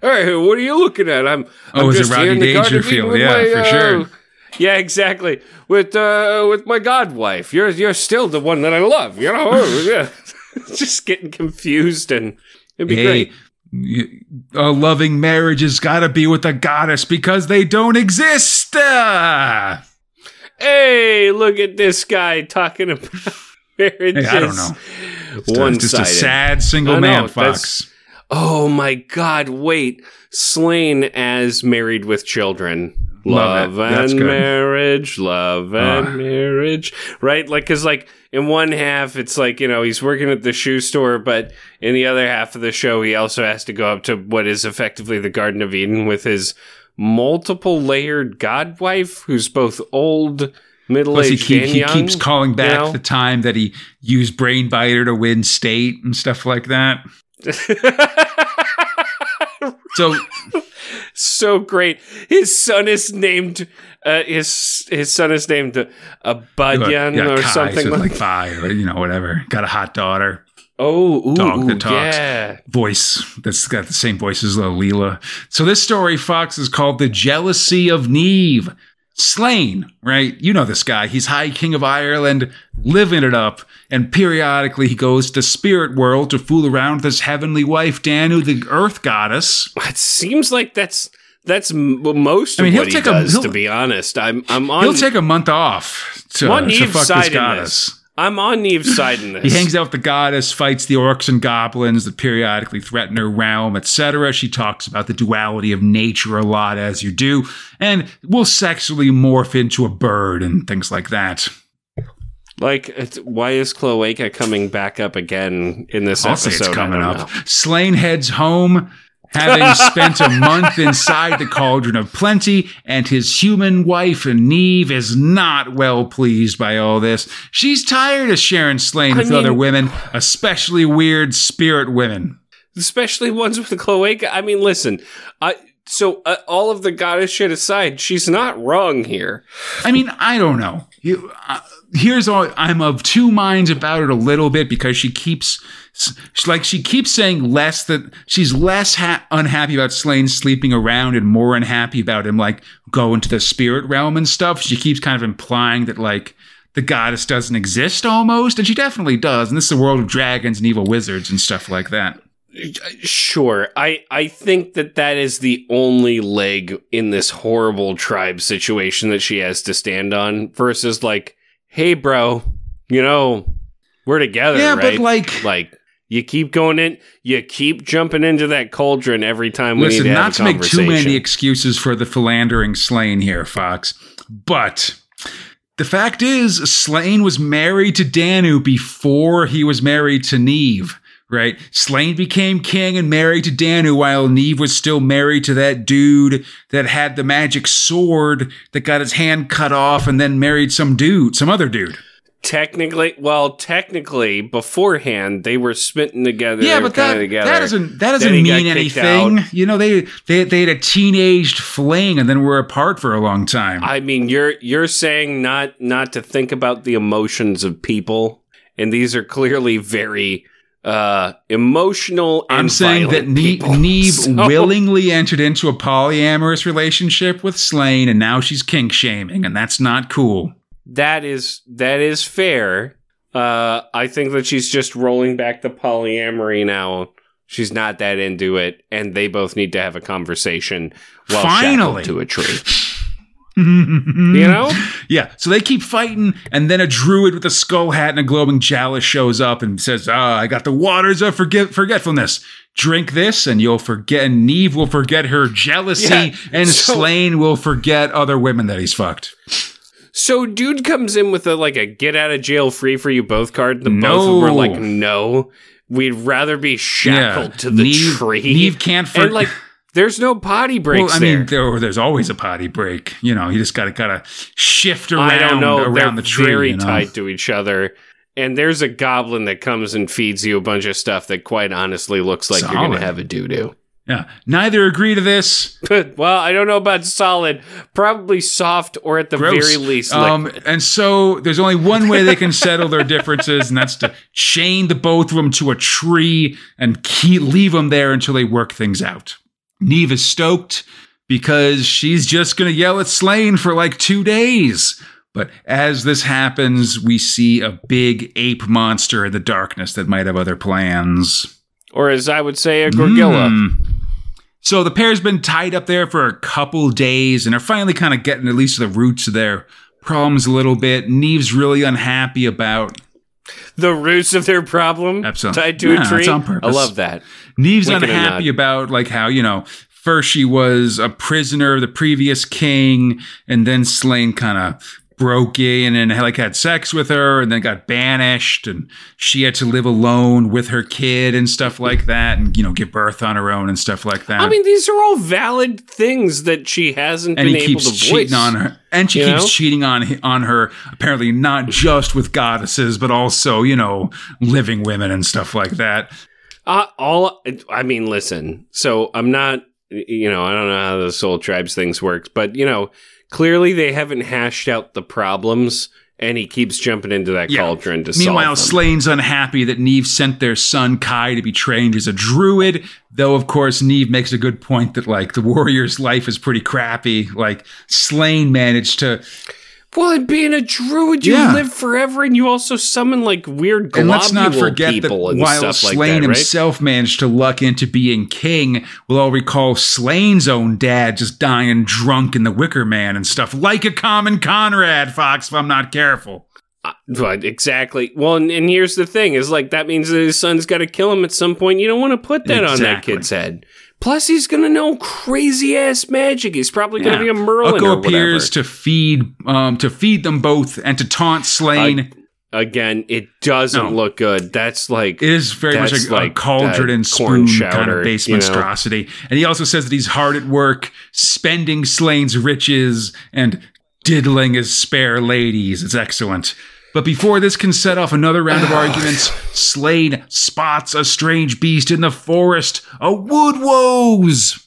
hey, what are you looking at? I'm Oh, I'm is it just here Rodney the Garden of Dangerfield? Yeah, my, for uh, sure. Yeah, exactly. With uh with my god wife. You're you're still the one that I love, you know? yeah. just getting confused and it'd be hey, great. a loving marriage has got to be with a goddess because they don't exist. Ah. Hey, look at this guy talking about marriages. Hey, I don't know. One Just a sad single know, man, Fox. Oh my god, wait. Slain as married with children. Love Love, it. That's and good. marriage, love and Ah. marriage. Right? Like, cause like in one half, it's like, you know, he's working at the shoe store, but in the other half of the show, he also has to go up to what is effectively the Garden of Eden with his multiple layered god wife, who's both old, middle Plus, he, aged, keep, he young. keeps calling back know? the time that he used Brain Biter to win state and stuff like that. So, so great. His son is named uh, his his son is named uh, a Budyan yeah, or Kai, something so like. like fire, you know, whatever. Got a hot daughter. oh, ooh, dog that talks. yeah. voice that's got the same voice as Leela. So this story, Fox, is called The Jealousy of Niamh. Slaine, right? You know this guy. He's High King of Ireland, living it up. And periodically he goes to spirit world to fool around with his heavenly wife, Danu, the earth goddess. It seems like that's that's most I mean, he'll what take he a- does. he'll- to be honest, I'm I'm on He'll take a month off to, I'm to fuck this goddess. this. I'm on Niamh's side in this. He hangs out with the goddess, fights the orcs and goblins that periodically threaten her realm, etc. She talks about the duality of nature a lot, as you do, and will sexually morph into a bird and things like that. Like, it's, why is Cloaca coming back up again in this I'll say episode? it's coming up. know. Slaine heads home, having spent a month inside the cauldron of plenty, and his human wife, Niamh, is not well pleased by all this. She's tired of sharing Slaine I with mean- other women, especially weird spirit women. especially ones with the cloaca. I mean, listen, I so uh, all of the goddess shit aside, she's not wrong here. I mean, I don't know. You, uh, here's all I'm of two minds about it a little bit because she keeps, like, she keeps saying less that she's less ha- unhappy about Slaine sleeping around and more unhappy about him, like, going to the spirit realm and stuff. She keeps kind of implying that, like, the goddess doesn't exist almost, and she definitely does. And this is a world of dragons and evil wizards and stuff like that. Sure, I I think that that is the only leg in this horrible tribe situation that she has to stand on. Versus like, hey, bro, you know, we're together, yeah, right? but like, like. You keep going in. You keep jumping into that cauldron every time we Listen, need to not to make too many excuses for the philandering Slaine here, Fox, but the fact is, Slaine was married to Danu before he was married to Niamh. Right? Slaine became king and married to Danu while Niamh was still married to that dude that had the magic sword that got his hand cut off and then married some dude, some other dude. Technically, well, technically, beforehand they were smitten together. Yeah, but that together. that doesn't that doesn't Then mean anything. out. You know, they they they had a teenaged fling and then were apart for a long time. I mean, you're you're saying not not to think about the emotions of people, and these are clearly very uh emotional. And I'm saying that Niamh. Niamh So- willingly entered into a polyamorous relationship with Slaine, and now she's kink shaming, and that's not cool. That is that is fair. Uh, I think that she's just rolling back the polyamory now. She's not that into it, and they both need to have a conversation while Finally. shackled to a tree. you You know? Yeah, so they keep fighting, and then a druid with a skull hat and a glowing chalice shows up and says, Ah, I got the waters of forget- forgetfulness. Drink this, and you'll forget, and Niamh will forget her jealousy, Yeah, and so- Slaine will forget other women that he's fucked. So, dude comes in with a like a get out of jail free for you both card. The both of them were like, no, we'd rather be shackled Yeah, to the Niamh- tree. Niamh can't for- and like, there's no potty breaks well, I there. mean, there, there's always a potty break. You know, you just gotta gotta shift around I don't know. around They're the tree. very you know? tight to each other. And there's a goblin that comes and feeds you a bunch of stuff that quite honestly looks like you're going Solid. to have a doo doo. Yeah, neither agree to this. well, I don't know about solid. Probably soft or at the Gross. very least Um, and so there's only one way they can settle their differences, and that's to chain the both of them to a tree and keep, leave them there until they work things out. Niamh is stoked because she's just going to yell at Slaine for like two days. But as this happens, we see a big ape monster in the darkness that might have other plans. or as I would say, a gorgilla. Hmm. So the pair's been tied up there for a couple days and are finally kind of getting at least the roots of their problems a little bit. Niamh's really unhappy about. The roots of their problem Absolutely. tied to Yeah, a tree. on purpose. I love that. Niamh's unhappy about like how you know first she was a prisoner of the previous king, and then Slaine kind of broke in and like had sex with her, and then got banished, and she had to live alone with her kid and stuff like that, and you know give birth on her own and stuff like that. I mean, these are all valid things that she hasn't and been he able keeps to voice. cheating on her and she you keeps know? cheating on on her apparently not just with goddesses but also you know living women and stuff like that Uh, all I mean, listen. So I'm not, you know, I don't know how the Soul Tribes things works, but you know, clearly they haven't hashed out the problems, and he keeps jumping into that Yeah. cauldron to meanwhile slaine's unhappy that niamh sent their son kai to be trained as a druid though of course niamh makes a good point that like the warrior's life is pretty crappy like slaine managed to well, and being a druid, you Yeah. live forever, and you also summon like weird globule and let's not forget that people and while stuff Slaine like that, right? himself managed to luck into being king, we'll all recall Slaine's own dad just dying drunk in the Wicker Man and stuff, like a common Conrad Fox, if I'm not careful. Uh, but exactly. Well, and, and here's the thing: is like that means that his son's got to kill him at some point. You don't want to put that on that kid's head. Plus, he's gonna know crazy ass magic. He's probably gonna be a Merlin whatever. appears to feed, um, to feed them both and to taunt Slaine. Again, it doesn't No. look good. That's like it is very much a, like a cauldron and spoon kind of base you know? monstrosity. And he also says that he's hard at work spending Slaine's riches and diddling his spare ladies. It's excellent. But before this can set off another round of arguments, Slade spots a strange beast in the forest, a wood woodwose.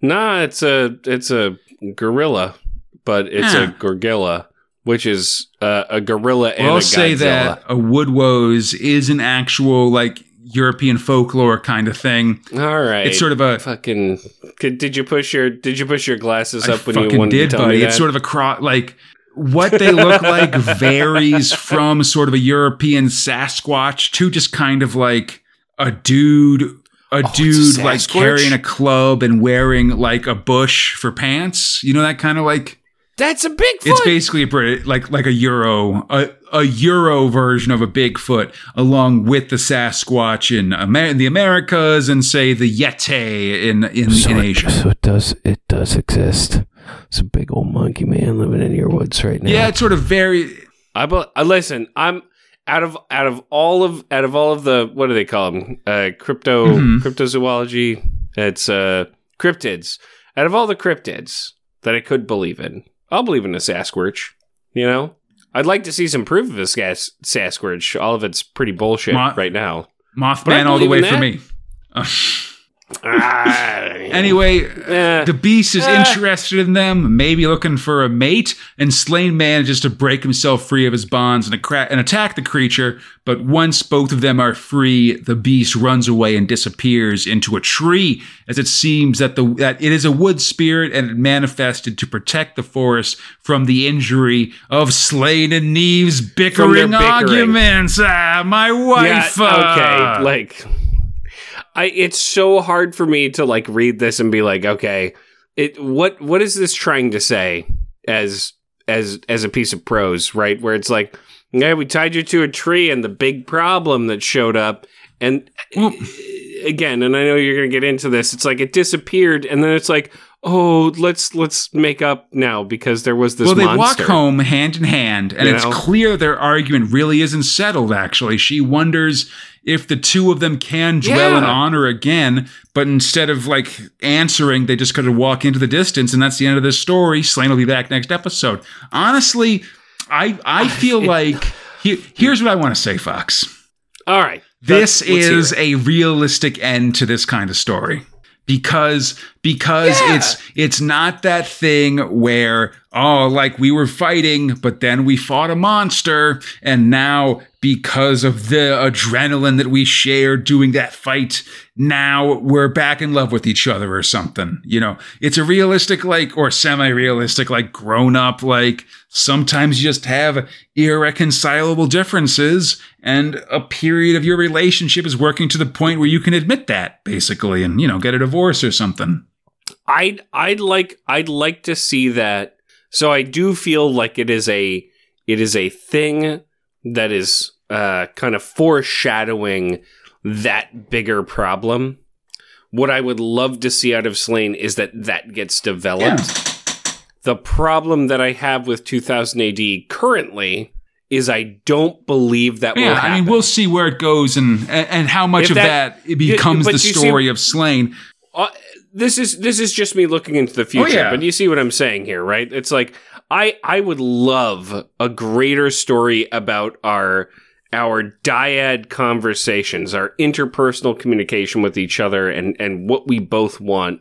Nah, it's a it's a gorilla, but it's Yeah. a gorgilla, which is uh, a gorilla and Well, I'll say that a wood woodwose is an actual like European folklore kind of thing. All right, It's sort of a fucking. Could, did you push your Did you push your glasses I up when you wanted did, to tell buddy. It's sort of a cross, like what they look like varies from sort of a European Sasquatch to just kind of like a dude, a oh, a dude like carrying a club and wearing like a bush for pants. You know that kind of like That's a Bigfoot. it's basically a Brit, like like a Euro, a, a Euro version of a Bigfoot, along with the Sasquatch in Amer- the Americas and say the Yeti in in, in Asia. So it does it does exist. It's a big old monkey man living in your woods right now. Yeah, it's sort of very I, be- I listen. I'm out of out of all of out of all of the what do they call them? Uh, crypto Mhm. cryptozoology. It's uh cryptids. Out of all the cryptids that I could believe in, I'll believe in a Sasquatch. You know, I'd like to see some proof of this gas Sasquatch. All of it's pretty bullshit Ma- right now. Mothman all the way for that. me. Uh, Ah, anyway, eh. the beast is Eh. interested in them, maybe looking for a mate, and Slaine manages to break himself free of his bonds and, accra- and attack the creature. But once both of them are free, the beast runs away and disappears into a tree, as it seems that the that it is a wood spirit and it manifested to protect the forest from the injury of Slaine and Niamh's bickering, bickering. arguments. Ah, my wife. Yeah, uh, okay, like I it's so hard for me to like read this and be like, okay, it what what is this trying to say as as as a piece of prose, right? Where it's like, yeah, we tied you to a tree and the big problem that showed up and Well- eh, again, and I know you're going to get into this. It's like it disappeared and then it's like, "Oh, let's let's make up now because there was this well, they monster." walk home hand in hand, and You it's know? clear their argument really isn't settled, actually. She wonders if the two of them can dwell in honor again, but instead of like answering, they just kind of walk into the distance, and that's the end of this story. Slaine will be back next episode. Honestly, I I feel like he, here's what I want to say, Fox. All right. This Let's- let's hear is a realistic end to this kind of story because because Yeah. it's it's not that thing where oh like we were fighting but then we fought a monster and now because of the adrenaline that we shared doing that fight now we're back in love with each other or something you know it's a realistic like or semi-realistic like grown up like sometimes you just have irreconcilable differences and a period of your relationship is working to the point where you can admit that basically and you know get a divorce or something I'd I'd like I'd like to see that. So I do feel like it is a it is a thing that is uh, kind of foreshadowing that bigger problem. What I would love to see out of Slaine is that that gets developed. The problem that I have with 2000 AD currently is I don't believe that yeah i mean we'll see where it goes and and, and how much If of that- that, it becomes the you see- story of slaine uh, this is this is just me looking into the future, yeah. but you see what I'm saying here, right? It's like I I would love a greater story about our our dyad conversations, our interpersonal communication with each other and and what we both want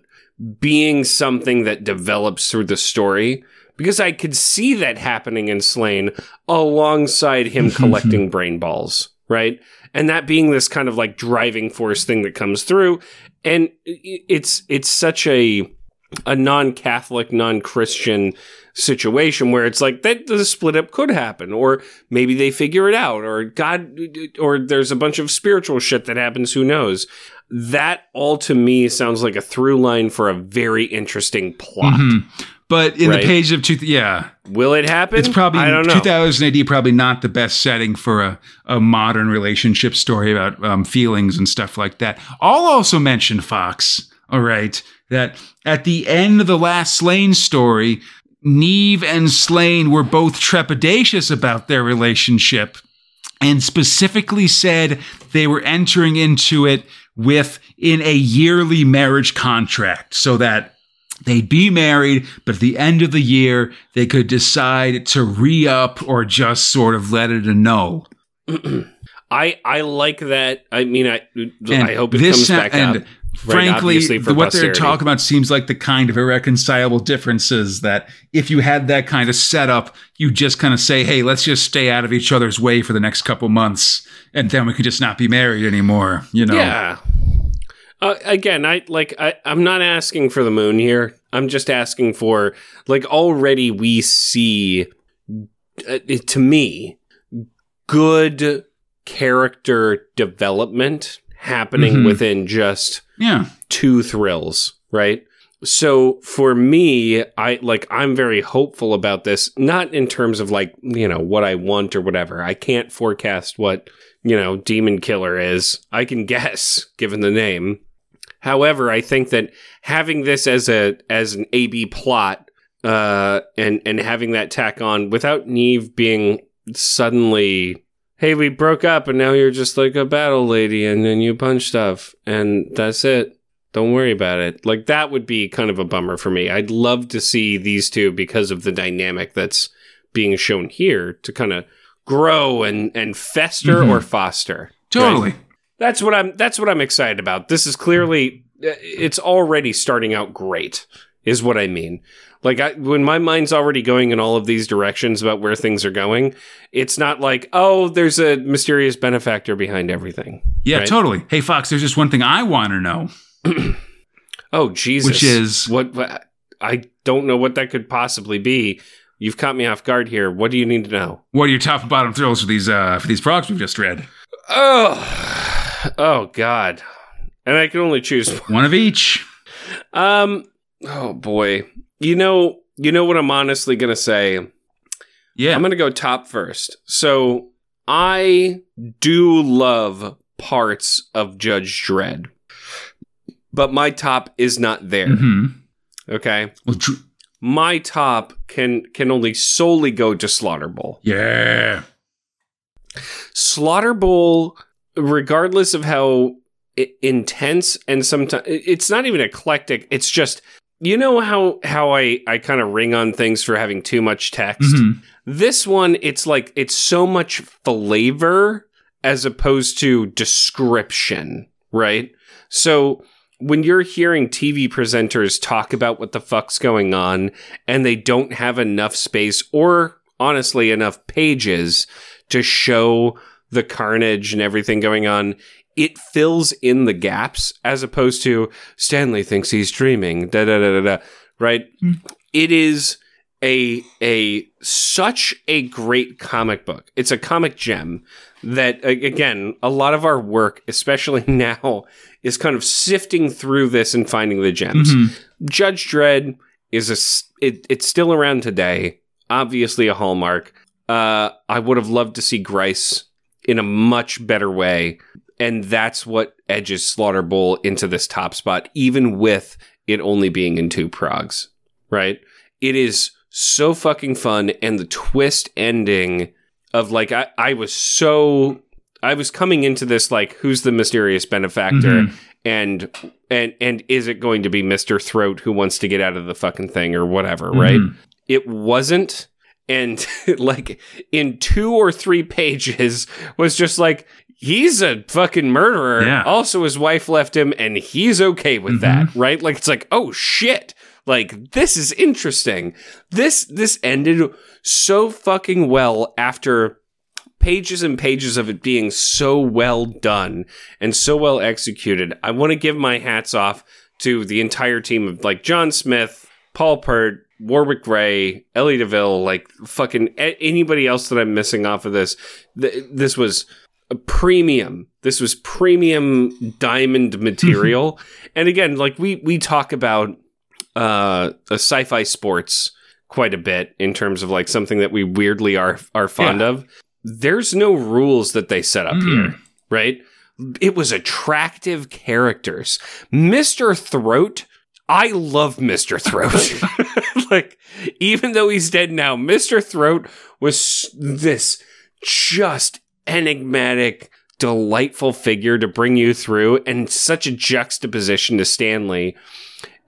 being something that develops through the story because I could see that happening in Slaine alongside him collecting brain balls, right? And that being this kind of like driving force thing that comes through and it's it's such a a non-Catholic, non-Christian situation where it's like that the split up could happen or maybe they figure it out or god or there's a bunch of spiritual shit that happens who knows that all to me sounds like a through line for a very interesting plot Mhm. But in Right. the page of two yeah will it happen it's probably i don't know 2000 AD probably not the best setting for a, a modern relationship story about um, feelings and stuff like that. I'll also mention Fox. All right, that at the end of the last Slaine story, Niamh and Slaine were both trepidatious about their relationship and specifically said they were entering into it with in a yearly marriage contract so that they'd be married, but at the end of the year, they could decide to re up or just sort of let it a no. i i like that i mean i And i hope it this comes sa- back and up Frankly, what they're talking about seems like the kind of irreconcilable differences that if you had that kind of setup, you just kind of say, hey, let's just stay out of each other's way for the next couple months, and then we can just not be married anymore, you know? Yeah. Uh, again, I like. I, I'm not asking for the moon here. I'm just asking for like already we see uh, to me good character development happening Mhm. within just Yeah. two thrills, right? So for me, I like I'm very hopeful about this, not in terms of like, you know, what I want or whatever. I can't forecast what, you know, Demon Killer is. I can guess given the name. However, I think that having this as a as an AB plot uh and and having that tack on without Niamh being suddenly hey, we broke up and now you're just like a battle lady and then you punch stuff and that's it. Don't worry about it. Like that would be kind of a bummer for me. I'd love to see these two because of the dynamic that's being shown here to kind of grow and and fester Mhm. or foster. Totally. Right? That's what I'm that's what I'm excited about. This is clearly it's already starting out great is what I mean. Like I, when my mind's already going in all of these directions about where things are going, it's not like, oh, there's a mysterious benefactor behind everything. Yeah, Right. totally. Hey, Fox, there's just one thing I want to know. Oh, Jesus. Which is- what, what I don't know what that could possibly be. You've caught me off guard here. What do you need to know? What are your top and bottom thrills for these uh, for these progs we've just read? Oh, oh God. And I can only choose One of each. Um. Oh boy. You know. You know what I'm honestly gonna say. Yeah. I'm gonna go top first. So I do love parts of Judge Dredd, but my top is not there. hmm Okay. Well, tr- My top can can only solely go to Slaughter Bowl. yeah. Slaughter Bowl, regardless of how intense and sometimes it's not even eclectic. It's just you know how how I I kind of ring on things for having too much text. Mhm. This one, it's like it's so much flavor as opposed to description, right? So when you're hearing TV presenters talk about what the fuck's going on and they don't have enough space or honestly enough pages to show the carnage and everything going on, it fills in the gaps as opposed to Stanley thinks he's dreaming, da da da da da, right? Hmm. It is a a such a great comic book. It's a comic gem that again, a lot of our work, especially now, is kind of sifting through this and finding the gems. Mhm. Judge Dredd is a it, it's still around today. Obviously a hallmark. Uh, I would have loved to see Grice in a much better way, and that's what edges Slaughter Bowl into this top spot, even with it only being in two progs. Right? It is so fucking fun, and the twist ending of like I, I was so I was coming into this like who's the mysterious benefactor Mhm. and and and is it going to be Mr. Throat who wants to get out of the fucking thing or whatever, right? Mhm. It wasn't and like in two or three pages was just like he's a fucking murderer. Yeah. Also his wife left him and he's okay with Mhm. that, right? Like it's like, "Oh shit." Like this is interesting. This this ended so fucking well after pages and pages of it being so well done and so well executed. I want to give my hats off to the entire team of like John Smith, Paul Peart, Warwick Gray, Ellie DeVille, like fucking anybody else that I'm missing off of this. Th- this was a premium. This was premium diamond material. and again, like we we talk about uh, uh sci-fi sports quite a bit in terms of like something that we weirdly are are fond Yeah. of. There's no rules that they set up Mhm. here, right? It was attractive characters. Mr. Throat, I love Mr. Throat. like, even though he's dead now, Mr. Throat was this just enigmatic, delightful figure to bring you through and such a juxtaposition to Stanley.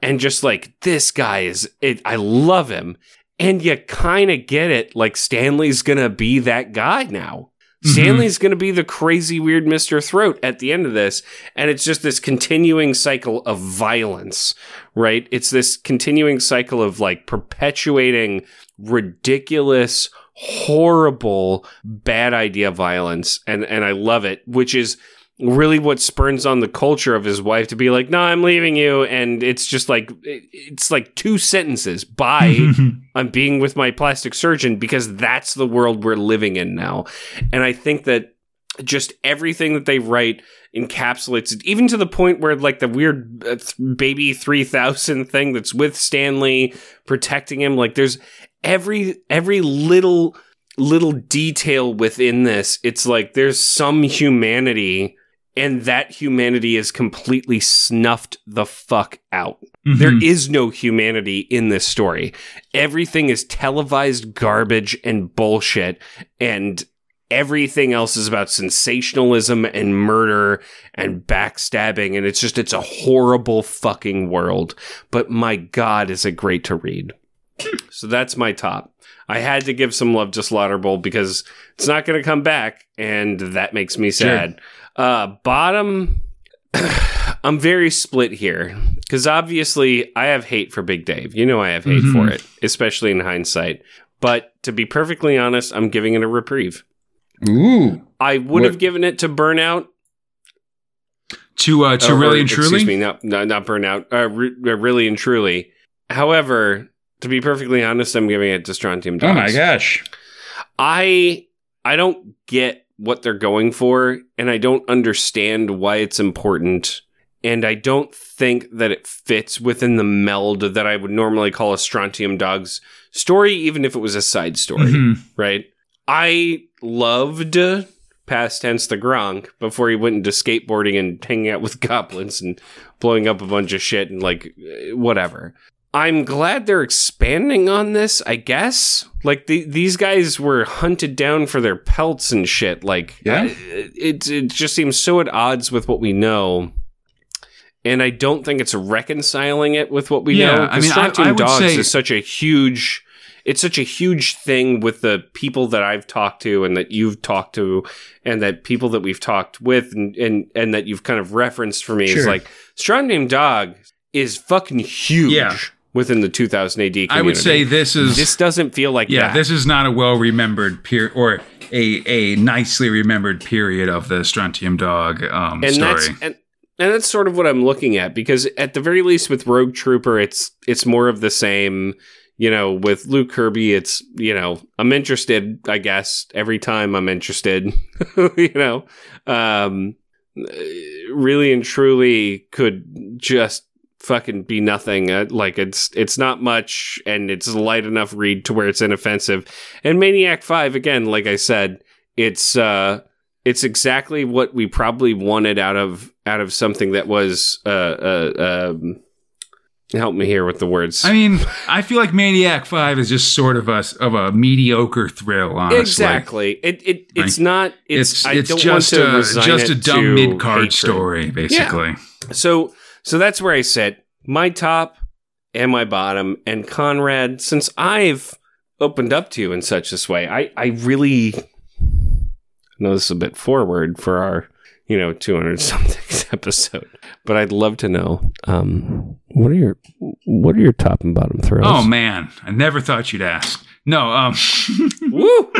And just like, this guy is, it, I love him. And you kind of get it. Like, Stanley's going to be that guy now. Mhm. Stanley's going to be the crazy, weird Mr. Throat at the end of this. And it's just this continuing cycle of violence, right? It's this continuing cycle of like perpetuating ridiculous, horrible, bad idea violence. And, and I love it, which is really what spurns on the culture of his wife to be like, no, I'm leaving you. And it's just like, it's like two sentences. Bye. I'm being with my plastic surgeon because that's the world we're living in now. And I think that just everything that they write encapsulates it, even to the point where like the weird uh, th- baby 3000 thing that's with Stanley protecting him, like there's every, every little, little detail within this. It's like there's some humanity and that humanity is completely snuffed the fuck out. Mhm. There is no humanity in this story. Everything is televised garbage and bullshit, and everything else is about sensationalism and murder and backstabbing. And it's just, it's a horrible fucking world. But my God, is it great to read. So that's my top. I had to give some love to Slaughter Bowl because it's not going to come back, and that makes me sad. Uh, bottom, I'm very split here because obviously I have hate for Big Dave. You know I have hate Mhm. for it, especially in hindsight. But to be perfectly honest, I'm giving it a reprieve. Ooh. I would What- have given it to Burnout. To uh, to really or, and truly. Excuse me, not, not, not Burnout. Uh, re- uh, really and truly. However, to be perfectly honest, I'm giving it to Strontium Oh my gosh. I I don't get what they're going for, and I don't understand why it's important, and I don't think that it fits within the meld that I would normally call a Strontium Dogs story, even if it was a side story, Mhm. right? I loved past tense the Gronk before he went into skateboarding and hanging out with goblins and blowing up a bunch of shit and like whatever. I'm glad they're expanding on this, I guess. Like the, these guys were hunted down for their pelts and shit. Like Yeah. It it just seems so at odds with what we know. And I don't think it's reconciling it with what we Yeah, know. I mean, I- I Dogs say- is such a huge it's such a huge thing with the people that I've talked to and that you've talked to and that people that we've talked with and and, and that you've kind of referenced for me is like Strontium Dog is fucking huge Yeah. Within the 2000 AD community. I would say this is this doesn't feel like yeah, that. this is not a well remembered period or a a nicely remembered period of the Strontium Dog um, and story. that's and, and that's sort of what I'm looking at because at the very least with Rogue Trooper it's it's more of the same you know with Luke Kirby it's you know I'm interested I guess every time I'm interested you know um really and truly could just fucking be nothing. Uh, like it's it's not much and it's a light enough read to where it's inoffensive. And Maniac 5 again like I said it's uh it's exactly what we probably wanted out of out of something that was uh uh um help me here with the words. I mean, I feel like Maniac Five is just sort of a of a mediocre thrill. Honestly, exactly. It it it's not it's, It's I it's don't just want to a just a dumb mid card story, basically. so so that's where I sit my top and my bottom and Conrad since I've opened up to you in such this way I I really I know this is a bit forward for our you know 200 something episode but I'd love to know Um, what are your what are your top and bottom throws? Oh man, I never thought you'd ask. No, um, Woo!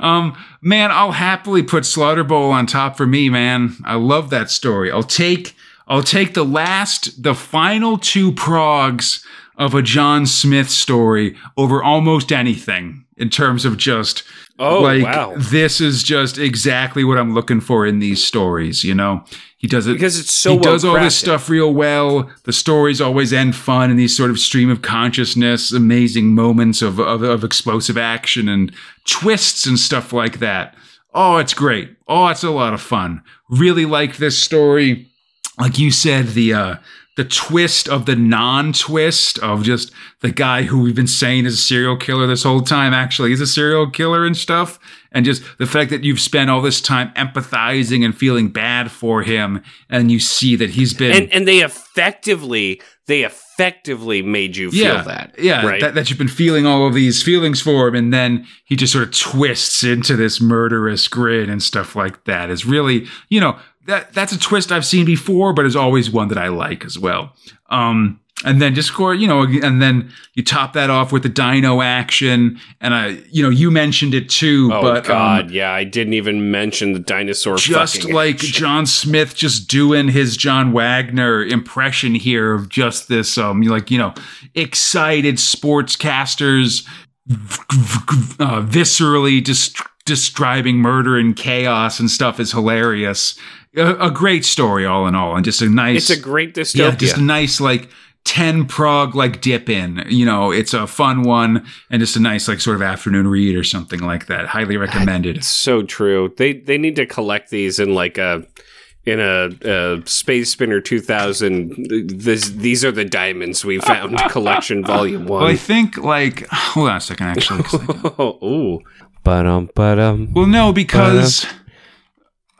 um, man, I'll happily put Slaughter Bowl on top for me, man. I love that story. I'll take, I'll take the last, the final two progs of a John Smith story over almost anything in terms of just Oh, like wow. this is just exactly what I'm looking for in these stories. You know, he does it Because it's so he does all this stuff real well. The stories always end fun in these sort of stream of consciousness, amazing moments of, of, of explosive action and twists and stuff like that. Oh, it's great. Oh, it's a lot of fun. Really like this story. Like you said, the uh, the twist of the non-twist of just the guy who we've been saying is a serial killer this whole time actually is a serial killer and stuff and just the fact that you've spent all this time empathizing and feeling bad for him and you see that he's been and and they effectively they effectively made you feel yeah, that yeah, right that, that you've been feeling all of these feelings for him, and then he just sort of twists into this murderous grin and stuff like that. Is really, you know, that that's a twist I've seen before, but is always one that I like as well. Um, and then just score, you know, and then you top that off with the dino action, and I, you know, you mentioned it too, oh but god um, yeah i didn't even mention the dinosaur just like action. John Smith just doing his John Wagner impression here of just this um like you know excited sportscasters uh, viscerally just describing murder and chaos and stuff is hilarious. A, a great story all in all and just a nice it's a great dystopia. yeah, just a nice like 10 prog like dip in. You know it's a fun one and just a nice like sort of afternoon read or something like that. Highly recommended. so true. They they need to collect these in like a in a, a space spinner 2000 this, these are the diamonds we found collection volume Well, I think like hold on a second, actually. Oh ooh But um, but um, well, no, because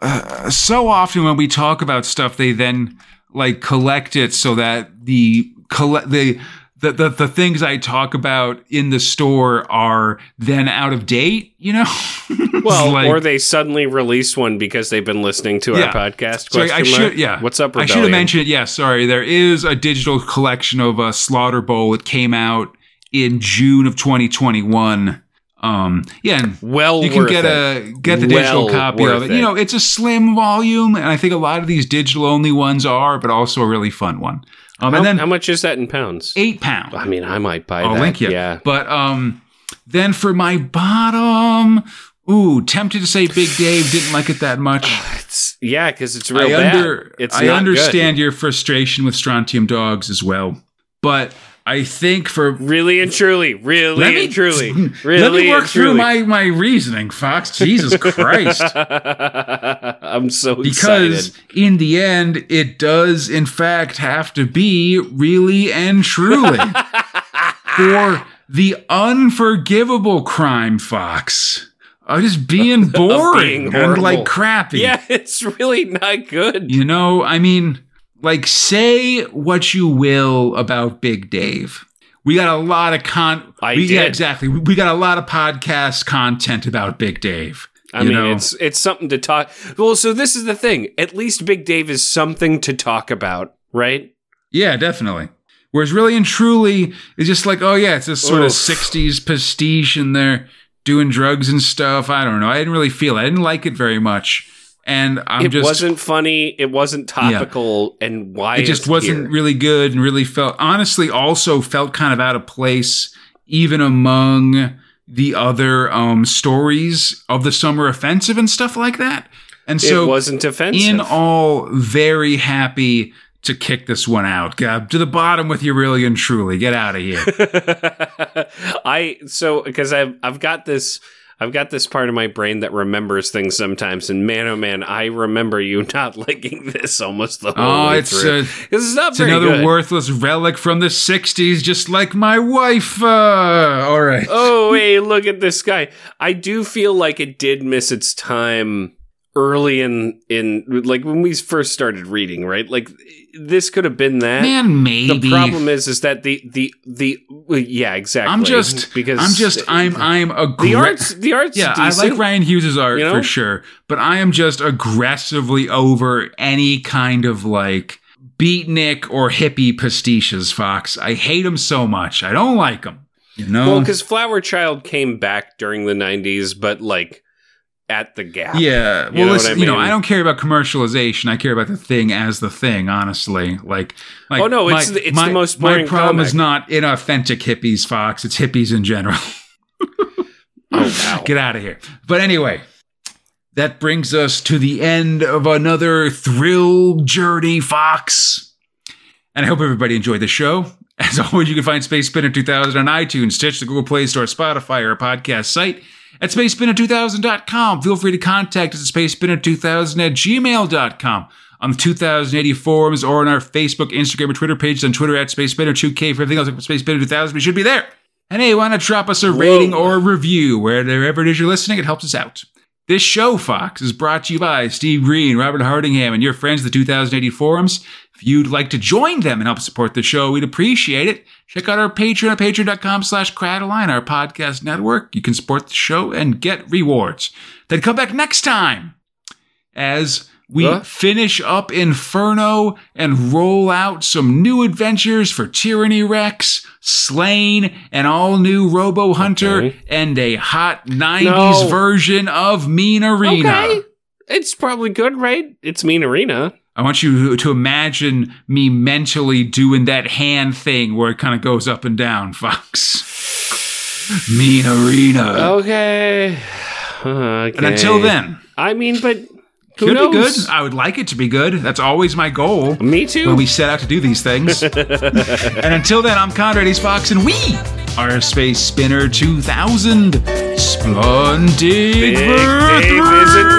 uh, so often when we talk about stuff, they then like collect it so that the colle- the the, the the things I talk about in the store are then out of date, you know? Well, like- or they suddenly release one because they've been listening to Yeah. our podcast. So I, I should, yeah. What's up, I should have mentioned it. Yeah, sorry. There is a digital collection of uh, Slaughter Bowl. It came out in June of 2021. Um, yeah, and Well, you can get it. a get the digital Well copy of worth it. You know, it's a slim volume, and I think a lot of these digital only ones are, but also a really fun one. Um, How, and then how much is that in pounds? eight pound. I mean, I might buy I'll that. link you. Yeah. But um, then for my bottom, ooh, tempted to say Big Dave. Didn't like it that much. It's, yeah, because it's real I bad. under it's I understand good. your frustration with Strontium dogs as well, but I think for Really and truly, really let me and truly, really let me work through truly. my my reasoning, Fox. Jesus Christ. I'm so Because excited. in the end, it does in fact have to be really and truly for the unforgivable crime, Fox. Of just being boring and like crappy. Yeah, it's really not good. You know, I mean, like, say what you will about Big Dave. We got a lot of con. I we, Yeah, did. exactly. We got a lot of podcast content about Big Dave. I you mean, know? it's it's something to talk. Well, so this is the thing. At least Big Dave is something to talk about, right? yeah, definitely. Whereas really and truly, it's just like, oh yeah, it's this sort of '60s pastiche, and they're doing drugs and stuff. I don't know. I didn't really feel. it. I didn't like it very much, and I'm it just. wasn't funny. It wasn't topical. And why it just wasn't here? really good and really felt honestly also felt kind of out of place even among the other um stories of the summer offensive and stuff like that and so it wasn't offensive. in all very happy to kick this one out God, to the bottom with you really and truly get out of here I so because I've I've got this I've got this part of my brain that remembers things sometimes, and man, oh man, I remember you not liking this almost the whole oh way it's through. uh, 'Cause it's not it's another good. worthless relic from the 60s just like my wife uh, all right Oh, hey, look at this guy. I do feel like it did miss its time early in in like when we first started reading, right? Like this could have been that. man maybe the problem is is that the the the well, yeah, exactly. I'm just because I'm just I'm I'm a the art's the art's Yeah, decent. I like Rian Hughes' art you know? for sure, but I am just aggressively over any kind of like beatnik or hippie pastiches, Fox. I hate them so much. I don't like them. You know? Well, because Flower Child came back during the '90s, but like at the gap. yeah. You Well, know listen, I you know. I don't care about commercialization. I care about the thing as the thing. Honestly, like, like Oh, no, it's my- the- it's my, the most My problem comic. is not inauthentic hippies, Fox. It's hippies in general. Oh wow. Get out of here. But anyway, that brings us to the end of another thrill journey, Fox. And I hope everybody enjoyed the show. As always, you can find Space Spinner 2000 on iTunes, Stitch, the Google Play Store, Spotify, or podcast site at spacespinner2000.com. Feel free to contact us at spacespinner2000 at gmail.com on the 2080 forums or on our Facebook, Instagram, or Twitter pages on Twitter at SpaceSpinner2K for everything else like Space Spinner 2000. We should be there. And hey, why not drop us a rating or a review wherever it is you're listening? It helps us out. This show, Fox, is brought to you by Steve Green, Robert Hardingham, and your friends, the 2080 Forums. If you'd like to join them and help support the show, we'd appreciate it. Check out our Patreon at patreon.com slash Crataline, our podcast network. You can support the show and get rewards. Then come back next time as we Huh? finish up Inferno and roll out some new adventures for Tyranny Rex, Slaine, an all new Robo Hunter, Okay. and a hot 90s No. version of Mean Arena. Okay. It's probably good, right? It's Mean Arena. I want you to imagine me mentally doing that hand thing where it kind of goes up and down, Fox. mean Arena. Okay. Okay. And until then, I mean, but who could knows? be good. I would like it to be good. That's always my goal. Me too. when we set out to do these things. and until then, I'm Conrad Ace Fox, and we are Space Spinner 2000. Splendid Big Dave isn't